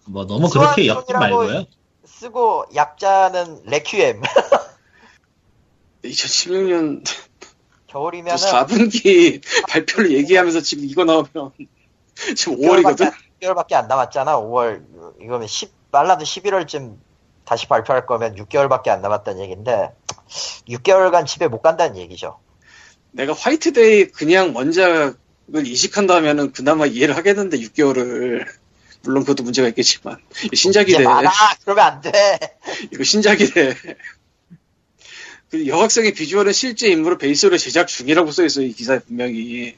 뭐 너무 그렇게 엮지 말고요. 쓰고 약자는 레퀴엠. 2016년 겨울이면은 4분기 발표를 얘기하면서 지금 이거 나오면 지금 5월이거든. 6개월밖에 안 남았잖아. 5월 이거면 10 빨라도 11월쯤 다시 발표할 거면 6개월밖에 안 남았다는 얘기인데 6개월간 집에 못 간다는 얘기죠. 내가 화이트데이 그냥 원작을 이식한다면은 그나마 이해를 하겠는데 6개월을 물론 그것도 문제가 있겠지만 신작이래. 많아. 그러면 안 돼. 이거 신작이래. 그 여학생의 비주얼은 실제 인물을 베이스로 제작 중이라고 써 있어요, 이 기사에 분명히.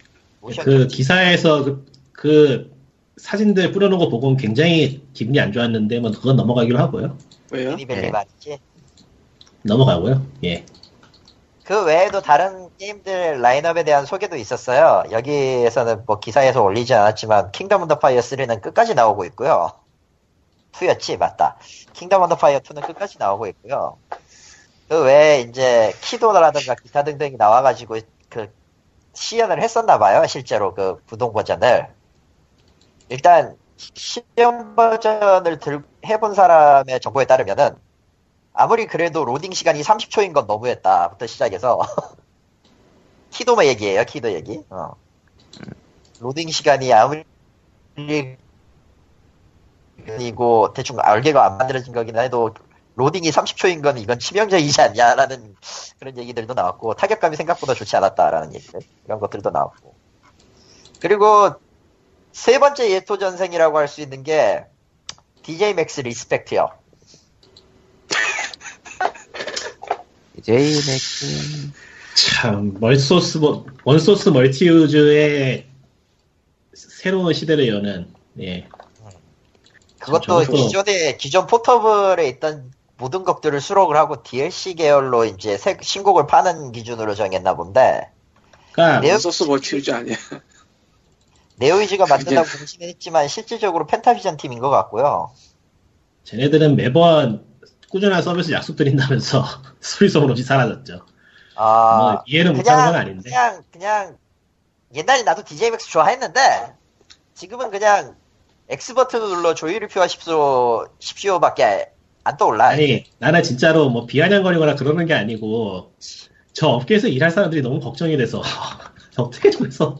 그 기사에서 그, 그 사진들 뿌려놓은 거 보고 굉장히 기분이 안 좋았는데 뭐 그건 넘어가기로 하고요. 왜요? 유니벨리 네. 말이지. 넘어가고요. 예. 그 외에도 다른 게임들 라인업에 대한 소개도 있었어요. 여기에서는 뭐 기사에서 올리지 않았지만 킹덤 언더 파이어 3는 끝까지 나오고 있고요. 2였지 맞다. 킹덤 언더 파이어 2는 끝까지 나오고 있고요. 그 외에 이제 키도라든가 기타 등등이 나와가지고 그 시연을 했었나 봐요. 실제로 그 구동 버전을. 일단 시연 버전을 들, 해본 사람의 정보에 따르면은 아무리 그래도 로딩 시간이 30초인 건 너무했다부터 시작해서 키도마 얘기예요 키도 얘기 어. 로딩 시간이 아무리 이고 대충 알게가 안 만들어진 거긴 해도 로딩이 30초인 건 이건 치명적이지 않냐라는 그런 얘기들도 나왔고 타격감이 생각보다 좋지 않았다라는 얘기들 이런 것들도 나왔고 그리고 세 번째 예토 전생이라고 할 수 있는 게 DJ 맥스 리스펙트요. DJ 맥스 참 멀소스 뭐- one source multi use의 새로운 시대를 여는 예. 그것도 저것도- 기존에 기존 포터블에 있던 모든 것들을 수록을 하고 DLC 계열로 이제 새- 신곡을 파는 기준으로 정했나 본데 그러니까 네오- source multi use 아니야. 네오위즈가 만든다고 공식은 했지만 실질적으로 펜타비전 팀인 것 같고요. 쟤네들은 매번 꾸준한 서비스 약속 드린다면서 소리소문 없이 사라졌죠. 아, 뭐 이해는 못하는 건 아닌데. 그냥 그냥 옛날에 나도 DJ 맥스 좋아했는데 지금은 그냥 X 버튼을 눌러 조이르표와 십시오 십시오밖에 안 떠올라. 아니 나는 진짜로 뭐 비아냥거리거나 그러는 게 아니고 저 업계에서 일할 사람들이 너무 걱정이 돼서 어떻게 좀 해서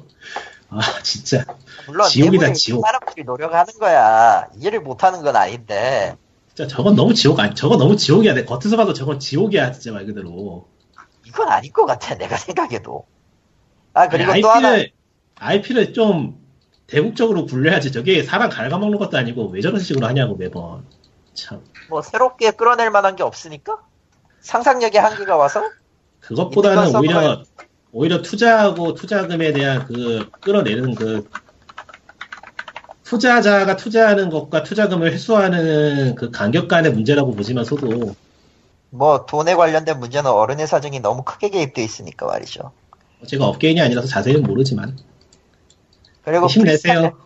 아 진짜 물론 지옥이다, 지옥. 사람들이 노력하는 거야. 이해를 못하는 건 아닌데. 진짜 저건 너무 지옥 아니 저건 너무 지옥이야 내 겉에서 봐도 저건 지옥이야 진짜 말 그대로 이건 아닐 것 같아, 내가 생각해도. 아, 그리고 아니, 또 하나, IP를 좀 대국적으로 굴려야지 저게 사람 갉아먹는 것도 아니고 왜 저런 식으로 하냐고 매번 참 뭐, 새롭게 끌어낼 만한 게 없으니까? 상상력의 한계가 와서? 그것보다는 오히려 오히려 투자하고 투자금에 대한 그 끌어내는 그 투자자가 투자하는 것과 투자금을 회수하는 그 간격 간의 문제라고 보지만서도 뭐, 돈에 관련된 문제는 어른의 사정이 너무 크게 개입되어 있으니까 말이죠. 제가 업계인이 아니라서 자세히는 모르지만 그리고 힘내세요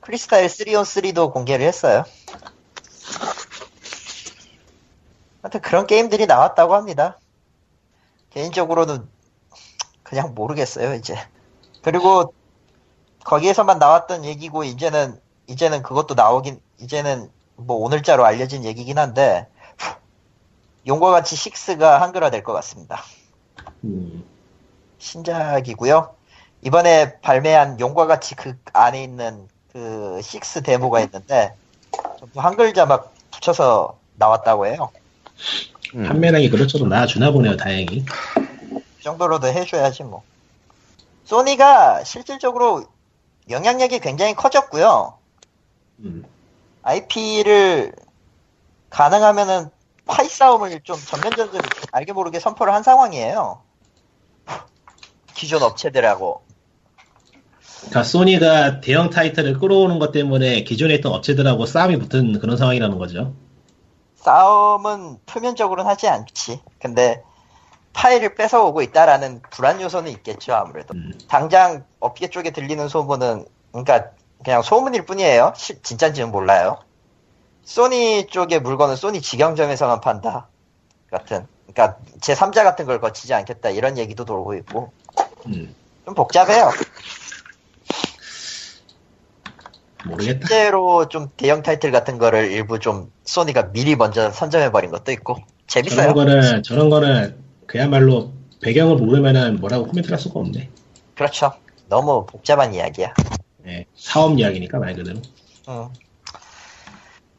크리스탈 3on3도 공개를 했어요. 하여튼 그런 게임들이 나왔다고 합니다. 개인적으로는 그냥 모르겠어요, 이제. 그리고 거기에서만 나왔던 얘기고 이제는 이제는 그것도 나오긴 이제는 뭐 오늘자로 알려진 얘기긴 한데 용과 같이 6가 한글화 될 것 같습니다. 음, 신작이고요. 이번에 발매한 용과 같이 그 안에 있는 그 6 데모가 있는데 전부 한글 자막 붙여서 나왔다고 해요. 음. 판매량이 그렇죠도 나와주나 보네요 다행히 그 정도로도 해줘야지 뭐. 소니가 실질적으로 영향력이 굉장히 커졌고요. 음, IP를 가능하면은 파이 싸움을 좀 전면전으로 알게 모르게 선포를 한 상황이에요. 기존 업체들하고. 그러니까 소니가 대형 타이틀을 끌어오는 것 때문에 기존에 있던 업체들하고 싸움이 붙은 그런 상황이라는 거죠 싸움은 표면적으로는 하지 않지. 근데 파일을 뺏어오고 있다라는 불안 요소는 있겠죠, 아무래도. 음, 당장 업계 쪽에 들리는 소문은, 그러니까 그냥 소문일 뿐이에요. 시- 진짠지는 몰라요. 소니 쪽의 물건은 소니 직영점에서만 판다. 같은. 그러니까 제 3자 같은 걸 거치지 않겠다. 이런 얘기도 돌고 있고. 음, 좀 복잡해요. 모르겠다 실제로 좀 대형 타이틀 같은 거를 일부 좀 소니가 미리 먼저 선점해버린 것도 있고. 재밌어요. 저런 거는 저런 거는 그야말로 배경을 모르면은 뭐라고 코멘트를 할 수가 없네 그렇죠. 너무 복잡한 이야기야. 예, 사업 이야기니까 말 그대로 음.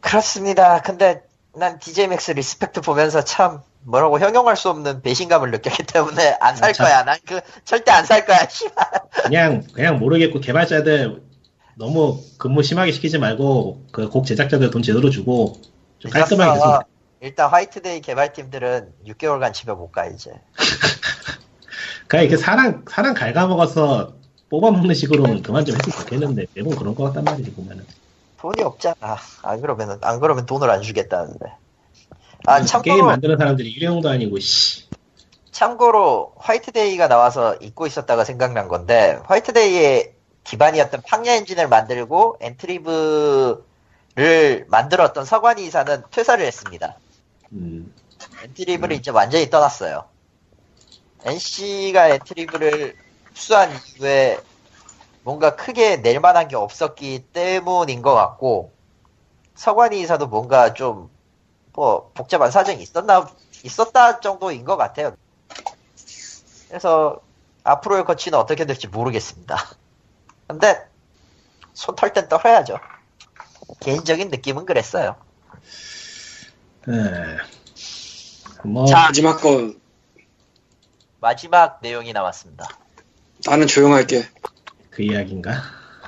그렇습니다. 근데 난 DJ 맥스 리스펙트 보면서 참 뭐라고 형용할 수 없는 배신감을 느꼈기 때문에 안살 아, 참. 거야. 난 그 절대 안 살 거야. 씨발. 그냥 그냥 모르겠고 개발자들 너무 근무 심하게 시키지 말고 그 곡 제작자들 돈 제대로 주고 좀 깔끔하게. 계속 일단 화이트데이 개발팀들은 6개월간 집에 못 가 이제. 그냥 이렇게 사람 사람 갉아먹어서 뽑아먹는 식으로는 그만 좀 했으면 좋겠는데 매번 그런 것 같단 말이지 보면은 돈이 없잖아. 안 그러면은 안 그러면 돈을 안 주겠다는데. 아 게임 참고로 만드는 사람들이 일회용도 아니고 씨 참고로 화이트데이가 나와서 잊고 있었다가 생각난 건데 화이트데이의 기반이었던 팡야 엔진을 만들고 엔트리브를 만들었던 서관희 이사는 퇴사를 했습니다. 음, 엔트리브를 이제 완전히 떠났어요. NC가 엔트리브를 흡수한 이후에 뭔가 크게 낼 만한 게 없었기 때문인 것 같고 서관희 이사도 뭔가 좀 뭐 복잡한 사정이 있었나 있었다 정도인 것 같아요. 그래서 앞으로의 거취는 어떻게 될지 모르겠습니다. 근데 손 털 땐 털어야죠. 개인적인 느낌은 그랬어요. 에, 뭐 자. 마지막 거 마지막 내용이 나왔습니다. 나는 조용할게. 그 이야기인가?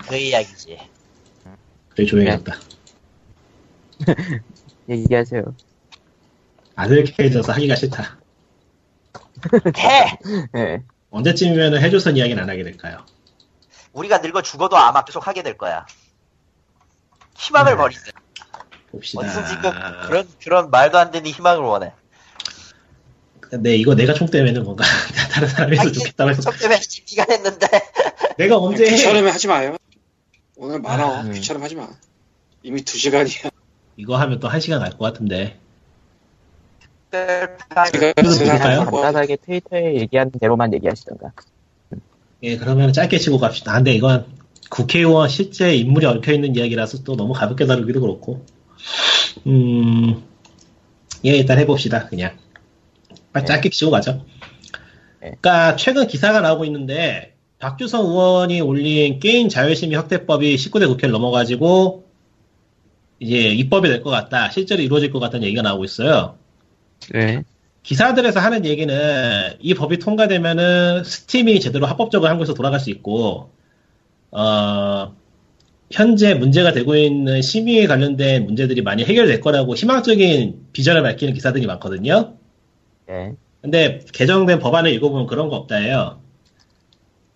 그 이야기지. 그래 조용했다. 얘기하세요. 아들캐져서 하기가 싫다. 해! 예. 언제쯤이면 해조선 이야기는 안 하게 될까요? 우리가 늙어 죽어도 아마 계속 하게 될 거야. 희망을 네. 버리세. 봅시다. 어디서 지금 그런, 그런 말도 안 되는 희망을 원해. 근데 이거 내가 총 때문에는 뭔가 다른 사람이 해서 좋겠다고 해서 첫 때문에 네가 했는데. 내가 언제 해? 귀찮으면 하지 마요. 오늘 많아. 음. 귀찮으면 하지 마. 이미 두 시간이야. 이거 하면 또 한 시간 갈 것 같은데? 할 거야. 간단하게 트위터에 얘기한 대로만 얘기하시던가. 예 그러면 짧게 치고 갑시다. 아, 근데 이건 국회의원 실제 인물이 얽혀 있는 이야기라서 또 너무 가볍게 다루기도 그렇고 음, 예 일단 해봅시다 그냥 빨리 네. 짧게 치고 가죠. 네. 그러니까 최근 기사가 나오고 있는데 박주성 의원이 올린 게임 자율심의 확대법이 19대 국회를 넘어가지고 이제 입법이 될 것 같다. 실제로 이루어질 것 같다는 얘기가 나오고 있어요. 네. 기사들에서 하는 얘기는 이 법이 통과되면은 스팀이 제대로 합법적으로 한국에서 돌아갈 수 있고, 어, 현재 문제가 되고 있는 심의에 관련된 문제들이 많이 해결될 거라고 희망적인 비전을 밝히는 기사들이 많거든요. 예. 근데 개정된 법안을 읽어보면 그런 거 없다예요.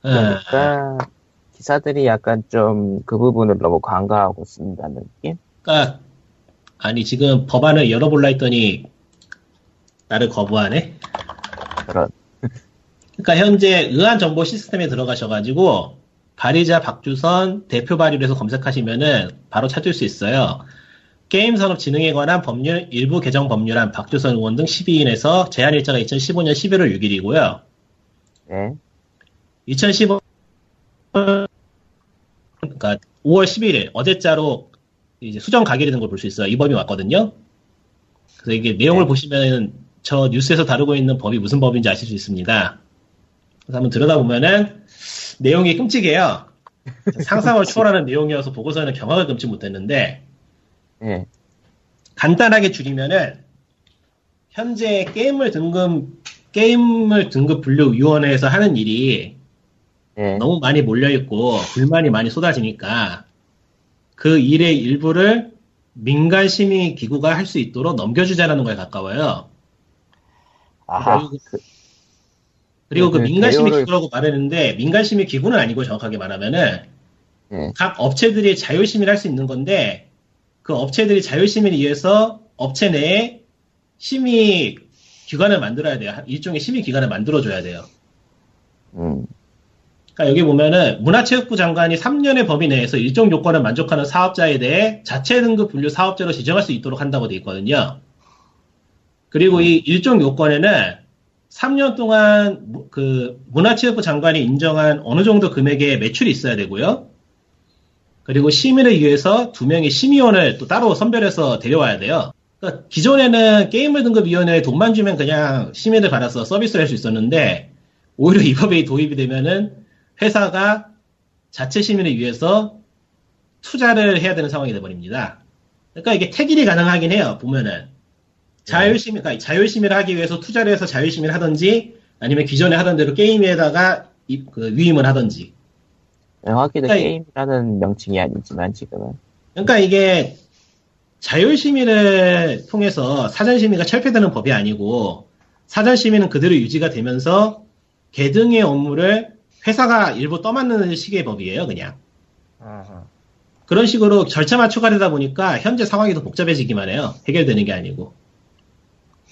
어, 그러니까 기사들이 약간 좀 그 부분을 너무 간과하고 쓴다는 느낌? 그러니까 아니 지금 법안을 열어볼라 했더니 나를 거부하네. 그런. 그러니까 현재 의안 정보 시스템에 들어가셔가지고 발의자 박주선 대표 발의를 해서 검색하시면은 바로 찾을 수 있어요. 게임 산업 진흥에 관한 법률 일부 개정 법률안 박주선 의원 등 12인에서 제한 일자가 2015년 11월 6일이고요. 예. 2015 그러니까 5월 11일 어제자로 이제 수정 가결이 된 걸 볼 수 있어요. 이 법이 왔거든요. 그래서 이게 내용을 네. 보시면 저 뉴스에서 다루고 있는 법이 무슨 법인지 아실 수 있습니다. 그래서 한번 들여다보면은 내용이 끔찍해요. 상상을 초월하는 내용이어서 보고서는 경악을 금치 못했는데 예. 간단하게 줄이면은 현재 게임을 등급 게임을 등급 분류 위원회에서 하는 일이 예. 너무 많이 몰려 있고 불만이 많이 쏟아지니까 그 일의 일부를 민간 시민 기구가 할 수 있도록 넘겨주자라는 거에 가까워요. 아하. 그리고, 그리고 그 네, 민간 시민 대여를- 기구라고 말했는데 민간 시민 기구는 아니고 정확하게 말하면은 예. 각 업체들이 자율 시민을 할수 있는 건데 그 업체들이 자율 시민을 위해서 업체 내에 심의 기관을 만들어야 돼요. 일종의 심의 기관을 만들어줘야 돼요. 음. 그러니까 여기 보면은 문화체육부 장관이 3년의 범위 내에서 일정 요건을 만족하는 사업자에 대해 자체 등급 분류 사업자로 지정할 수 있도록 한다고 돼 있거든요. 그리고 이 일정 요건에는 3년 동안 무- 그 문화체육부 장관이 인정한 어느 정도 금액의 매출이 있어야 되고요. 그리고 심의를 위해서 두 명의 심의원을 또 따로 선별해서 데려와야 돼요. 그러니까 기존에는 게임을 등급위원회에 돈만 주면 그냥 심의를 받아서 서비스를 할 수 있었는데 오히려 이 법이 도입이 되면은 회사가 자체 시민을 위해서 투자를 해야 되는 상황이 돼버립니다. 그러니까 이게 택일이 가능하긴 해요. 보면은 자율시민, 그러니까 자율시민을 하기 위해서 투자를 해서 자율시민을 하든지 아니면 기존에 하던 대로 게임에다가 이- 그 위임을 하든지. 정확히는 그러니까 이- 게임이라는 명칭이 아니지만 지금은. 그러니까 이게 자율시민을 통해서 사전시민가 철폐되는 법이 아니고 사전시민은 그대로 유지가 되면서 개등의 업무를 회사가 일부 떠맡는 식의 법이에요, 그냥. 그런 식으로 절차만 추가되다 보니까 현재 상황이 더 복잡해지기만 해요. 해결되는 게 아니고.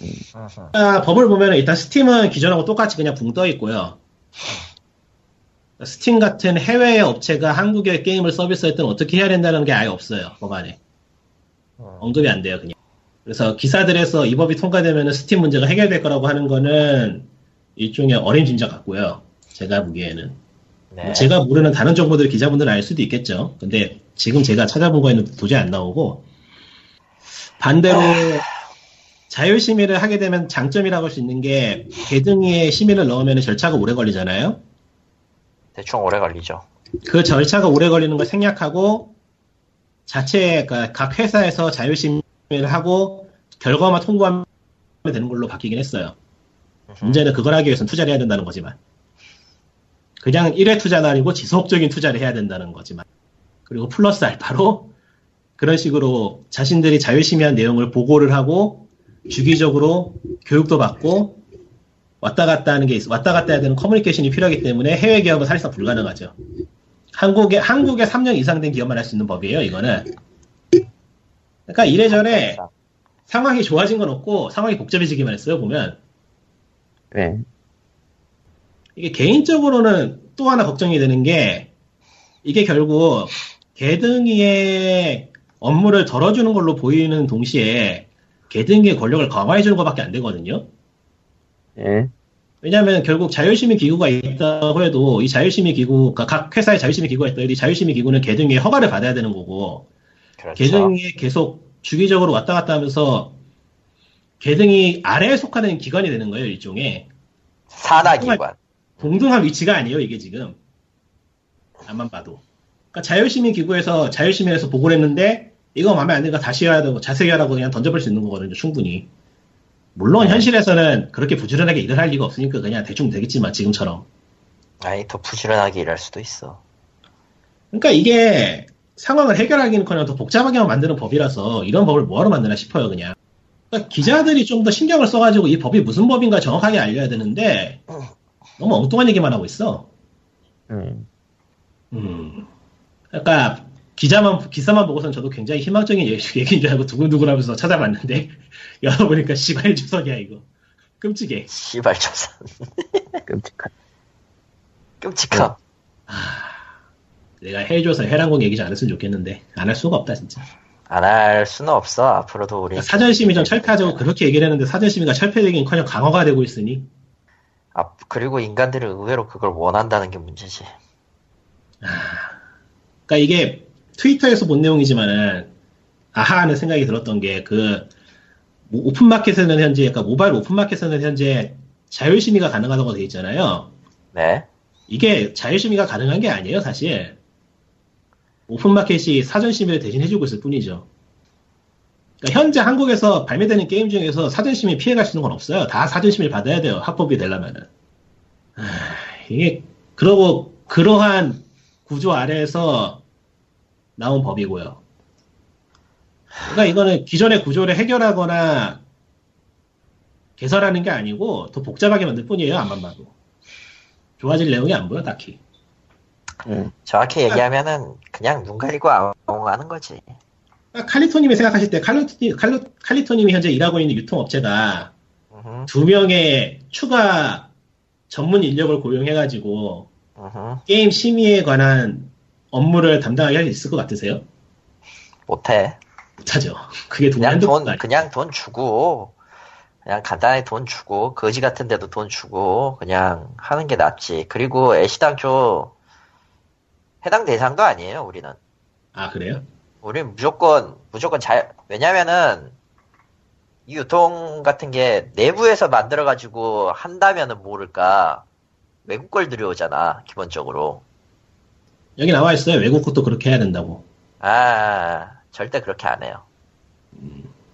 음흠. 아, 법을 보면 일단 스팀은 기존하고 똑같이 그냥 붕 떠 있고요. 스팀 같은 해외의 업체가 한국에 게임을 서비스할 때는 어떻게 해야 된다는 게 아예 없어요, 법안에. 음. 언급이 안 돼요, 그냥. 그래서 기사들에서 이 법이 통과되면 스팀 문제가 해결될 거라고 하는 거는 일종의 어림짐작 같고요. 제가 보기에는. 네. 제가 모르는 다른 정보들 기자분들은 알 수도 있겠죠. 근데 지금 제가 찾아본 거에는 도저히 안 나오고 반대로 자율 심의를 하게 되면 장점이라고 할 수 있는 게 게등위에 심의를 넣으면 절차가 오래 걸리잖아요. 대충 오래 걸리죠. 그 절차가 오래 걸리는 걸 생략하고 자체 그러니까 각 회사에서 자율심의를 하고 결과만 통보하면 되는 걸로 바뀌긴 했어요. 문제는 그걸 하기 위해서는 투자를 해야 된다는 거지만 그냥 1회 투자는 아니고 지속적인 투자를 해야 된다는 거지만 그리고 플러스 알파로 그런 식으로 자신들이 자율심의한 내용을 보고를 하고 주기적으로 교육도 받고 왔다 갔다 하는 게 있어 왔다 갔다 해야 되는 커뮤니케이션이 필요하기 때문에 해외 기업은 사실상 불가능하죠. 한국에 한국에 3년 이상 된 기업만 할 수 있는 법이에요. 이거는 그러니까 이래저래 상황이 좋아진 건 없고 상황이 복잡해지기만 했어요. 보면 네. 이게 개인적으로는 또 하나 걱정이 되는 게 이게 결국 개등이의 업무를 덜어주는 걸로 보이는 동시에 개등이의 권력을 강화해주는 것밖에 안 되거든요. 네. 왜냐하면 결국 자율심의 기구가 있다고 해도 이 자율심의 기구, 그러니까 각 회사의 자율심의 기구가 있다. 이 자율심의 기구는 개등의 허가를 받아야 되는 거고 그렇죠. 개등이 계속 주기적으로 왔다 갔다 하면서 개등이 아래에 속하는 기관이 되는 거예요, 일종의. 산하기관. 동등한 위치가 아니에요, 이게 지금. 안만 봐도. 그러니까 자율심의 기구에서 자율심의에서 보고를 했는데 이거 마음에 안 드니까 다시 해야 되고 자세히 하라고 그냥 던져볼 수 있는 거거든요, 충분히. 물론 현실에서는 그렇게 부지런하게 일을 할 리가 없으니까 그냥 대충 되겠지만 지금처럼. 아니 더 부지런하게 일할 수도 있어. 그러니까 이게 상황을 해결하기는커녕 더 복잡하게만 만드는 법이라서 이런 법을 뭐하러 만드나 싶어요, 그냥. 그러니까 기자들이 좀 더 신경을 써가지고 이 법이 무슨 법인가 정확하게 알려야 되는데 너무 엉뚱한 얘기만 하고 있어. 음. 음. 그러니까 기자만 기사만 보고선 저도 굉장히 희망적인 얘기- 얘기인 줄 알고 두근두근하면서 찾아봤는데 열어보니까 시발 주석이야 이거. 끔찍해. 시발 조선. 끔찍한. 끔찍함. 내가 해줘서 해랑공 얘기 좀 안 했으면 좋겠는데 안 할 수가 없다 진짜. 안 할 수는 없어. 앞으로도 우리 그러니까 사전심의 좀 철폐하자고 그렇게 얘기를 했는데 사전심의가 철폐되긴커녕 강화가 되고 있으니 아, 그리고 인간들은 의외로 그걸 원한다는 게 문제지. 그러니까 이게 트위터에서 본 내용이지만은 아하 하는 생각이 들었던 게 그 오픈마켓에는 현재 그러니까 모바일 오픈마켓에는 현재 자율심의가 가능하다고 돼 있잖아요. 네. 이게 자율심의가 가능한 게 아니에요, 사실. 오픈마켓이 사전심의를 대신 해주고 있을 뿐이죠. 그러니까 현재 한국에서 발매되는 게임 중에서 사전심의 피해갈 수 있는 건 없어요. 다 사전심의를 받아야 돼요, 합법이 되려면은. 아, 이게, 그러고, 그러한 구조 아래에서 나온 법이고요. 그러니까 이거는 기존의 구조를 해결하거나 개설하는 게 아니고 더 복잡하게 만들 뿐이에요, 안만 봐도. 좋아질 내용이 안 보여, 딱히. 음. 정확히 얘기하면은 그냥 눈 가리고 아웅하는 거지. 그러니까 칼리토님이 생각하실 때 칼리토, 칼리, 칼리토님이 현재 일하고 있는 유통업체가 음흠, 두 명의 추가 전문 인력을 고용해가지고 음흠. 게임 심의에 관한 업무를 담당하게 할 수 있을 것 같으세요? 못해. 못하죠. 그게 돈 그냥 돈, 푼도 아니에요. 그냥 돈 주고, 그냥 간단하게 돈 주고, 거지 같은 데도 돈 주고, 그냥 하는 게 낫지. 그리고 애시당초 해당 대상도 아니에요, 우리는. 아, 그래요? 우리는 무조건, 무조건 잘, 왜냐면은, 이 유통 같은 게 내부에서 만들어 가지고 한다면은 모를까, 외국 걸 들여오잖아, 기본적으로. 여기 나와 있어요. 외국 것도 그렇게 해야 된다고. 아, 절대 그렇게 안 해요.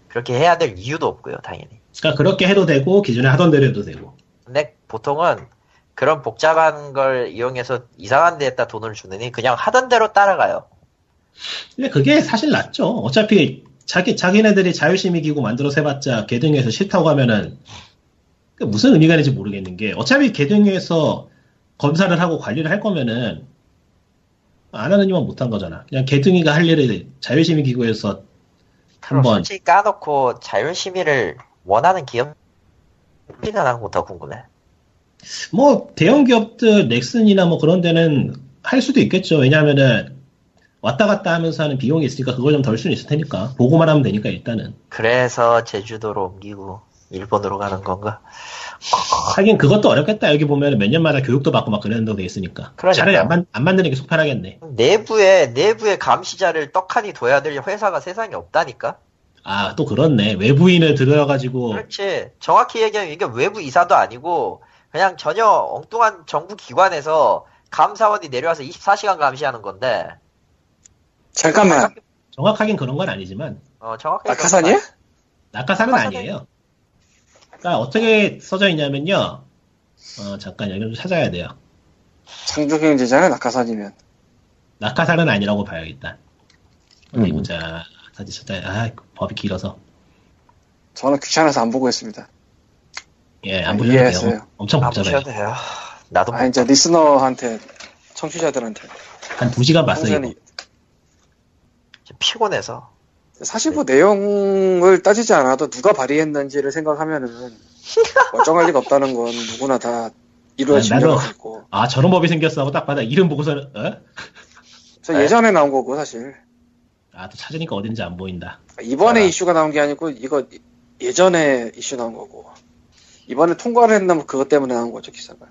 그렇게 해야 될 이유도 없고요, 당연히. 그러니까 그렇게 해도 되고 기존에 하던 대로 해도 되고. 근데 보통은 그런 복잡한 걸 이용해서 이상한 데에다 돈을 주느니 그냥 하던 대로 따라가요. 근데 그게 사실 낫죠. 어차피 자기 자기네들이 자율심의 기구 만들어서 해봤자 개등에서 싫다고 하면은 그 무슨 의미가 있는지 모르겠는 게 어차피 개등에서 검사를 하고 관리를 할 거면은 안 하는 이만 못한 거잖아. 그냥 개등이가 할 일을 자율심의 기구에서 한번 솔직히 까놓고 자율심의를 원하는 기업이나 나는 것더 궁금해. 뭐 대형 기업들 넥슨이나 뭐 그런 데는 할 수도 있겠죠. 왜냐하면은 왔다 갔다 하면서 하는 비용이 있으니까 그걸 좀 덜 수는 있을 테니까 보고만 하면 되니까 일단은 그래서 제주도로 옮기고 일본으로 가는 건가? 하긴 그것도 어렵겠다. 여기 보면 몇 년마다 교육도 받고 막 그런 데돼 있으니까 그러니까요. 차라리 안, 만, 안 만드는 게 속편하겠네. 내부에 내부에 감시자를 떡하니 둬야 될 회사가 세상에 없다니까. 아 또 그렇네. 외부인을 들여가지고 그렇지. 정확히 얘기하면 이게 외부 이사도 아니고 그냥 전혀 엉뚱한 정부 기관에서 감사원이 내려와서 24시간 감시하는 건데 잠깐만. 정확하긴 그런 건 아니지만 어, 정확하게 낙하산이야? 낙하산은 낙하산이- 아니에요. 그러니까 어떻게 써져 있냐면요. 어, 잠깐 여기 좀 찾아야 돼요. 창조 경제잖아, 낙하산이면. 낙하산은 아니라고 봐요 일단. 어디 음. 보자. 다시 찾아. 아 법이 길어서. 저는 귀찮아서 안 보고 있습니다. 예, 아, 안 보셔도 돼요. 이해했어요. 엄청 안 복잡해요. 보셔도 돼요. 나도 아, 이제 리스너한테, 청취자들한테. 한 2시간 봤어요. 피곤해서 사실 뭐 내용을 따지지 않아도 누가 발의했는지를 생각하면은 멀쩡할 리가 없다는 건 누구나 다 이루어진 아, 적 있고. 아 저런 법이 생겼어 하고 딱 받아 이름 보고서는 어? 저 네. 예전에 나온 거고 사실 아 또 찾으니까 어딘지 안 보인다. 이번에 아. 이슈가 나온 게 아니고 이거 예전에 이슈 나온 거고 이번에 통과를 했나 뭐 그것 때문에 나온 거죠 기사가.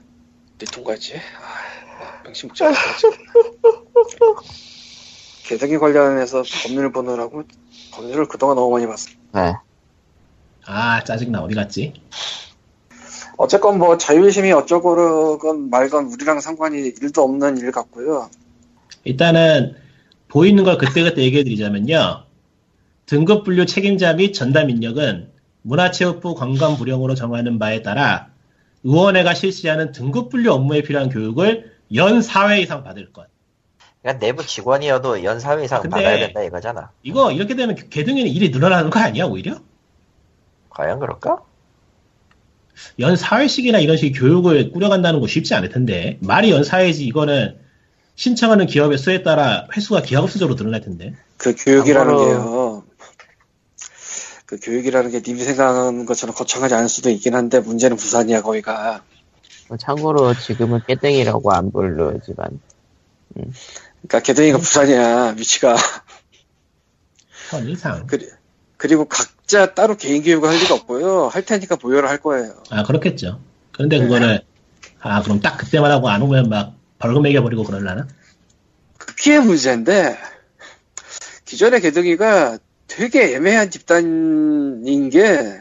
왜 통과했지? 아, 명심 못 차렸어. 개등기 관련해서 법률 보느라고 법률을 그동안 너무 많이 봤어. 네. 아 짜증나 어디 갔지? 어쨌건 뭐 자율심이 어쩌고건 말건 우리랑 상관이 일도 없는 일 같고요. 일단은 보이는 걸 그때그때 얘기해드리자면요. 등급 분류 책임자 및 전담 인력은 문화체육부 관광부령으로 정하는 바에 따라 의원회가 실시하는 등급 분류 업무에 필요한 교육을 연 4회 이상 받을 것. 그냥 내부 직원이어도 연 4회 이상 받아야 된다 이거잖아. 이거 이렇게 되면 개등에는 일이 늘어나는 거 아니야 오히려? 과연 그럴까? 연 4회씩이나 이런 식의 교육을 꾸려간다는 거 쉽지 않을 텐데 말이 연 4회지 이거는 신청하는 기업의 수에 따라 횟수가 기하급수적으로 늘어날 텐데 그 교육이라는 게요. 그 교육이라는 게 님이 생각하는 것처럼 거창하지 않을 수도 있긴 한데 문제는 부산이야 거기가. 뭐 참고로 지금은 깨땡이라고 안 부르지만 그러니까 개등이가 부산이야 위치가. 현 이상 그리, 그리고 각자 따로 개인 교육을 할 리가 없고요. 할 테니까 보여를 할 거예요. 아 그렇겠죠 그런데 그거를 아 그럼 딱 그때만 하고 안 오면 막 벌금 매겨버리고 그럴라나? 그게 문제인데 기존의 개등이가 되게 애매한 집단인 게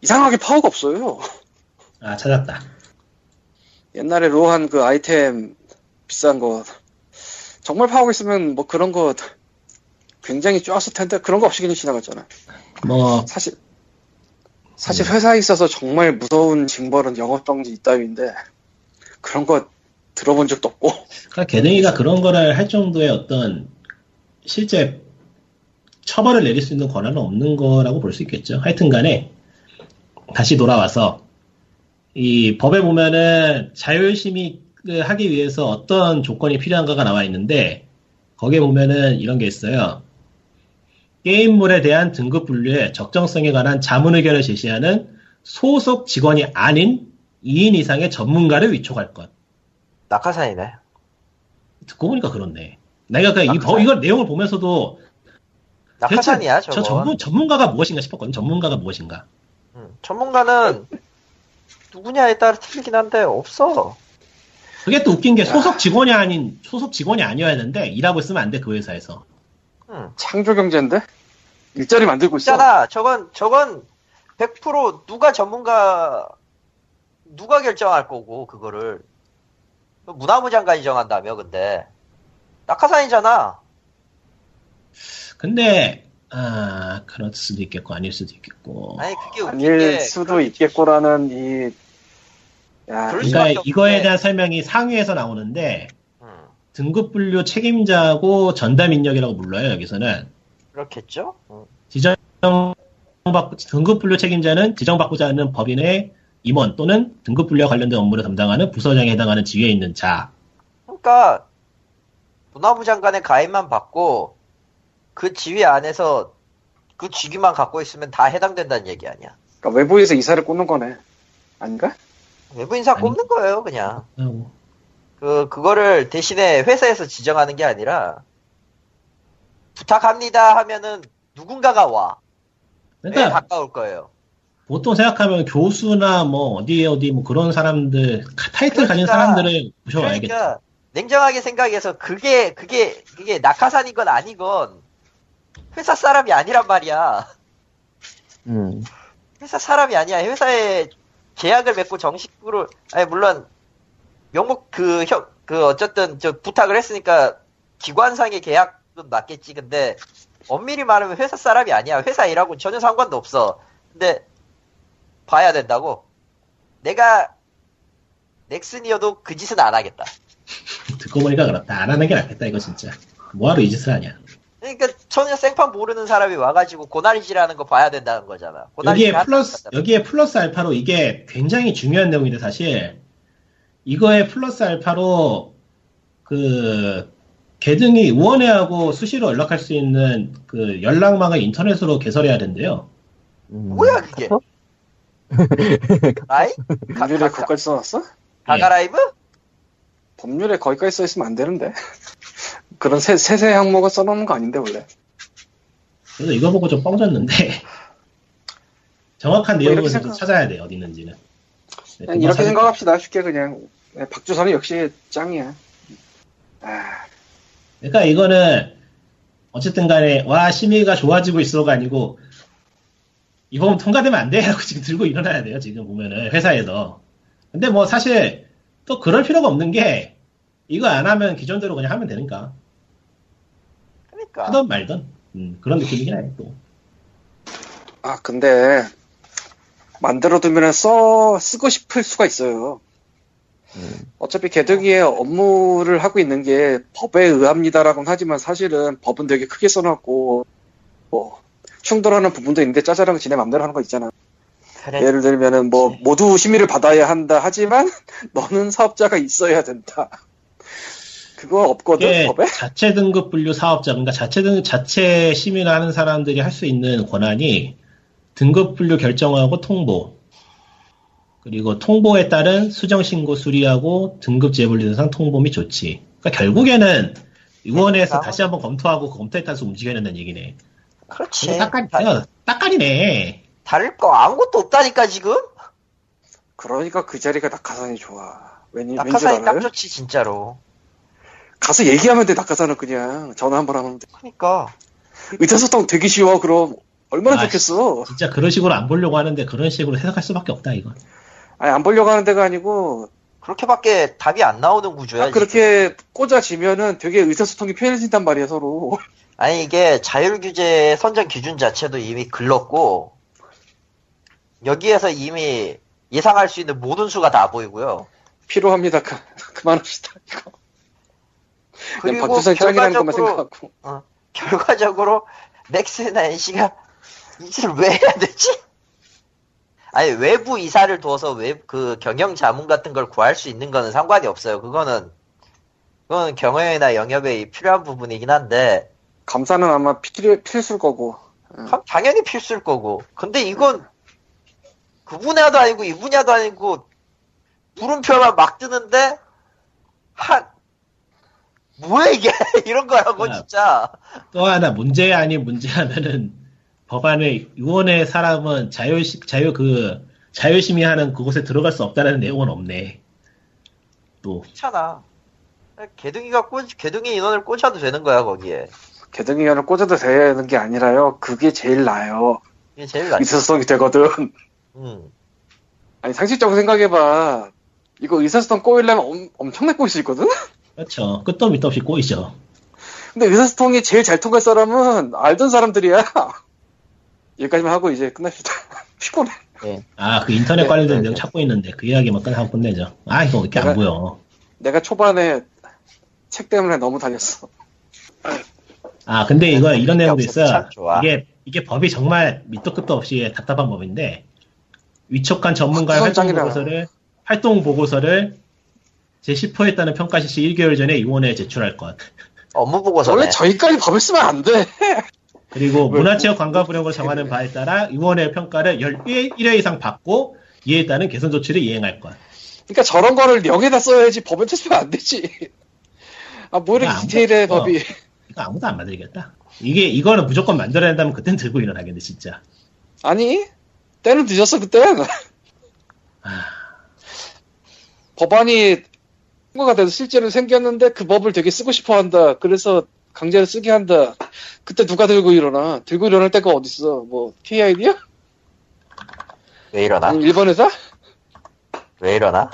이상하게 파워가 없어요. 아 찾았다 옛날에 로한 그 아이템 비싼 거 정말 파워가 있으면 뭐 그런 거 굉장히 좋았을 텐데 그런 거 없이 그냥 지나갔잖아. 뭐 사실 사실 회사에 있어서 정말 무서운 징벌은 영업정지 이따위인데 그런 거 들어본 적도 없고 그러니까 개등이가 그런 거를 할 정도의 어떤 실제 처벌을 내릴 수 있는 권한은 없는 거라고 볼 수 있겠죠. 하여튼 간에 다시 돌아와서 이 법에 보면은 자율심의를 하기 위해서 어떤 조건이 필요한가가 나와 있는데 거기에 보면은 이런 게 있어요. 게임물에 대한 등급 분류의 적정성에 관한 자문 의견을 제시하는 소속 직원이 아닌 2인 이상의 전문가를 위촉할 것. 낙하산이네. 듣고 보니까 그렇네. 내가 그 이, 이걸 내용을 보면서도 낙하산이야 저거. 저 전문, 전문가가 무엇인가 싶었거든. 전문가가 무엇인가. 음, 전문가는 누구냐에 따라 틀리긴 한데 없어. 그게 또 웃긴 게 소속 직원이 아닌 소속 직원이 아니어야 하는데 일하고 있으면 안 돼 그 회사에서. 음. 창조 경제인데 일자리 만들고 있어. 있잖아. 저건 저건 100% 누가 전문가 누가 결정할 거고 그거를 문화부 장관이 정한다며 근데 낙하산이잖아. 근데 아 그럴 수도 있겠고 아닐 수도 있겠고. 아니 그게 웃긴 아닐 게 수도 있겠고라는 이 야, 그러니까 이거에. 대한 설명이 상위에서 나오는데 음, 등급 분류 책임자고 전담 인력이라고 불러요 여기서는. 그렇겠죠. 음. 지정 받 등급 분류 책임자는 지정받고자 하는 법인의 임원 또는 등급 분류와 관련된 업무를 담당하는 부서장에 해당하는 지위에 있는 자. 그러니까 문화부 장관의 가입만 받고 그 지위 안에서 그 직위만 갖고 있으면 다 해당된다는 얘기 아니야. 그러니까 외부에서 이사를 꽂는 거네. 아닌가? 외부 인사. 꼽는 거예요, 그냥. 아이고. 그 그거를 대신에 회사에서 지정하는 게 아니라 부탁합니다 하면은 누군가가 와. 왜 그러니까 가까울 거예요. 보통 생각하면 교수나 뭐 어디 어디 뭐 그런 사람들 카- 타이틀 가진 그러니까, 사람들을 모셔와야겠다. 그러니까 냉정하게 생각해서 그게 그게 그게 낙하산이건 아니건 회사 사람이 아니란 말이야. 음, 회사 사람이 아니야. 회사에 계약을 맺고 정식으로 아니 물론 명목 그형그 어쨌든 저 부탁을 했으니까 기관상의 계약은 맞겠지. 근데 엄밀히 말하면 회사 사람이 아니야. 회사 일하고 전혀 상관도 없어. 근데 봐야 된다고. 내가 넥슨이어도 그 짓은 안 하겠다. 듣고 보니까 그렇다. 안 하는 게 낫겠다, 이거 진짜. 뭐하러 이 짓을 하냐. 그러니까 전혀 생판 모르는 사람이 와가지고 고나리질하는 거 봐야 된다는 거잖아. 여기에 플러스, 여기에 플러스 알파로 이게 굉장히 중요한 내용인데, 사실. 이거에 플러스 알파로, 그, 개등이 의원회하고 수시로 연락할 수 있는 그 연락망을 인터넷으로 개설해야 된대요. 음, 뭐야, 그게? 가, 법률에 가, 거기까지 써놨어? 가가라이브? 법률에 거기까지 써있으면 안 되는데. 그런 세, 세세 항목을 써놓는 거 아닌데, 원래. 그래서 이거 보고 좀 뻥졌는데, 정확한 뭐 내용을 생각- 찾아야 돼, 어디 있는지는. 네, 그냥 이렇게 생각합시다. 쉽게 그냥. 네, 박주선이 역시 짱이야. 아, 그러니까 이거는 어쨌든 간에 와 심의가 좋아지고 있어가 아니고 이번 통과되면 안돼 하고 지금 들고 일어나야 돼요 지금 보면은 회사에서 근데 뭐 사실 또 그럴 필요가 없는 게 이거 안 하면 기존대로 그냥 하면 되니까 그러니까. 하던 말던 음, 그런 느낌이긴 해 또. 아, 근데, 만들어두면 써, 쓰고 싶을 수가 있어요. 음. 어차피 개득이의 업무를 하고 있는 게 법에 의합니다라고는 하지만 사실은 법은 되게 크게 써놨고, 뭐, 충돌하는 부분도 있는데 짜잘한 거 지네 맘대로 하는 거 있잖아. 그래. 예를 들면은 뭐, 모두 심의를 받아야 한다 하지만, 너는 사업자가 있어야 된다. 그거 없거든, 이게 법에? 자체 등급 분류 사업자 그러니까 자체 등 자체 심의를 하는 사람들이 할 수 있는 권한이 등급 분류 결정하고 통보 그리고 통보에 따른 수정 신고 수리하고 등급 재분류 대상 통보 및 조치. 그러니까 결국에는 의원회에서 다시 한번 검토하고 그 검토에 따라서 움직여야 된다는 얘기네. 그렇지. 딱깔, 딱깔이네. 다를 거 아무것도 없다니까, 지금? 그러니까 그 자리가 낙하산이 좋아. 왠지, 낙하산이 딱? 좋지, 진짜로. 가서 얘기하면 돼, 낙하산은 그냥. 전화 한 번 하면 돼. 그러니까. 의사소통 되기 쉬워, 그럼. 얼마나 아, 좋겠어. 진짜 그런 식으로 안 보려고 하는데 그런 식으로 해석할 수밖에 없다 이건. 아니, 안 보려고 하는 데가 아니고, 그렇게밖에 답이 안 나오는 구조야. 딱 그렇게 꽂아지면은 되게 의사소통이 편해진단 말이야, 서로. 아니 이게 자율규제 선정 기준 자체도 이미 글렀고 여기에서 이미 예상할 수 있는 모든 수가 다 보이고요. 필요합니다. 그, 그만합시다, 이거. 그냥 그리고 박주선 짱이라는 것만 결과적으로 생각하고. 결과적으로 넥슨이나 NC가 이짓을 왜 해야 되지? 아니 외부 이사를 둬서 외그 경영 자문 같은 걸 구할 수 있는 거는 상관이 없어요. 그거는 그거는 경영이나 영역에 필요한 부분이긴 한데 감사는 아마 필요, 필수일 거고. 가- 당연히 필수일 거고. 근데 이건 그 분야도 아니고 이 분야도 아니고 물음표만 막 뜨는데 한 뭐야 이게 이런 거라고 야. 진짜. 또 하나 문제 아닌 문제 하면은 법안의 의원의 사람은 자유 자유 그 자유심의하는 그곳에 들어갈 수 없다는 내용은 없네. 또 괜찮아. 개둥이가 꽂 개둥이 인원을 꽂아도 되는 거야 거기에. 개등이견을 꽂아도 되는 게 아니라요. 그게 제일 나아요. 이게 제일 낫지. 의사소통이 되거든. 음. 아니, 상식적으로 생각해봐. 이거 의사소통 꼬이려면 엄, 엄청나게 꼬일 수 있거든? 그렇죠. 끝도 밑도 없이 꼬이죠. 근데 의사소통이 제일 잘 통할 사람은 알던 사람들이야. 여기까지만 하고 이제 끝납시다. 피곤해. 아그 인터넷 네, 관련된 네, 내용 네. 찾고 있는데 그 이야기만 끝하고 끝내죠. 아 이거 왜 이렇게 안 내가- 보여? 내가 초반에 책 때문에 너무 달렸어. 아 근데 이거 이런 내용도 없어서 있어. 이게 이게 법이 정말 밑도 끝도 없이 답답한 법인데 위촉한 전문가의 아, 활동. 보고서를 활동 보고서를 제10호에 따른 평가 실시 1개월 전에 의원회에 제출할 것. 업무 보고서네. 원래 저기까지 법을 쓰면 안 돼. 그리고 왜- 문화체육 관광부령으로 정하는 바에 따라 의원회 평가를 1회 이상 받고 이에 따른 개선 조치를 이행할 것. 그러니까 저런 거를 령에다 써야지 법에 쓰면 안 되지. 아, 뭐 이렇게 야, 디테일해, 아무것도 법이. 이거 아무도 안 만들겠다. 이게 이거는 무조건 만들어야 한다면 그땐 들고 일어나겠네 진짜. 아니, 때는 늦었어, 그땐. 아, 법안이 통과가 돼서 실제로 생겼는데 그 법을 되게 쓰고 싶어 한다. 그래서 강제로 쓰게 한다. 그때 누가 들고 일어나? 들고 일어날 때가 어딨어? 뭐, KID야? 왜 이러나? 아니면 일본 회사? 왜 이러나?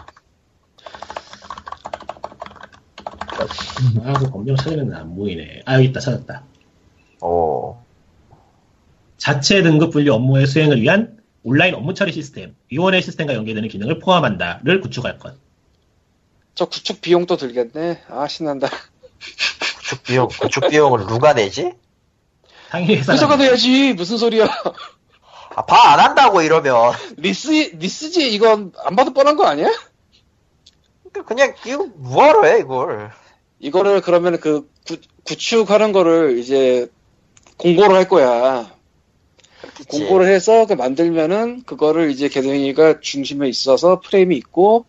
아, 그 검정 찾으면 안 보이네. 아, 여기 있다, 찾았다. 오. 자체 등급 분류 업무의 수행을 위한 온라인 업무 처리 시스템, 위원회 시스템과 연계되는 기능을 포함한다를 구축할 것. 저 구축 비용도 들겠네. 아 신난다. 구축 비용, 구축 비용을 누가 내지? 상위 회사가 회사가 돼야지 무슨 소리야. 아, 봐, 안 한다고 이러면. 리스 리스지 이건 안 봐도 뻔한 거 아니야? 그러니까 그냥, 이거 뭐하러 해, 이걸. 이거를 그러면 그 구, 구축하는 거를 이제 공고를 할 거야. 그치. 공고를 해서 그 만들면은 그거를 이제 개동이가 중심에 있어서 프레임이 있고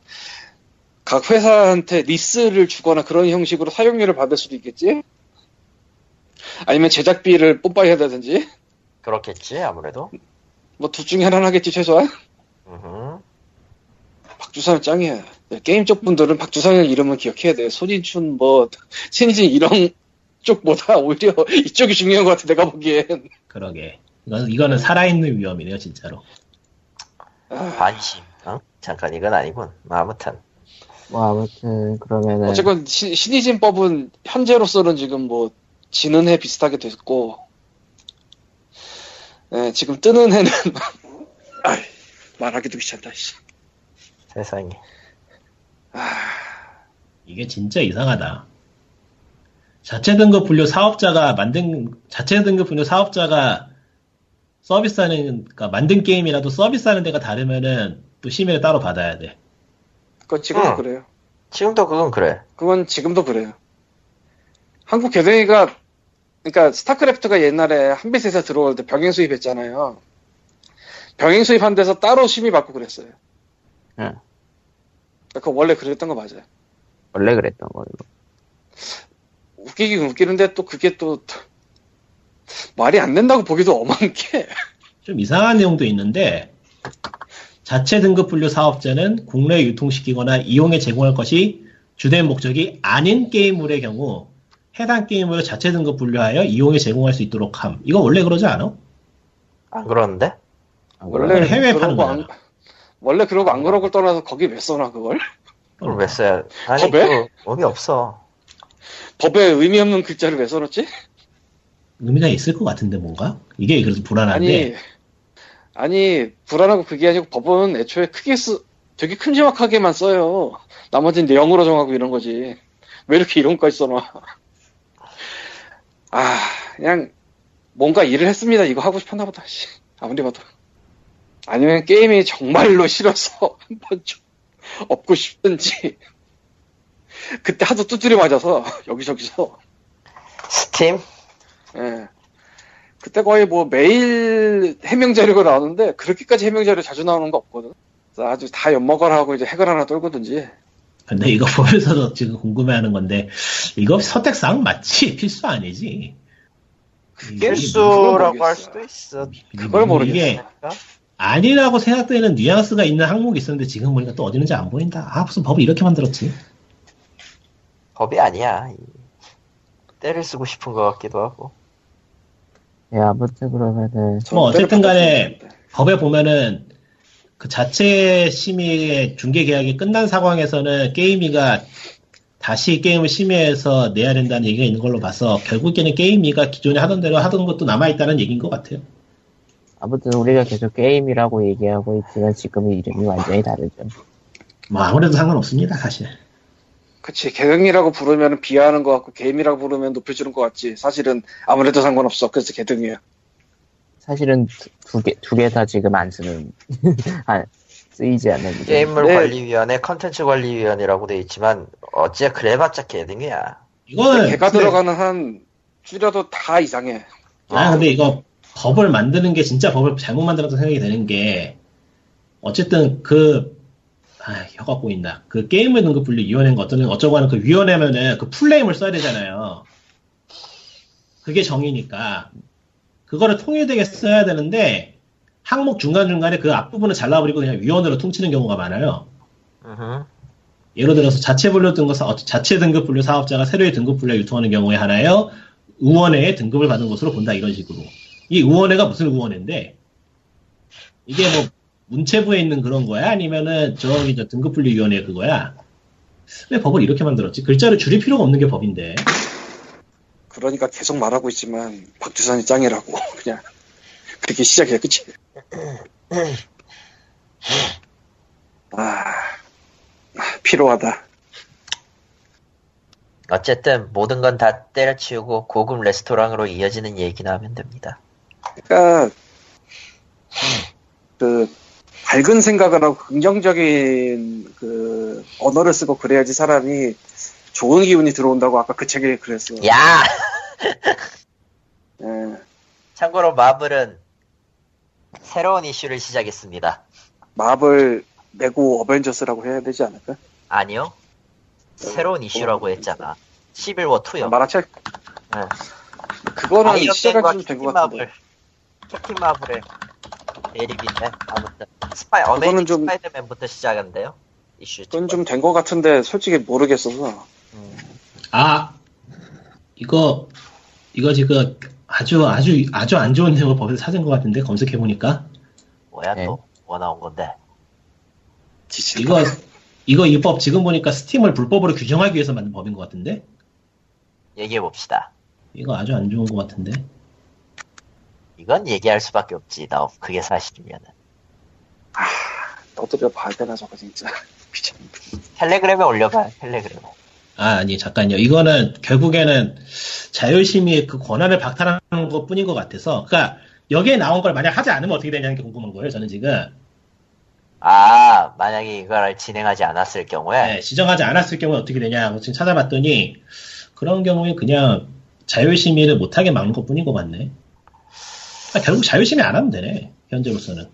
각 회사한테 리스를 주거나 그런 형식으로 사용료를 받을 수도 있겠지? 아니면 제작비를 뽐빠이 해다든지 그렇겠지, 아무래도. 뭐 둘 중에 하나는 하겠지 최소한. 박주상은 짱이야 게임 쪽 분들은 박주상의 이름은 기억해야 돼 손인춘 뭐 신이진 이런 쪽보다 오히려 이쪽이 중요한 것 같아 내가 보기엔 그러게. 이건, 이거는 살아있는 위험이네요, 진짜로. 아, 관심. 어? 잠깐, 이건 아니군. 아무튼. 뭐 아무튼 그러면은 어쨌건 시- 신이진법은 현재로서는 지금 뭐 지는 해 비슷하게 됐고 예, 지금 뜨는 해는 아이, 말하기도 귀찮다 씨. 세상에. 아, 이게 진짜 이상하다. 자체 등급 분류 사업자가 만든, 자체 등급 분류 사업자가 서비스하는, 그러니까 만든 게임이라도 서비스하는 데가 다르면은 또 심의를 따로 받아야 돼. 그건 지금도 응. 그래요 지금도 그건 그래. 그건 지금도 그래요 한국 개성이가 그러니까 스타크래프트가 옛날에 한빛에서 들어올 때 병행 수입했잖아요 병행 수입한 데서 따로 심의 받고 그랬어요 응. 그거 원래 그랬던 거 맞아요 원래 그랬던 걸로. 웃기긴 웃기는데 또 그게 또 말이 안 된다고 보기도 엄한 게 좀 이상한 내용도 있는데, 자체 등급 분류 사업자는 국내에 유통시키거나 이용에 제공할 것이 주된 목적이 아닌 게임물의 경우 해당 게임물을 자체 등급 분류하여 이용에 제공할 수 있도록 함. 이거 원래 그러지 않아? 안 그러는데? 아, 원래 해외에 파는 그러고 안. 원래 그러고 안 그러고 떠나서 거기 왜 써놔 그걸 그걸 왜 써야, 아니, 법에? 그 의미 없어. 법에 의미 없는 글자를 왜 써놨지? 의미가 있을 것 같은데 뭔가? 이게 그래서 불안한데 아니 아니 불안하고 그게 아니고 법은 애초에 크게 쓰 되게 큼지막하게만 써요. 나머지는 내용으로 정하고 이런 거지. 왜 이렇게 이런 거까지 써놔? 아 그냥 뭔가 일을 했습니다. 이거 하고 싶었나 보다. 씨. 아무리 봐도. 아니면 게임이 정말로 싫어서 한 번 좀 업고 싶든지. 그때 하도 두드려 맞아서 여기저기서. 스팀? 예. 그때 거의 뭐 매일 해명 자료가 나오는데 그렇게까지 해명 자료 자주 나오는 거 없거든. 그래서 아주 다 엿먹어라 하고 이제 핵을 하나 떨고든지. 근데 이거 보면서도 지금 궁금해하는 건데 이거 선택사항 맞지? 필수 아니지? 필수라고. 할 수도 있어. 그걸 모르겠어. 이게 아니라고 생각되는 뉘앙스가 있는 항목이 있었는데 지금 보니까 또 어디 있는지 안 보인다. 아 무슨 법을 이렇게 만들었지? 법이 아니야. 이- 때를 쓰고 싶은 것 같기도 하고. 예, 아무튼 그러면은 뭐 어쨌든 간에 때려 법에 보면은 그 자체 심의의 중개 계약이 끝난 상황에서는 게임이가 다시 게임을 심의해서 내야 된다는 얘기가 있는 걸로 봐서 결국에는 게임이가 기존에 하던 대로 하던 것도 남아있다는 얘기인 것 같아요. 아무튼 우리가 계속 게임이라고 얘기하고 있지만 지금은 이름이 완전히 다르죠. 뭐 아무래도 상관없습니다 사실. 그치. 개등이라고 부르면 비하하는 것 같고 게임이라고 부르면 높여주는 것 같지. 사실은 아무래도 상관없어. 그래서 개등이야. 사실은 두 개 두 개 다 지금 안 쓰는 아, 쓰이지 않는 이름. 게임물 네. 관리위원회, 컨텐츠 관리위원회라고 돼 있지만 어째 그래봤자 개등이야. 이거는 개가 근데- 들어가는 한 줄여도 다 이상해. 아, 근데 이거 법을 만드는 게 진짜 법을 잘못 만들었다 생각이 되는 게, 어쨌든 그, 아, 혀가 꼬인다. 그 게임을 등급 분류 위원회가 어떤, 어쩌고 하는 그 위원회면은 그 풀네임을 써야 되잖아요. 그게 정의니까. 그거를 통일되게 써야 되는데, 항목 중간 중간에 그 앞부분을 잘라버리고 그냥 위원회로 퉁치는 경우가 많아요. 음흠. 예를 들어서 자체 분류 등급 사, 어, 자체 등급 분류 사업자가 새로이 등급 분류 유통하는 경우에 하나여 의원회의 등급을 받은 것으로 본다 이런 식으로 이 의원회가 무슨 의원회인데 이게 뭐 문체부에 있는 그런 거야 아니면은 저기 저 등급 분류 위원회 그거야 왜 법을 이렇게 만들었지? 글자를 줄일 필요가 없는 게 법인데. 그러니까 계속 말하고 있지만 박주선이 짱이라고 그냥 그렇게 시작이야 그치? 아, 아, 피로하다. 어쨌든 모든 건 다 때려치우고 고급 레스토랑으로 이어지는 얘기나 하면 됩니다. 그러니까 그 밝은 생각을 하고 긍정적인 그 언어를 쓰고 그래야지 사람이 좋은 기운이 들어온다고 아까 그 책에 그랬어. 야! 예. 참고로 마블은 새로운 이슈를 시작했습니다. 마블 내고 어벤져스라고 해야 되지 않을까? 아니요. 새로운 이슈라고 했잖아. 11워 2요. 만화책 네. 그거는 아이언맨과 시작은 좀된 캡틴 것 같은데. 마블. 캡틴 마블의 대립인데 아무튼 스파이 어메이징 좀- 스파이더맨부터 시작한대요. 이슈. 그건 좀 된 것 같은데 솔직히 모르겠어서 음, 아, 이거, 이거 지금 아주, 아주, 아주 안 좋은 내용을 법에서 찾은 것 같은데, 검색해 보니까. 뭐야 네. 또? 뭐 나온 건데? 지친 이거, 이거 이 법 지금 보니까 스팀을 불법으로 규정하기 위해서 만든 법인 것 같은데? 얘기해 봅시다. 이거 아주 안 좋은 것 같은데? 이건 얘기할 수밖에 없지. 나 그게 사실이면은. 떠들여 봐야 되나 저거 진짜. 텔레그램에 올려봐. 텔레그램에. 아, 아니, 잠깐요. 이거는 결국에는 자율심의의 그 권한을 박탈하는 것 뿐인 것 같아서. 그니까, 여기에 나온 걸 만약 하지 않으면 어떻게 되냐는 게 궁금한 거예요, 저는 지금. 아 만약에 이걸 진행하지 않았을 경우에 네, 지정하지 않았을 경우에 어떻게 되냐고 지금 찾아봤더니, 그런 경우에 그냥 자율심의를 못하게 막는 것 뿐인 것 같네. 아, 결국 자율심의 안 하면 되네, 현재로서는.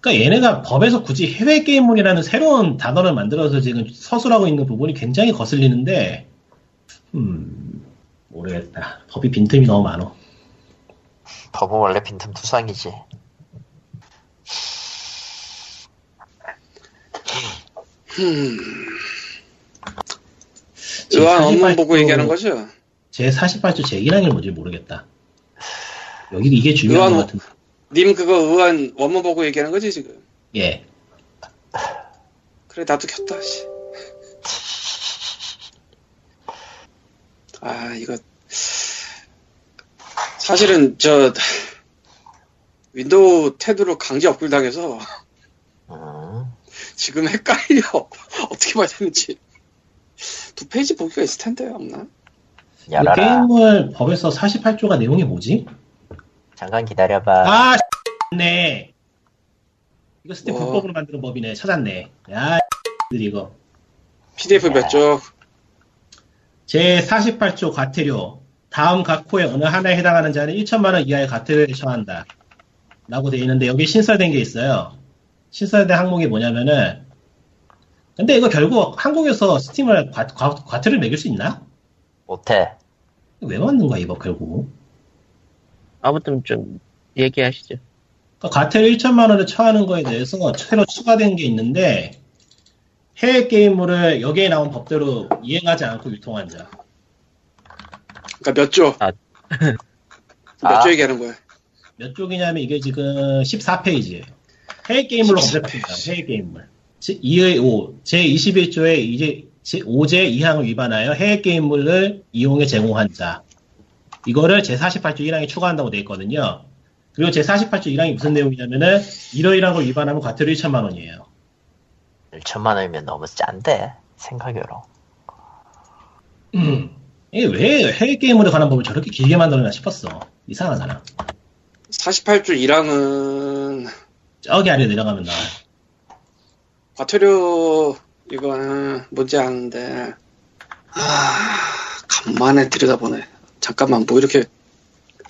그러니까 얘네가 법에서 굳이 해외 게임물이라는 새로운 단어를 만들어서 지금 서술하고 있는 부분이 굉장히 거슬리는데, 음, 모르겠다. 법이 빈틈이 너무 많어. 법은 원래 빈틈 투성이지. 지금 의원 업무 48조 보고 얘기하는 거죠? 제 48조 제 1항이 뭔지 모르겠다. 여기 이게 중요한 의안- 것 같은데. 님 그거 의안 원문 보고 얘기하는 거지 지금? 예. 그래 나도 켰다 씨. 아 이거 사실은 저 윈도우 10으로 강제 업글 당해서 음, 지금 헷갈려 어떻게 봐야 되는지 두 페이지 보기가 있을 텐데 없나? 이 열어라. 게임을 법에서 48조가 내용이 뭐지? 잠깐 기다려봐. 아, 네. 이거 스텝 와. 불법으로 만드는 법이네. 찾았네. 야, 들이 이거. PDF 몇 쪽? 제 48조 과태료. 다음 각 호의 어느 하나에 해당하는 자는 1천만 원 이하의 과태료에 처한다. 라고 돼 있는데 여기 신설된 게 있어요. 신설된 항목이 뭐냐면은 근데 이거 결국 한국에서 스팀을 과, 과, 과태료를 매길 수 있나? 못해. 왜 만든 거야 이거 결국? 아무튼 좀 얘기하시죠. 그러니까 과태료 1천만 원을 처하는 거에 대해서 새로 추가된 게 있는데 해외 게임물을 여기에 나온 법대로 이행하지 않고 유통한 자. 그러니까 몇 조? 아. 몇 아. 조 얘기하는 거야? 몇 쪽이냐면 이게 지금 14페이지예요. 해외 게임물로 14 검색합니다. 해외 게임물. 제 2의 5, 제 21조의 이제 제 5제 2항을 위반하여 해외 게임물을 이용해 제공한 자. 이거를 제 48조 1항에 추가한다고 돼 있거든요. 그리고 제 48조 1항이 무슨 내용이냐면은 이러이러한 걸 위반하면 과태료 1천만 원이에요. 1천만 원이면 너무 짠데 생각으로. 음. 이게 왜 해외 게임물에 관한 법을 저렇게 길게 만들었나 싶었어. 이상하잖아. 48조 1항은 저기 아래 내려가면 나와. 과태료 이거는 뭔지 아는데 아 간만에 들여다보네 잠깐만 뭐 이렇게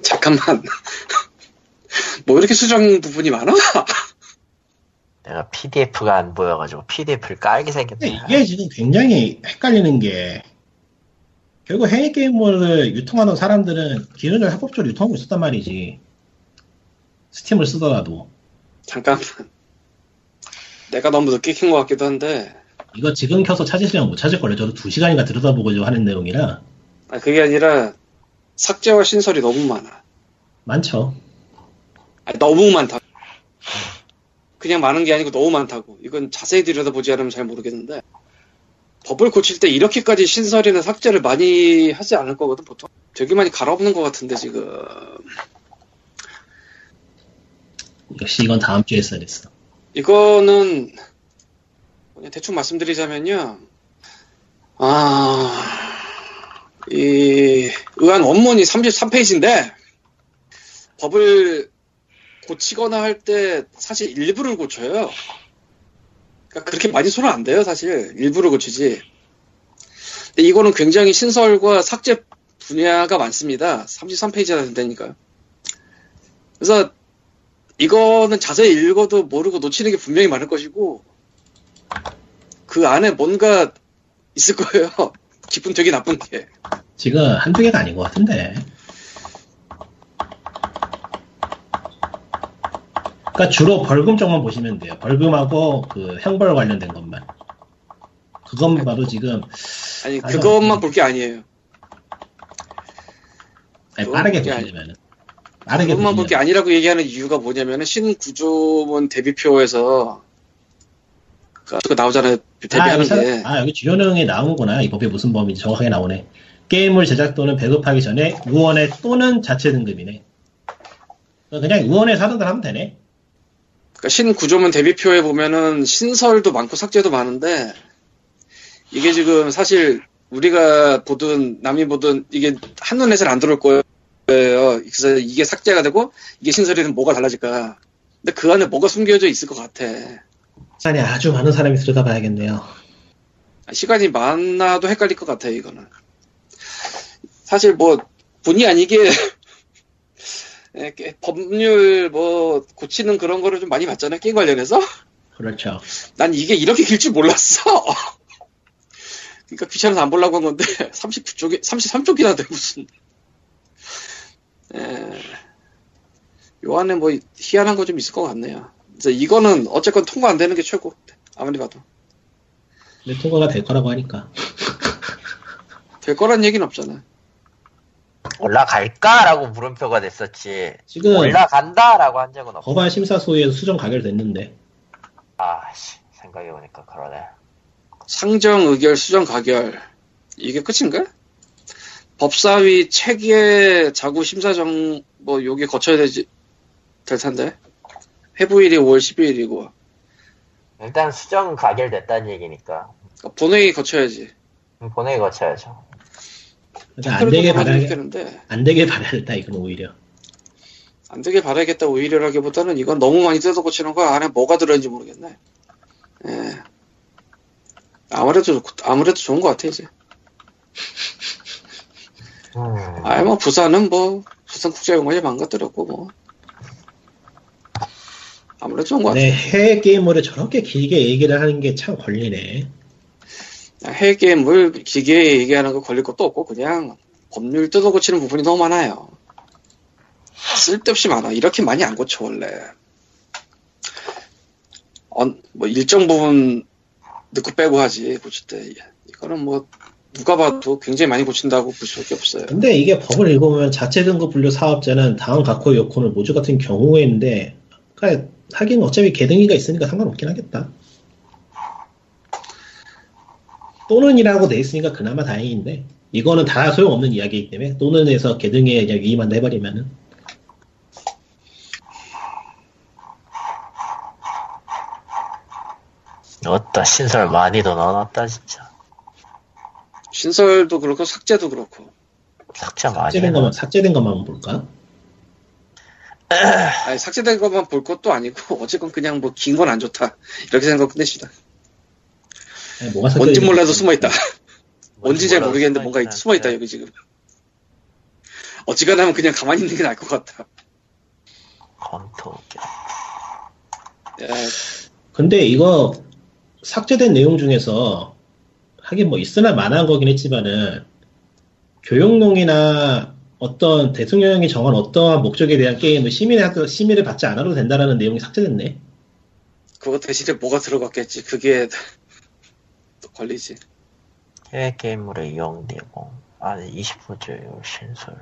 잠깐만 뭐 이렇게 수정 부분이 많아? 내가 PDF가 안 보여가지고 PDF를 깔게 생겼네. 이게 지금 굉장히 헷갈리는 게 결국 해외 게임물을 유통하는 사람들은 기존에 합법적으로 유통하고 있었단 말이지. 스팀을 쓰더라도 잠깐만 내가 너무 늦게 킨 것 같기도 한데 이거 지금 켜서 찾으시면 못 찾을 걸요. 저도 두 시간이나 들여다보고 하는 내용이라 아 그게 아니라 삭제와 신설이 너무 많아. 많죠. 아니, 너무 많다 그냥 많은 게 아니고 너무 많다고. 이건 자세히 들여다보지 않으면 잘 모르겠는데. 법을 고칠 때 이렇게까지 신설이나 삭제를 많이 하지 않을 거거든 보통. 되게 많이 갈아엎는 것 같은데 지금. 역시 이건 다음 주에 써야 됐어. 이거는 대충 말씀드리자면요. 아 이 의안 원문이 33페이지인데 법을 고치거나 할 때 사실 일부를 고쳐요. 그러니까 그렇게 많이 손은 안 돼요 사실. 일부를 고치지. 근데 이거는 굉장히 신설과 삭제 분야가 많습니다. 33페이지나 된다니까 그래서 이거는 자세히 읽어도 모르고 놓치는 게 분명히 많을 것이고 그 안에 뭔가 있을 거예요 기분 되게 나쁜 게 지금 한두 개가 아닌 것 같은데. 그러니까 주로 벌금 쪽만 보시면 돼요. 벌금하고 그 형벌 관련된 것만. 그것만 봐도 지금 아니. 그것만 볼 게 아니에요 아니, 빠르게 보시려면은 빠르게 그것만 볼 게 아니라고 얘기하는 이유가 뭐냐면은 신 구조문 대비표에서 그 그거 나오잖아요 아, 여기, 데뷔하는 사- 게 아, 여기 주요 내용에 나오는구나. 이 법이 무슨 법인지 정확하게 나오네. 게임물 제작 또는 배급하기 전에 의원회 또는 자체 등급이네. 그냥 의원회 사등급 하면 되네. 그러니까 신 구조문 대비표에 보면은 신설도 많고 삭제도 많은데 이게 지금 사실 우리가 보든 남이 보든 이게 한눈에서는 안 들어올 거예요. 그래서 이게 삭제가 되고 이게 신설이면 뭐가 달라질까? 근데 그 안에 뭐가 숨겨져 있을 것 같아. 시간이 아주 많은 사람이 들여다봐야겠네요. 시간이 많아도 헷갈릴 것 같아요, 이거는. 사실 뭐, 본의 아니게, 예, 게- 법률 뭐, 고치는 그런 거를 좀 많이 봤잖아요, 게임 관련해서. 그렇죠. 난 이게 이렇게 길 줄 몰랐어. 그러니까 귀찮아서 안 보려고 한 건데, 39쪽이, 33쪽이나 돼, 무슨. 예. 요 안에 뭐, 희한한 거 좀 있을 것 같네요. 그래서 이거는 어쨌건 통과 안 되는 게 최고. 아무리 봐도. 근데 통과가 될 거라고 하니까. 될 거란 얘기는 없잖아. 올라갈까라고 물음표가 됐었지. 지금 올라간다라고 한 적은 없어. 법안 심사 소위에서 수정 가결됐는데 아씨 생각해 보니까 그러네. 상정, 의결, 수정, 가결. 이게 끝인가? 법사위 체계 자구 심사정, 뭐, 요게 거쳐야 되지, 될 텐데. 회부일이 5월 12일이고. 일단 수정 가결됐다는 얘기니까 본회의 거쳐야지. 음, 본회의 거쳐야죠. 그러니까 안 되게 바라야 겠는데 안 되게 바라야겠다 이건 오히려. 안 되게 바라야겠다 오히려라기보다는 이건 너무 많이 뜯어 고치는 거 안에 뭐가 들어있는지 모르겠네. 예. 아무래도, 좋- 아무래도 좋은 것 같아, 이제. 음, 아예 뭐, 부산은 뭐, 부산 국제영화제 망가뜨렸고, 뭐. 아무래도 좋은 것 같아. 네 해외 게임물에 저렇게 길게 얘기를 하는 게 참 걸리네. 해외 게임을 기계에 얘기하는 거 걸릴 것도 없고 그냥 법률 뜯어 고치는 부분이 너무 많아요. 쓸데없이 많아. 이렇게 많이 안 고쳐 원래. 어, 뭐 일정 부분 넣고 빼고 하지 고칠 때 이거는 뭐 누가 봐도 굉장히 많이 고친다고 볼 수밖에 없어요. 근데 이게 법을 읽어보면 자체 등급 분류 사업자는 다음 각호 요건을 모두 같은 경우에인데 그러니까 하긴 어차피 개등기가 있으니까 상관없긴 하겠다. 또는이라고 돼 있으니까 그나마 다행인데 이거는 다 소용없는 이야기이기 때문에 또는에서 개등에 그냥 위임한다 해버리면은 어따 신설 많이 더 넣어놨다 진짜. 신설도 그렇고 삭제도 그렇고. 삭제 많이 삭제된 것만 삭제된 것만 볼까? 아니 삭제된 것만 볼 것도 아니고 어쨌건 그냥 뭐 긴 건 안 좋다 이렇게 생각 끝내시다. 아니, 뭔지 몰라도 숨어 있다. 뭔지 잘 모르겠는데 뭔가 숨어있긴 숨어 있다. 여기 지금. 어지간하면 그냥 가만히 있는 게 나을 것 같다. 검토. 야, 근데 이거 삭제된 내용 중에서 하긴 뭐 있으나 마나한 거긴 했지만은 교육용이나 어떤 대통령이 정한 어떠한 목적에 대한 게임을 심의를, 하더- 심의를 받지 않아도 된다라는 내용이 삭제됐네. 그거 대신에 뭐가 들어갔겠지. 그게 또 걸리지. 해외 게임물에 이용되고 아니 20호주 신설.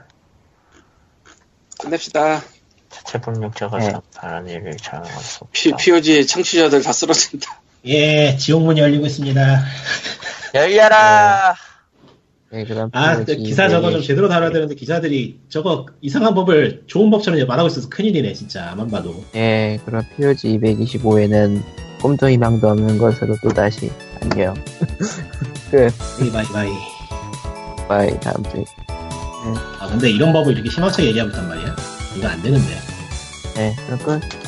끝냅시다. 자체 분력자가 네. 다른 일을 장악할 수 없다. POG 청취자들 다 쓰러진다. 예, 지옥문이 열리고 있습니다. 열려라. 네, 그럼 아, 기사 저거 좀 220. 제대로 다뤄야 되는데 기자들이 저거 이상한 법을 좋은 법처럼 말하고 있어서 큰일이네 진짜 아만 봐도. 네, 그럼 POG 225에는 꿈도 희망도 없는 것으로 또 다시 안녕. 끝. bye bye bye. bye, 다음 주에. 아 근데 이런 법을 이렇게 희망차게 얘기하고 있단 말이야? 이거 안 되는데. 네, 그럼 끝.